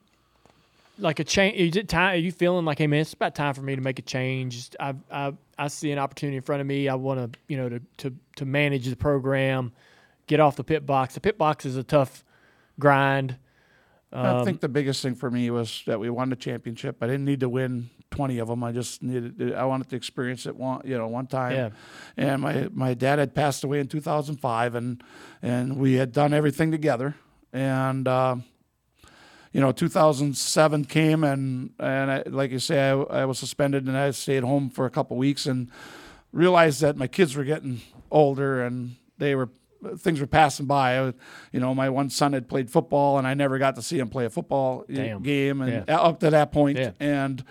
[SPEAKER 4] like a change? Is it time? Are you feeling like, hey man, it's about time for me to make a change? I I I see an opportunity in front of me. I want to you know to to to manage the program, get off the pit box. The pit box is a tough grind.
[SPEAKER 6] I think the biggest thing for me was that we won the championship. I didn't need to win twenty of them. I just needed. I wanted to experience it one, you know, one time.
[SPEAKER 4] Yeah.
[SPEAKER 6] And my my dad had passed away in two thousand five, and and we had done everything together. And uh, you know, two thousand seven came, and and I, like you say, I, I was suspended, and I stayed home for a couple weeks, and realized that my kids were getting older, and they were things were passing by. I was, you know, my one son had played football, and I never got to see him play a football
[SPEAKER 4] Damn.
[SPEAKER 6] game, and
[SPEAKER 4] Yeah.
[SPEAKER 6] up to that point,
[SPEAKER 4] Yeah.
[SPEAKER 6] and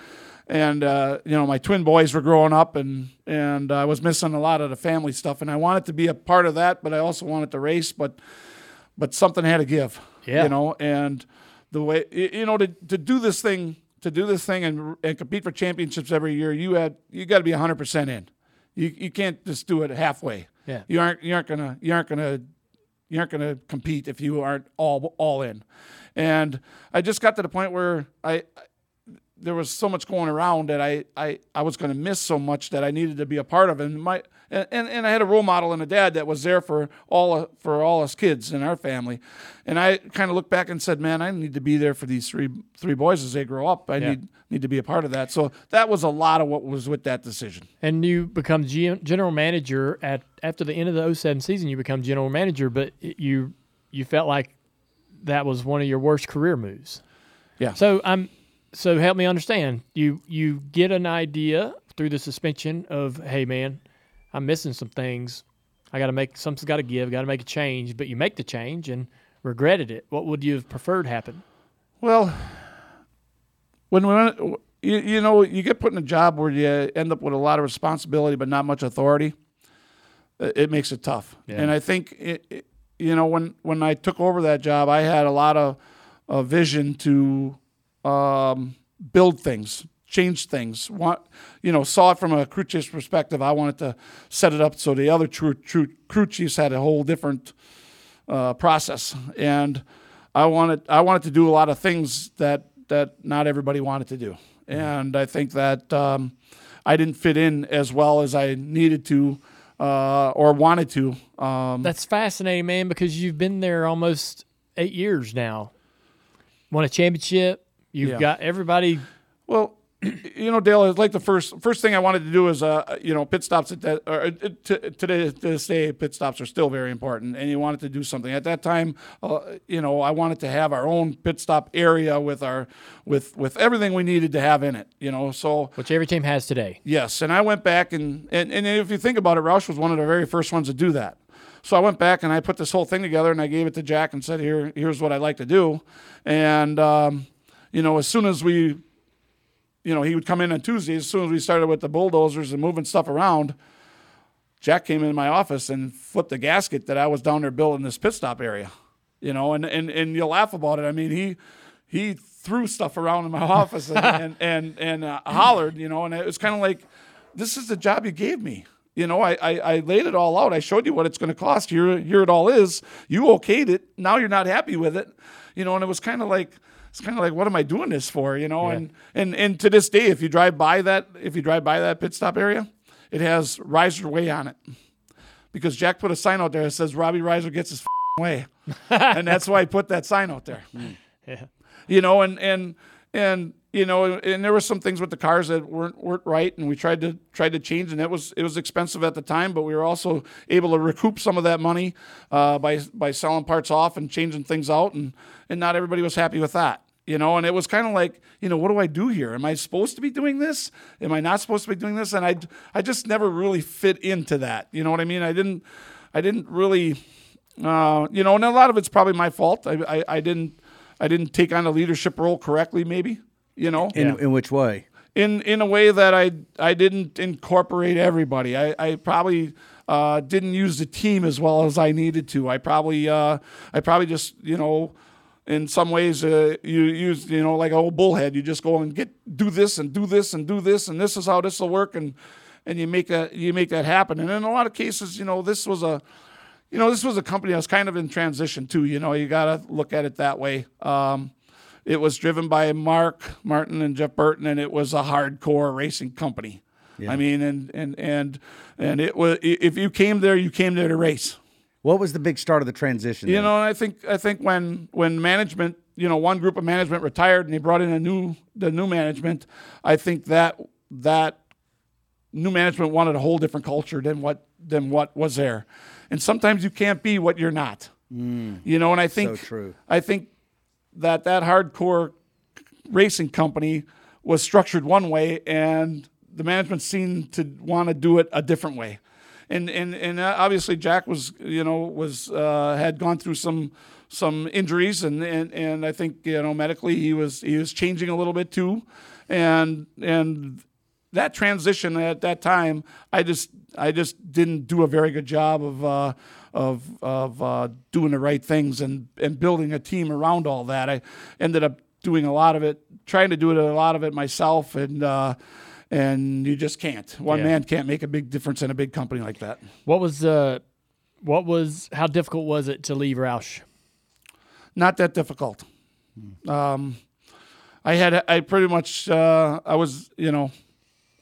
[SPEAKER 6] and uh, you know, my twin boys were growing up, and and I was missing a lot of the family stuff, and I wanted to be a part of that, but I also wanted to race, but but something had to give,
[SPEAKER 4] Yeah.
[SPEAKER 6] you know, and the way you know to to do this thing to do this thing and and compete for championships every year, you had you got to be hundred percent in. You you can't just do it halfway.
[SPEAKER 4] Yeah.
[SPEAKER 6] You aren't you aren't gonna you aren't gonna you aren't gonna compete if you aren't all all in. And I just got to the point where I there was so much going around that I, I, I was going to miss so much that I needed to be a part of. And my and, and, I had a role model and a dad that was there for all for all us kids in our family. And I kind of looked back and said, man, I need to be there for these three three boys as they grow up. I
[SPEAKER 4] Yeah.
[SPEAKER 6] need need to be a part of that. So that was a lot of what was with that decision.
[SPEAKER 4] and you become general manager at after the end of the 07 season you become general manager but it- you you felt like that was one of your worst career moves
[SPEAKER 6] Yeah.
[SPEAKER 4] so i'm so help me understand you you get an idea through the suspension of hey man i'm missing some things i gotta make something's gotta give gotta make a change but you make the change and regretted it what would you have preferred happen
[SPEAKER 6] Well, when we went, you, you know, you get put in a job where you end up with a lot of responsibility but not much authority. it makes it tough. And I think it, it, you know when when I took over that job, I had a lot of a vision to um, build things, change things. Want you know saw it from a crew chief's perspective. I wanted to set it up so the other true, true crew chiefs had a whole different uh, process, and I wanted I wanted to do a lot of things that that not everybody wanted to do, and I think that um, I didn't fit in as well as I needed to uh, or wanted to. Um,
[SPEAKER 4] That's fascinating, man, because you've been there almost eight years now. Won a championship. You've
[SPEAKER 6] Yeah.
[SPEAKER 4] got everybody.
[SPEAKER 6] Well, you know, Dale, it's like the first first thing I wanted to do is, uh, you know, pit stops at that. Or, uh, t- today, to this day, pit stops are still very important, and you wanted to do something at that time. Uh, you know, I wanted to have our own pit stop area with our with with everything we needed to have in it. You know, so
[SPEAKER 4] which every team has today.
[SPEAKER 6] Yes, and I went back and and, and if you think about it, Roush was one of the very first ones to do that. So I went back and I put this whole thing together and I gave it to Jack and said, "Here, here's what I'd like to do." And um, you know, as soon as we, you know, he would come in on Tuesdays. As soon as we started with the bulldozers and moving stuff around, Jack came into my office and flipped the gasket that I was down there building this pit stop area. You know, and and and you'll laugh about it. I mean, he he threw stuff around in my office and and and, and uh, hollered. You know, and it was kind of like, this is the job you gave me. You know, I, I, I laid it all out. I showed you what it's going to cost. Here, here it all is. You okayed it. Now you're not happy with it. You know, and it was kind of like, it's kind of like, what am I doing this for? You know, and, and, and to this day, if you drive by that, if you drive by that pit stop area, it has Reiser Way on it because Jack put a sign out there that says Robbie Reiser gets his way. and that's why I put that sign out there.
[SPEAKER 4] Yeah.
[SPEAKER 6] You know, and, and, and, you know, and there were some things with the cars that weren't weren't right, and we tried to tried to change, and it was it was expensive at the time, but we were also able to recoup some of that money uh, by by selling parts off and changing things out, and and not everybody was happy with that, you know, and it was kind of like, you know, what do I do here? Am I supposed to be doing this? Am I not supposed to be doing this? And I I just never really fit into that, you know what I mean? I didn't I didn't really, uh, you know, and a lot of it's probably my fault. I, I I didn't I didn't take on a leadership role correctly, maybe you know
[SPEAKER 1] In, in which way?
[SPEAKER 6] in in a way that I I didn't incorporate everybody. I, I probably uh, didn't use the team as well as I needed to. I probably uh, I probably just you know in some ways uh, you use you know like an old bullhead. You just go and get do this and do this and do this and this is how this will work and and you make that you make that happen. And in a lot of cases, you know, this was a you know this was a company that was kind of in transition too. You know, you got to look at it that way. Um, it was driven by Mark Martin and Jeff Burton, and it was a hardcore racing company. I mean, and and and and it was if you came there, you came there to race.
[SPEAKER 1] What was the big start of the transition?
[SPEAKER 6] You
[SPEAKER 1] then?
[SPEAKER 6] know, and I think I think when when management, you know, one group of management retired and they brought in a new the new management, I think that that new management wanted a whole different culture than what than what was there. And sometimes you can't be what you're not. Mm. You know, and I think
[SPEAKER 1] true.
[SPEAKER 6] I think that that hardcore racing company was structured one way and the management seemed to want to do it a different way and and and uh, obviously Jack was you know was uh, had gone through some some injuries and, and and I think you know medically he was he was changing a little bit too. And and that transition at that time I just I just didn't do a very good job of uh, of of uh, doing the right things and and building a team around all that. I ended up doing a lot of it trying to do it a lot of it myself. And uh, and you just can't one
[SPEAKER 4] Yeah.
[SPEAKER 6] man can't make a big difference in a big company like that
[SPEAKER 4] What was uh, what was how difficult was it to leave Roush?
[SPEAKER 6] not that difficult. Um, I had I pretty much uh, I was you know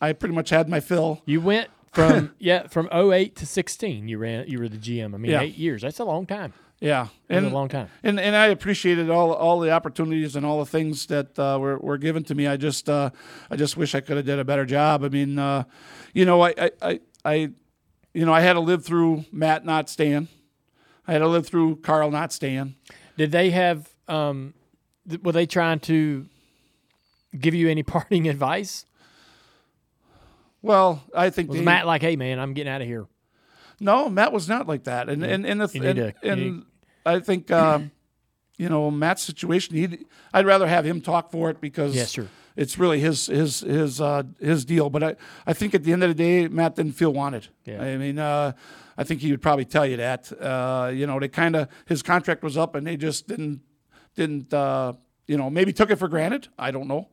[SPEAKER 6] I pretty much had my fill.
[SPEAKER 4] You went from yeah from 08 to 16. You ran you were the GM. I mean
[SPEAKER 6] Yeah.
[SPEAKER 4] eight years. That's a long time.
[SPEAKER 6] Yeah,
[SPEAKER 4] That's a long time.
[SPEAKER 6] And and I appreciated all all the opportunities and all the things that uh, were were given to me. I just uh, I just wish I could have did a better job. I mean, uh, you know, I, I I I you know I had to live through Matt not staying. I had to live through Carl not staying.
[SPEAKER 4] Did they have um, th- were they trying to give you any parting advice?
[SPEAKER 6] Well, I think
[SPEAKER 4] Was
[SPEAKER 6] they-
[SPEAKER 4] Matt like, hey man, I'm getting out of here?
[SPEAKER 6] No, Matt was not like that, and and and, the,
[SPEAKER 4] You
[SPEAKER 6] and,
[SPEAKER 4] to-
[SPEAKER 6] and I think uh, you know Matt's situation. He, I'd rather have him talk for it because
[SPEAKER 4] Yeah, sure.
[SPEAKER 6] it's really his his his uh, his deal. But I, I think at the end of the day, Matt didn't feel wanted.
[SPEAKER 4] Yeah.
[SPEAKER 6] I mean, uh, I think he would probably tell you that. Uh, you know, they kind of his contract was up, and they just didn't didn't uh, you know maybe took it for granted. I don't know.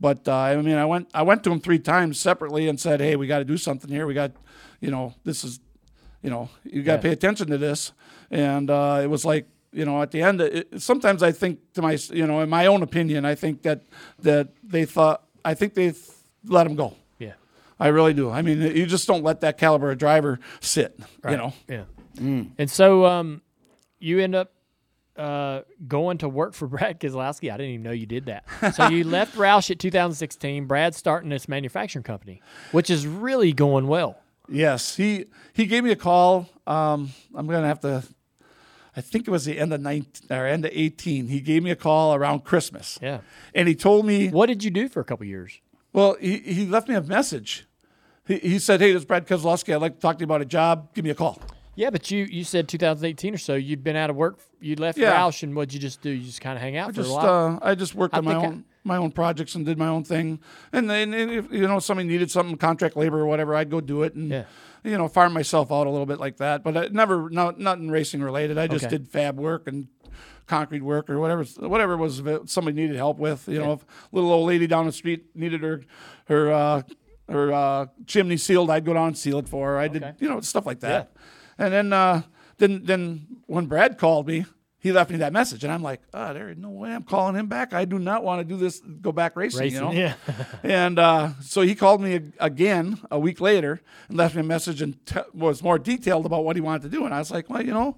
[SPEAKER 6] But uh, I mean, I went I went to him three times separately and said, "Hey, we got to do something here. We got, you know, this is, you know, you got to
[SPEAKER 4] Yeah.
[SPEAKER 6] pay attention to this." And uh, it was like, you know, at the end, it, sometimes I think to my, you know, in my own opinion, I think that that they thought, I think they let him go.
[SPEAKER 4] Yeah.
[SPEAKER 6] I really do. I mean, you just don't let that caliber of driver sit. Right. You know.
[SPEAKER 4] Yeah. And so um, you end up uh, going to work for Brad Keselowski. I didn't even know you did that. So you left Roush at 2016. Brad's starting this manufacturing company, which is really going well.
[SPEAKER 6] Yes, he he gave me a call. Um, I'm gonna have to. I think it was the end of 19 or end of 18. He gave me a call around Christmas.
[SPEAKER 4] Yeah.
[SPEAKER 6] And he told me,
[SPEAKER 4] What did you do for a couple years?
[SPEAKER 6] well, he, he left me a message. He, he said, hey, this is Brad Keselowski. I'd like to talk to you about a job. Give me a call.
[SPEAKER 4] Yeah, but you you said 2018 or so. You'd been out of work. You left
[SPEAKER 6] Yeah.
[SPEAKER 4] Roush, and what'd you just do? You just kind of hang out
[SPEAKER 6] I
[SPEAKER 4] for a
[SPEAKER 6] just
[SPEAKER 4] while.
[SPEAKER 6] uh, I just worked
[SPEAKER 4] I
[SPEAKER 6] on my
[SPEAKER 4] think I-
[SPEAKER 6] own my own projects and did my own thing. And then if you know somebody needed something contract labor or whatever, I'd go do it and
[SPEAKER 4] Yeah.
[SPEAKER 6] you know farm myself out a little bit like that. But I never no nothing racing related. I just
[SPEAKER 4] Okay.
[SPEAKER 6] did fab work and concrete work or whatever whatever was somebody needed help with. You know, if a little old lady down the street needed her her uh, her uh, chimney sealed, I'd go down and seal it for her. I did you know stuff like that. And then uh, then then when Brad called me, he left me that message, and I'm like, oh, there is no way I'm calling him back. I do not want to do this, go back racing.
[SPEAKER 4] Racing,
[SPEAKER 6] you know?
[SPEAKER 4] yeah.
[SPEAKER 6] and uh, so he called me ag- again a week later and left me a message and t- was more detailed about what he wanted to do. And I was like, well, you know,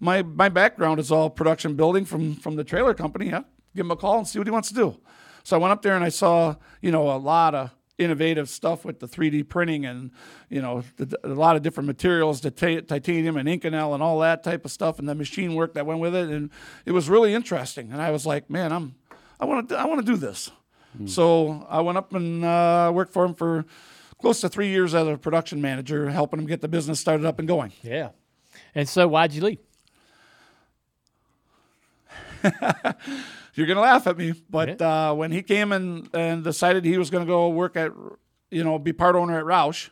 [SPEAKER 6] my my background is all production building from from the trailer company. Yeah, give him a call and see what he wants to do. So I went up there and I saw, you know, a lot of innovative stuff with the 3D printing and you know the, a lot of different materials, the ti- titanium and Inconel and all that type of stuff, and the machine work that went with it, and it was really interesting. And I was like, man, I'm I want to I want to do this. So I went up and uh, worked for him for close to three years as a production manager, helping him get the business started up and going.
[SPEAKER 4] yeah. And so why'd you leave?
[SPEAKER 6] You're gonna laugh at me, but uh, when he came and and decided he was gonna go work at, you know, be part owner at Roush,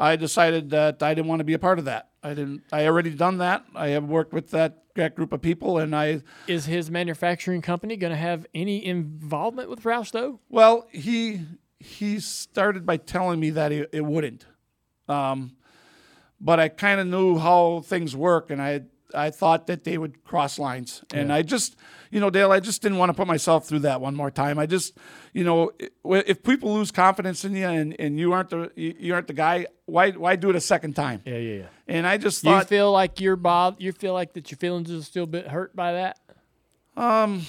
[SPEAKER 6] I decided that I didn't want to be a part of that. I didn't. I already done that. I have worked with that, that group of people, and I
[SPEAKER 4] Is his manufacturing company going to have any involvement with Roush though?
[SPEAKER 6] Well, he he started by telling me that it, it wouldn't, um, but I kind of knew how things work, and I I thought that they would cross lines, and I just you know Dale, I just didn't want to put myself through that one more time. I just you know if people lose confidence in you and, and you aren't the you aren't the guy, why why do it a second time?
[SPEAKER 4] Yeah, yeah, yeah.
[SPEAKER 6] And I just
[SPEAKER 4] Do you feel like you're bothered? You feel like that your feelings are still a bit hurt by that?
[SPEAKER 6] um.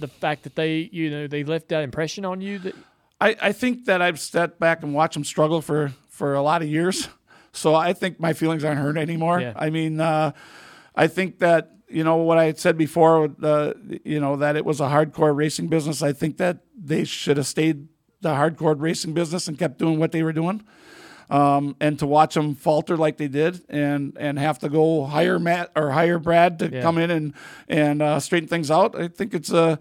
[SPEAKER 4] The fact that they, you know, they left that impression on you that
[SPEAKER 6] I, I think that I've stepped back and watched them struggle for, for a lot of years. So I think my feelings aren't hurt anymore.
[SPEAKER 4] Yeah.
[SPEAKER 6] I mean, uh, I think that, you know, what I had said before, uh, you know, that it was a hardcore racing business. I think that they should have stayed the hardcore racing business and kept doing what they were doing. Um, and to watch them falter like they did and, and have to go hire Matt or hire Brad to
[SPEAKER 4] Yeah.
[SPEAKER 6] come in and, and uh, straighten things out. I think it's a,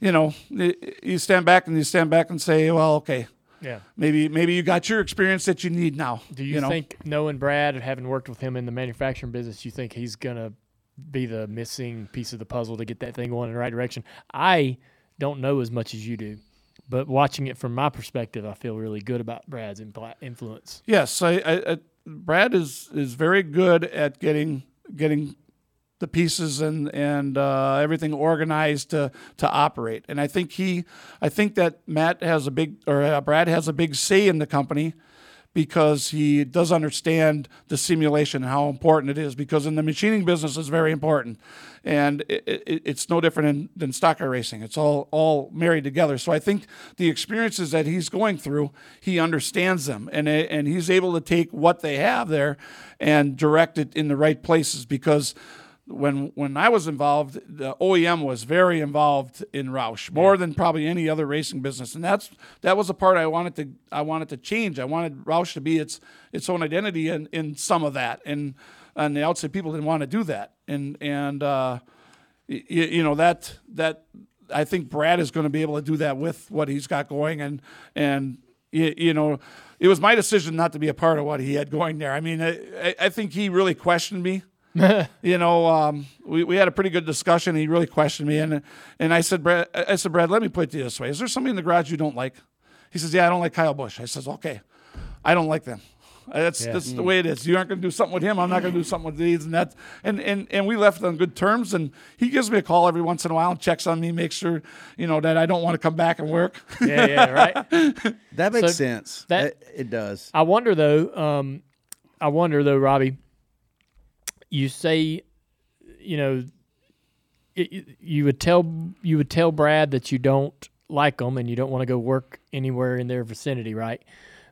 [SPEAKER 6] you know, you stand back and you stand back and say, well, okay,
[SPEAKER 4] Yeah.
[SPEAKER 6] maybe maybe you got your experience that you need now.
[SPEAKER 4] Do you,
[SPEAKER 6] know?
[SPEAKER 4] think knowing Brad, and having worked with him in the manufacturing business, you think he's gonna be the missing piece of the puzzle to get that thing going in the right direction? I don't know as much as you do, but watching it from my perspective, I feel really good about Brad's influence.
[SPEAKER 6] Yes, I, I, I, Brad is is very good at getting getting the pieces and and uh, everything organized to to operate. And I think he, I think that Matt has a big or uh, Brad has a big say in the company because he does understand the simulation and how important it is. Because in the machining business, it's very important, and it, it, it's no different than, than stock car racing. It's all all married together. So I think the experiences that he's going through, he understands them, and and he's able to take what they have there and direct it in the right places because when when I was involved, the OEM was very involved in Roush more than probably any other racing business, and that's that was the part I wanted to I wanted to change. I wanted Roush to be its its own identity in, in some of that, and and the outside people didn't want to do that, and and uh, you, you know that that I think Brad is going to be able to do that with what he's got going, and and you, you know, it was my decision not to be a part of what he had going there. I mean, I, I think he really questioned me. you know, um, we, we had a pretty good discussion. He really questioned me, and and I said, Brad, I said, Brad, let me put it this way: Is there somebody in the garage you don't like? He says, Yeah, I don't like Kyle Busch. I says, Okay, I don't like them. That's
[SPEAKER 4] Yeah.
[SPEAKER 6] that's the way it is. You aren't going to do something with him. I'm not going to do something with these and that. And and and we left on good terms. And he gives me a call every once in a while and checks on me, makes sure you know that I don't want to come back and work.
[SPEAKER 4] Yeah, yeah, right.
[SPEAKER 1] That makes
[SPEAKER 4] So
[SPEAKER 1] sense.
[SPEAKER 4] that-
[SPEAKER 1] it, it does.
[SPEAKER 4] I wonder though. Um, I wonder though, Robbie. You say, you know, it, you- would tell you would tell Brad that you don't like them and you don't want to go work anywhere in their vicinity, right?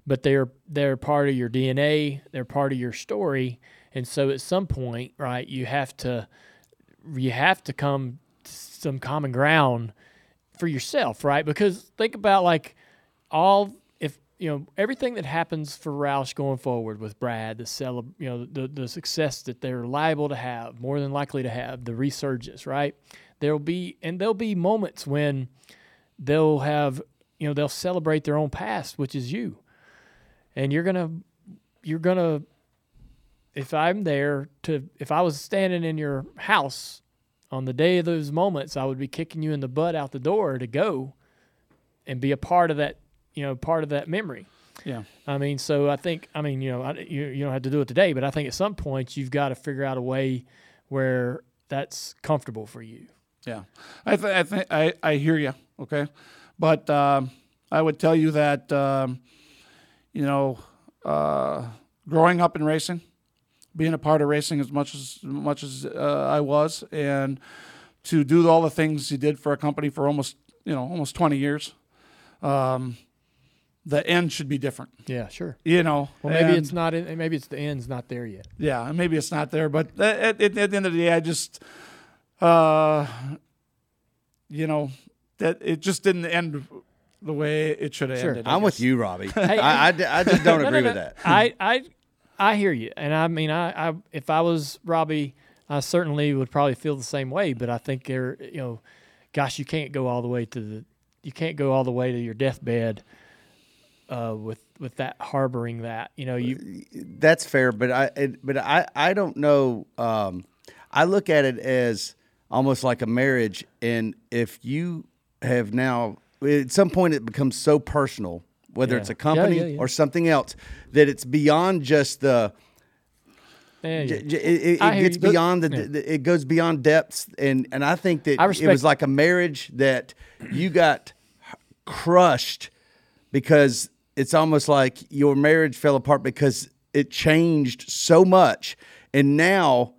[SPEAKER 4] But they're they're part of your DNA. They're part of your story, and so at some point, right, you have to you have to come to some common ground for yourself, right? Because think about like all you know everything that happens for Roush going forward with Brad, the cele, you know the the success that they're liable to have, more than likely to have, the resurgence, right? There'll be and there'll be moments when they'll have you know they'll celebrate their own past, which is you, and you're gonna you're gonna if I'm there to if I was standing in your house on the day of those moments, I would be kicking you in the butt out the door to go and be a part of that, you know, part of that memory.
[SPEAKER 6] Yeah.
[SPEAKER 4] I mean, so I think, I mean, you know, I, you, you don't have to do it today, but I think at some point you've got to figure out a way where that's comfortable for you.
[SPEAKER 6] Yeah, I th- I think I I hear you. Okay, but um, I would tell you that um, you know, uh, growing up in racing, being a part of racing as much as much as uh, I was, and to do all the things you did for a company for almost you know almost twenty years, um, the end should be different.
[SPEAKER 4] Yeah, sure.
[SPEAKER 6] You know,
[SPEAKER 4] Well, maybe
[SPEAKER 6] and-
[SPEAKER 4] it's not, in, maybe it's the end's not there yet.
[SPEAKER 6] yeah, maybe it's not there, but at, at, at the end of the day, I just, uh, you know, that it just didn't end the way it should have
[SPEAKER 4] Sure.
[SPEAKER 6] ended. I
[SPEAKER 1] I'm with you, Robbie.
[SPEAKER 4] Hey,
[SPEAKER 1] I, I, I just don't
[SPEAKER 4] No,
[SPEAKER 1] agree
[SPEAKER 4] no,
[SPEAKER 1] with that.
[SPEAKER 4] I, I, I hear you, and I mean, I, I, if I was Robbie, I certainly would probably feel the same way. But I think there, you know, gosh, you can't go all the way to the, you can't go all the way to your deathbed, uh, with with that harboring that. You know, you
[SPEAKER 1] That's fair, but I it, but I I don't know. Um, I look at it as almost like a marriage, and if you have now at some point it becomes so personal, whether
[SPEAKER 4] Yeah.
[SPEAKER 1] it's a company
[SPEAKER 4] yeah, yeah.
[SPEAKER 1] or something else, that it's beyond just the.
[SPEAKER 4] Yeah,
[SPEAKER 1] j- j- It, it,
[SPEAKER 4] I
[SPEAKER 1] it
[SPEAKER 4] hear
[SPEAKER 1] gets beyond the, the- It goes beyond depths, and and I think that
[SPEAKER 4] I
[SPEAKER 1] it was like a marriage that you got crushed because it's almost like your marriage fell apart because it changed so much and now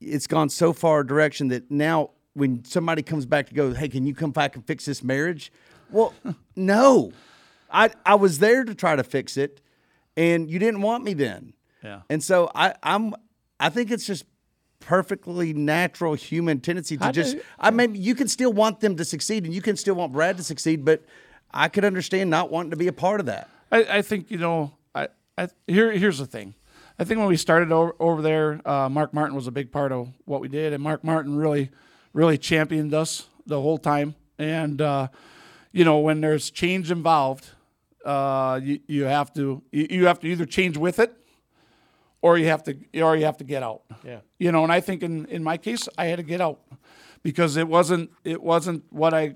[SPEAKER 1] it's gone so far a direction that now when somebody comes back to go hey can you come back and fix this marriage well no i i was there to try to fix it and you didn't want me then
[SPEAKER 6] Yeah.
[SPEAKER 1] and so i i'm i think it's just perfectly natural human tendency to
[SPEAKER 4] I
[SPEAKER 1] just
[SPEAKER 4] do.
[SPEAKER 1] I mean you can still want them to succeed and you can still want Brad to succeed, but I could understand not wanting to be a part of that.
[SPEAKER 6] I, I think you know. I, I here here's the thing. I think when we started over, over there, uh, Mark Martin was a big part of what we did, and Mark Martin really, really championed us the whole time. And uh, you know, when there's change involved, uh, you, you have to you, you have to either change with it, or you have to or you have to get out.
[SPEAKER 4] Yeah.
[SPEAKER 6] You know, and I think in, in my case, I had to get out because it wasn't it wasn't what I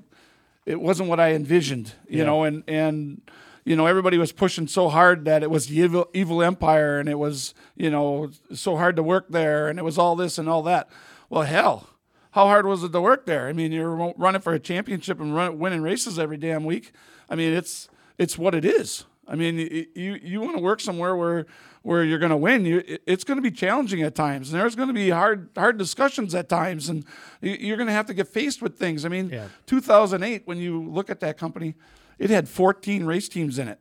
[SPEAKER 6] it wasn't what I envisioned. You
[SPEAKER 4] Yeah.
[SPEAKER 6] know, and and you know everybody was pushing so hard that it was the evil evil empire, and it was you know so hard to work there, and it was all this and all that. Well, hell. How hard was it to work there? I mean, you're running for a championship and run, winning races every damn week. I mean, it's it's what it is. I mean, you you want to work somewhere where where you're going to win. You, it's going to be challenging at times, and there's going to be hard hard discussions at times, and you- you're going to have to get faced with things. I mean,
[SPEAKER 4] Yeah.
[SPEAKER 6] 2008, when you look at that company, it had 14 race teams in it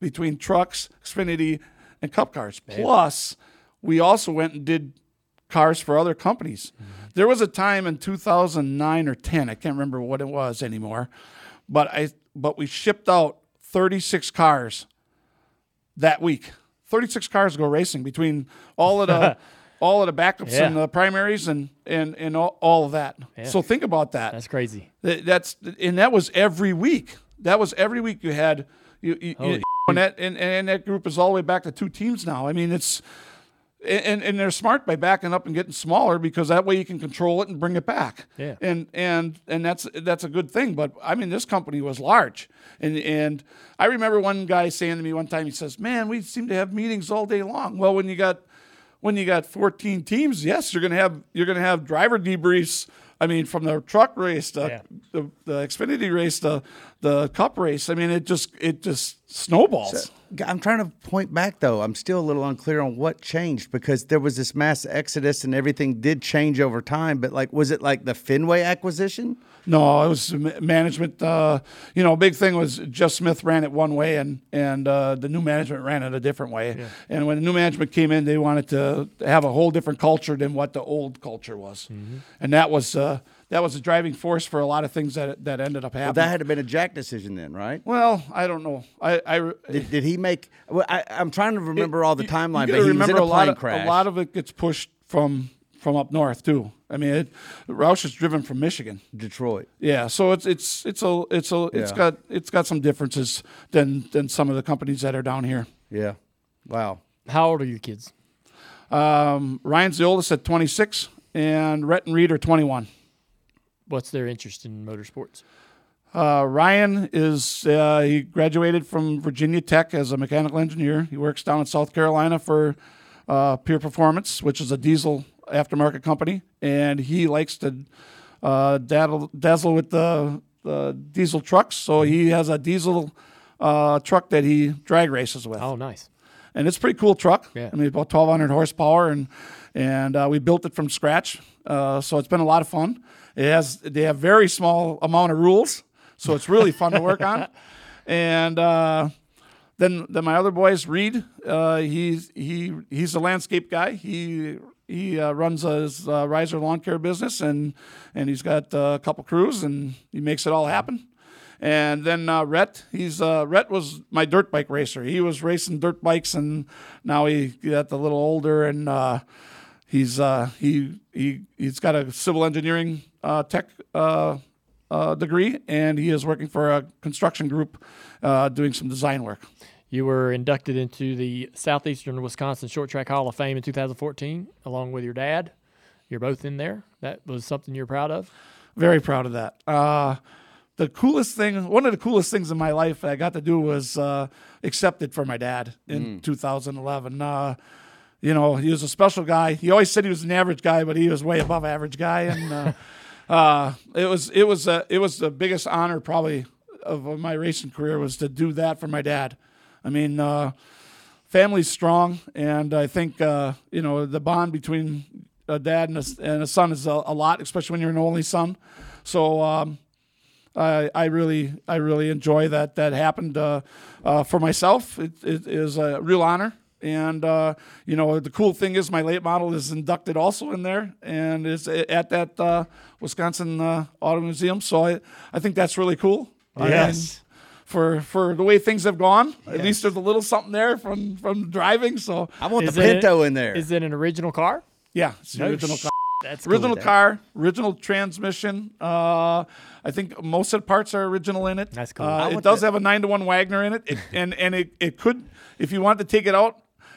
[SPEAKER 6] between trucks, Xfinity, and Cup cars. Plus, we also went and did cars for other companies. Mm-hmm. There was a time in 2009 or 10, I can't remember what it was anymore, but I but we shipped out 36 cars that week. 36 cars go racing between all of the all of the backups
[SPEAKER 4] Yeah.
[SPEAKER 6] and the primaries and and and all, all of that. So think about that.
[SPEAKER 4] That's crazy.
[SPEAKER 6] Th- That's and that was every week. That was every week you had you, you, you and that and, and that group is all the way back to two teams now. I mean it's and and they're smart by backing up and getting smaller because that way you can control it and bring it back.
[SPEAKER 4] Yeah.
[SPEAKER 6] And and and that's that's a good thing. But I mean this company was large. And and I remember one guy saying to me one time, he says, Man, we seem to have meetings all day long. Well when you got when you got 14 teams, yes, you're gonna have you're gonna have driver debriefs. I mean, from the truck race, the
[SPEAKER 4] Yeah.
[SPEAKER 6] the, the Xfinity race, the the Cup race. I mean, it just it just snowballs.
[SPEAKER 1] I'm trying to point back though. I'm still a little unclear on what changed because there was this mass exodus and everything did change over time. But like, was it like the Fenway acquisition?
[SPEAKER 6] No, it was management. Uh, you know, big thing was Geoff Smith ran it one way, and and uh, the new management ran it a different way. And when the new management came in, they wanted to have a whole different culture than what the old culture was, and that was uh, that was a driving force for a lot of things that that ended up
[SPEAKER 1] Well,
[SPEAKER 6] happening.
[SPEAKER 1] that had to been a Jack decision then, right?
[SPEAKER 6] Well, I don't know. I, I
[SPEAKER 1] Did, did he make? Well, I, I'm trying to remember all the timeline,
[SPEAKER 6] you
[SPEAKER 1] but he was in
[SPEAKER 6] remember
[SPEAKER 1] a
[SPEAKER 6] a lot
[SPEAKER 1] plane
[SPEAKER 6] of
[SPEAKER 1] crash.
[SPEAKER 6] a lot of it gets pushed from from up north too. I mean, it, Roush is driven from Michigan.
[SPEAKER 1] Detroit.
[SPEAKER 6] Yeah, so it's it's it's a it's a it's
[SPEAKER 1] Yeah.
[SPEAKER 6] got it's got some differences than than some of the companies that are down here.
[SPEAKER 1] Yeah. Wow.
[SPEAKER 4] How old are your kids?
[SPEAKER 6] Um, Ryan's the oldest at 26, and Rhett and Reed are 21.
[SPEAKER 4] What's their interest in motorsports?
[SPEAKER 6] Uh, Ryan is uh, he graduated from Virginia Tech as a mechanical engineer. He works down in South Carolina for uh, Pure Performance, which is a diesel aftermarket company, and he likes to uh, dazzle, dazzle with the, the diesel trucks. So he has a diesel uh, truck that he drag races with.
[SPEAKER 4] Oh, nice.
[SPEAKER 6] and it's a pretty cool truck.
[SPEAKER 4] Yeah.
[SPEAKER 6] I mean, about 1,200 horsepower, and and uh, we built it from scratch. Uh, so it's been a lot of fun. It has they have very small amount of rules, so it's really fun to work on. And uh, then then my other boys, Reed, uh, he's he he's a landscape guy. He he uh, runs his uh, Reiser lawn care business, and and he's got uh, a couple crews, and he makes it all happen. And then uh, Rhett, he's uh, Rhett was my dirt bike racer. He was racing dirt bikes, and now he got a little older, and uh, he's uh, he he he's got a civil engineering uh, tech uh, degree, and he is working for a construction group doing some design work.
[SPEAKER 4] You were inducted into the Southeastern Wisconsin Short Track Hall of Fame in 2014, along with your dad. You're both in there. That was something you're proud of.
[SPEAKER 6] Very proud of that. Uh, the coolest thing, one of the coolest things in my life I got to do was uh, accepted for my dad in 2011. Uh, you know, he was a special guy. He always said he was an average guy, but he was way above average guy, and uh, uh, it was it was uh, it was the biggest honor probably of my racing career was to do that for my dad. I mean, uh, family's strong, and I think uh, you know the bond between a dad and a, and a son is a, a lot, especially when you're an only son. So um, I, I really I really enjoy that that happened uh, uh, for myself. It, it is a real honor. And uh, you know the cool thing is my late model is inducted also in there, and is at that uh, Wisconsin uh, Auto Museum. So I, I think that's really cool.
[SPEAKER 1] Yes.
[SPEAKER 6] For for the way things have gone, at least there's a little something there from from driving. So
[SPEAKER 1] I want
[SPEAKER 4] Is
[SPEAKER 1] the
[SPEAKER 4] it-
[SPEAKER 1] Pinto in there.
[SPEAKER 4] Is it an original car?
[SPEAKER 6] yeah, it's the
[SPEAKER 4] No
[SPEAKER 6] original
[SPEAKER 4] sh-
[SPEAKER 6] car.
[SPEAKER 4] That's
[SPEAKER 6] Original
[SPEAKER 4] cool.
[SPEAKER 6] car, original transmission. Uh, I think most of the parts are original in it.
[SPEAKER 4] That's cool.
[SPEAKER 6] Uh, it does
[SPEAKER 1] the-
[SPEAKER 6] have a nine to one Wagner in it, it and and it, it could, if you wanted to take it out,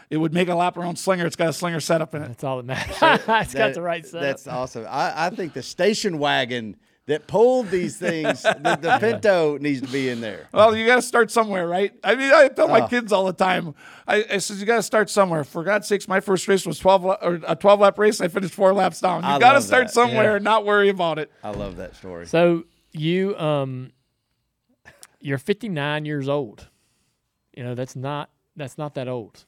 [SPEAKER 6] it would make a lap around Slinger. It's got a Slinger setup in it.
[SPEAKER 4] That's all that matters. it's got the right setup.
[SPEAKER 1] That's awesome. I, I think the station wagon that pulled these things, the, the Pinto needs to be in there.
[SPEAKER 6] Well, you got to start somewhere, right? I mean, I tell my
[SPEAKER 1] Oh.
[SPEAKER 6] kids all the time. I, I says you got to start somewhere. For God's sakes, my first race was twelve la- or a twelve lap race. I finished four laps down. You got to start
[SPEAKER 1] that.
[SPEAKER 6] somewhere
[SPEAKER 4] Yeah.
[SPEAKER 6] and not worry about it.
[SPEAKER 1] I love that story.
[SPEAKER 4] So you um you're 59 years old. You know, that's not that's not that old.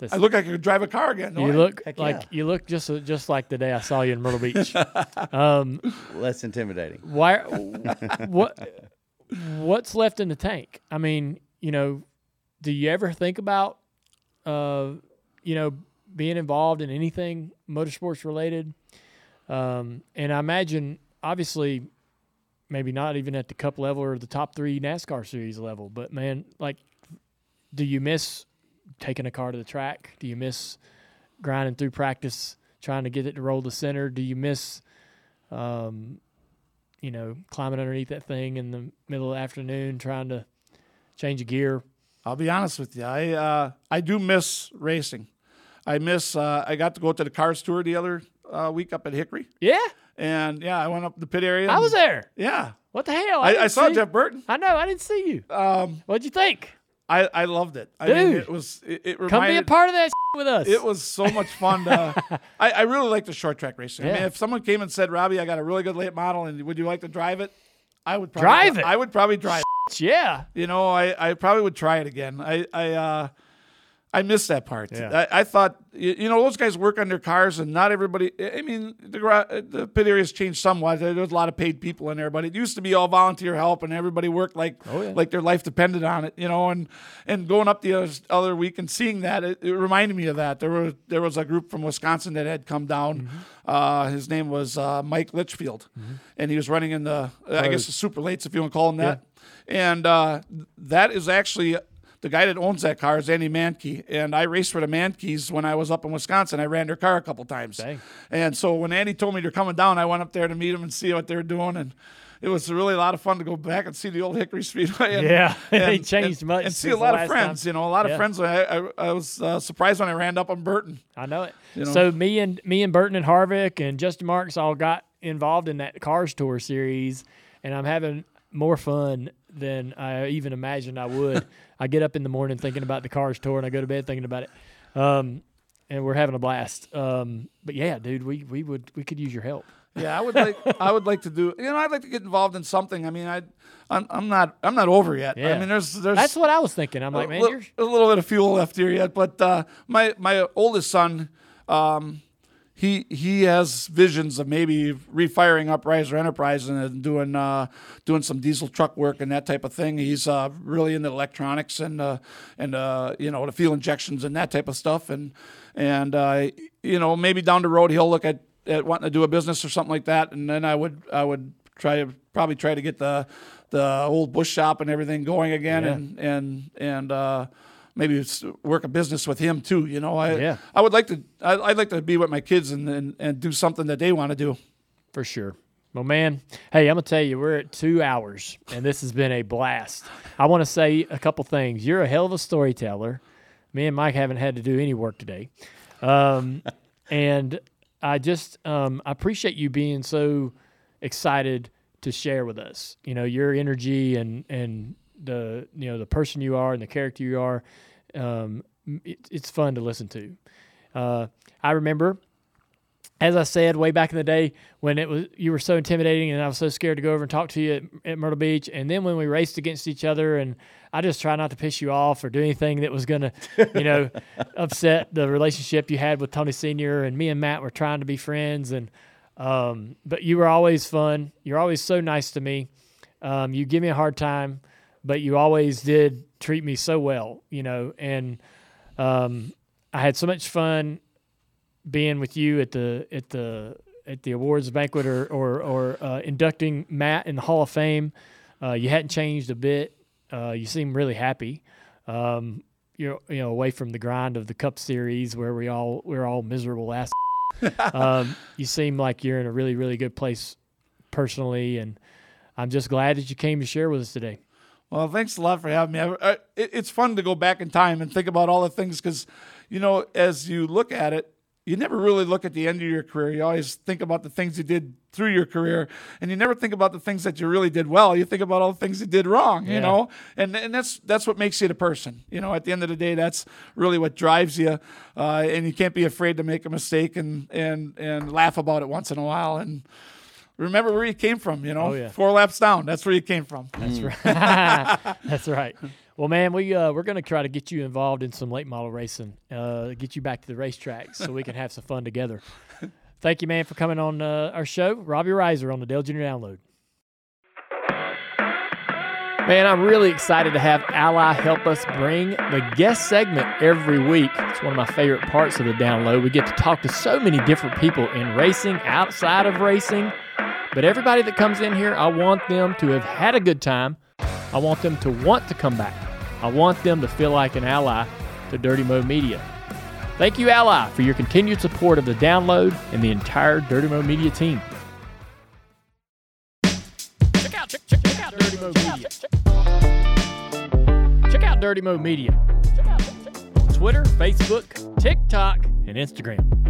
[SPEAKER 4] That's,
[SPEAKER 6] I look like I could drive a car again. don't
[SPEAKER 4] you
[SPEAKER 6] I?
[SPEAKER 4] look
[SPEAKER 1] Heck
[SPEAKER 4] like
[SPEAKER 1] yeah.
[SPEAKER 4] you look just just like the day I saw you in Myrtle Beach. um
[SPEAKER 1] Less intimidating.
[SPEAKER 4] why what what's left in the tank? I mean, you know, do you ever think about uh you know being involved in anything motorsports related? Um and I imagine obviously maybe not even at the cup level or the top 3 NASCAR series level, but man, like do you miss taking a car to the track? Do you miss grinding through practice trying to get it to roll the center? Do you miss, um, you know, climbing underneath that thing in the middle of the afternoon, trying to change a gear?
[SPEAKER 6] I'll be honest with you. I uh, I do miss racing. I miss. Uh, I got to go to the cars tour the other uh, week up at Hickory,
[SPEAKER 4] Yeah,
[SPEAKER 6] and yeah, I went up the pit area.
[SPEAKER 4] I was there.
[SPEAKER 6] Yeah,
[SPEAKER 4] What the hell?
[SPEAKER 6] I,
[SPEAKER 4] didn't
[SPEAKER 6] I saw Jeff Burton.
[SPEAKER 4] I know. I didn't see you.
[SPEAKER 6] Um,
[SPEAKER 4] What'd you think?
[SPEAKER 6] I I loved it. I mean, it was it, it
[SPEAKER 4] Come be a part of that with us.
[SPEAKER 6] It was so much fun. To, I, I really like the short track racing. I mean, if someone came and said, "Robbie, I got a really good late model, and would you like to drive it?" I would probably,
[SPEAKER 4] Drive it?
[SPEAKER 6] I would probably drive. it.
[SPEAKER 4] yeah.
[SPEAKER 6] You know, I, I probably would try it again. I I uh, I missed that part.
[SPEAKER 4] Yeah.
[SPEAKER 6] I, I thought you, you know those guys work on their cars, and not everybody. I mean, the the pit areas changed somewhat. There's a lot of paid people in there, but it used to be all volunteer help, and everybody worked like
[SPEAKER 4] Oh, yeah.
[SPEAKER 6] like their life depended on it. You know, and and going up the other, other week and seeing that, it, it reminded me of that. There were there was a group from Wisconsin that had come down.
[SPEAKER 4] Mm-hmm.
[SPEAKER 6] Uh, his name was uh, Mike Litchfield, and he was running in the I guess the super lates if you want to call them that. And uh, that is actually the guy that owns that car is Andy Mankey, and I raced for the Mankeys when I was up in Wisconsin. I ran their car a couple times,
[SPEAKER 4] Dang.
[SPEAKER 6] and so when Andy told me they're coming down, I went up there to meet them and see what they're doing, and it was really a lot of fun to go back and see the old Hickory Speedway. And,
[SPEAKER 4] Yeah,
[SPEAKER 6] and-
[SPEAKER 4] ain't changed
[SPEAKER 6] and-
[SPEAKER 4] much
[SPEAKER 6] and see a lot of friends.
[SPEAKER 4] time.
[SPEAKER 6] You know, a lot of friends. I, I, I was uh, surprised when I ran up on Burton.
[SPEAKER 4] I know it.
[SPEAKER 6] You know?
[SPEAKER 4] So me and me and Burton and Harvick and Justin Marks all got involved in that Cars Tour series, and I'm having more fun than I even imagined I would. I get up in the morning thinking about the Cars Tour, and I go to bed thinking about it. Um, and we're having a blast. Um, but yeah, dude, we we would we could use your help.
[SPEAKER 6] Yeah, I would like. I would like to do. You know, I'd like to get involved in something. I mean, I, I'm, I'm not. I'm not over yet.
[SPEAKER 4] Yeah.
[SPEAKER 6] I mean, there's, there's.
[SPEAKER 4] That's what I was thinking. I'm like,
[SPEAKER 6] a,
[SPEAKER 4] man,
[SPEAKER 6] li-
[SPEAKER 4] you're
[SPEAKER 6] a little bit of fuel left here yet. But uh, my my oldest son, um, he he has visions of maybe refiring up Reiser Enterprise and doing uh, doing some diesel truck work and that type of thing. He's uh, really into electronics and uh, and uh, you know the fuel injections and that type of stuff. And and uh, you know maybe down the road he'll look at, at wanting to do a business or something like that. And then I would I would try to probably try to get the the old Busch shop and everything going again
[SPEAKER 4] Yeah.
[SPEAKER 6] and and and uh, maybe work a business with him too. You know, I
[SPEAKER 4] Yeah.
[SPEAKER 6] I would like to I, I'd like to be with my kids and and, and do something that they want to do.
[SPEAKER 4] For sure. Well, man, hey, I'm to tell you, we're at two hours, and this has been a blast. I want to say a couple things. You're a hell of a storyteller. Me and Mike haven't had to do any work today. Um, and I just um, I appreciate you being so excited to share with us. You know, your energy and, and the, you know, the person you are and the character you are. Um, it, it's fun to listen to. Uh, I remember as I said way back in the day when it was you were so intimidating and I was so scared to go over and talk to you at, at Myrtle Beach and then when we raced against each other and I just try not to piss you off or do anything that was going to you know upset the relationship you had with Tony Senior and me and Matt were trying to be friends and um, but you were always fun you're always so nice to me um, you give me a hard time but you always did treat me so well you know and um, I had so much fun being with you at the at the at the awards banquet or or, or uh, inducting Matt in the Hall of Fame. Uh, you hadn't changed a bit. Uh, you seem really happy. Um, you're you know away from the grind of the Cup Series where we all we're all miserable ass. um, you seem like you're in a really really good place personally, and I'm just glad that you came to share with us today.
[SPEAKER 6] Well, thanks a lot for having me. I, I, it, it's fun to go back in time and think about all the things because, you know, as you look at it, you never really look at the end of your career. You always think about the things you did through your career, and you never think about the things that you really did well. You think about all the things you did wrong, you know, and and that's that's what makes you the person. You know, at the end of the day, that's really what drives you, uh, and you can't be afraid to make a mistake and and and laugh about it once in a while and. Remember where you came from, you know.
[SPEAKER 4] Oh, yeah.
[SPEAKER 6] Four laps down. That's where you came from.
[SPEAKER 4] That's right. That's right. Well, man, we uh, we're gonna try to get you involved in some late model racing. Uh, get you back to the racetracks so we can have some fun together. Thank you, man, for coming on uh, our show. Robbie Reiser on the Dale Junior Download. Man, I'm really excited to have Ally help us bring the guest segment every week. It's one of my favorite parts of the download. We get to talk to so many different people in racing, outside of racing. But everybody that comes in here, I want them to have had a good time. I want them to want to come back. I want them to feel like an ally to Dirty Mo Media. Thank you, Ally, for your continued support of the download and the entire Dirty Mo Media team. Check out, Dirty Mo Media. Check out Dirty Mo Media. Twitter, Facebook, TikTok, and Instagram.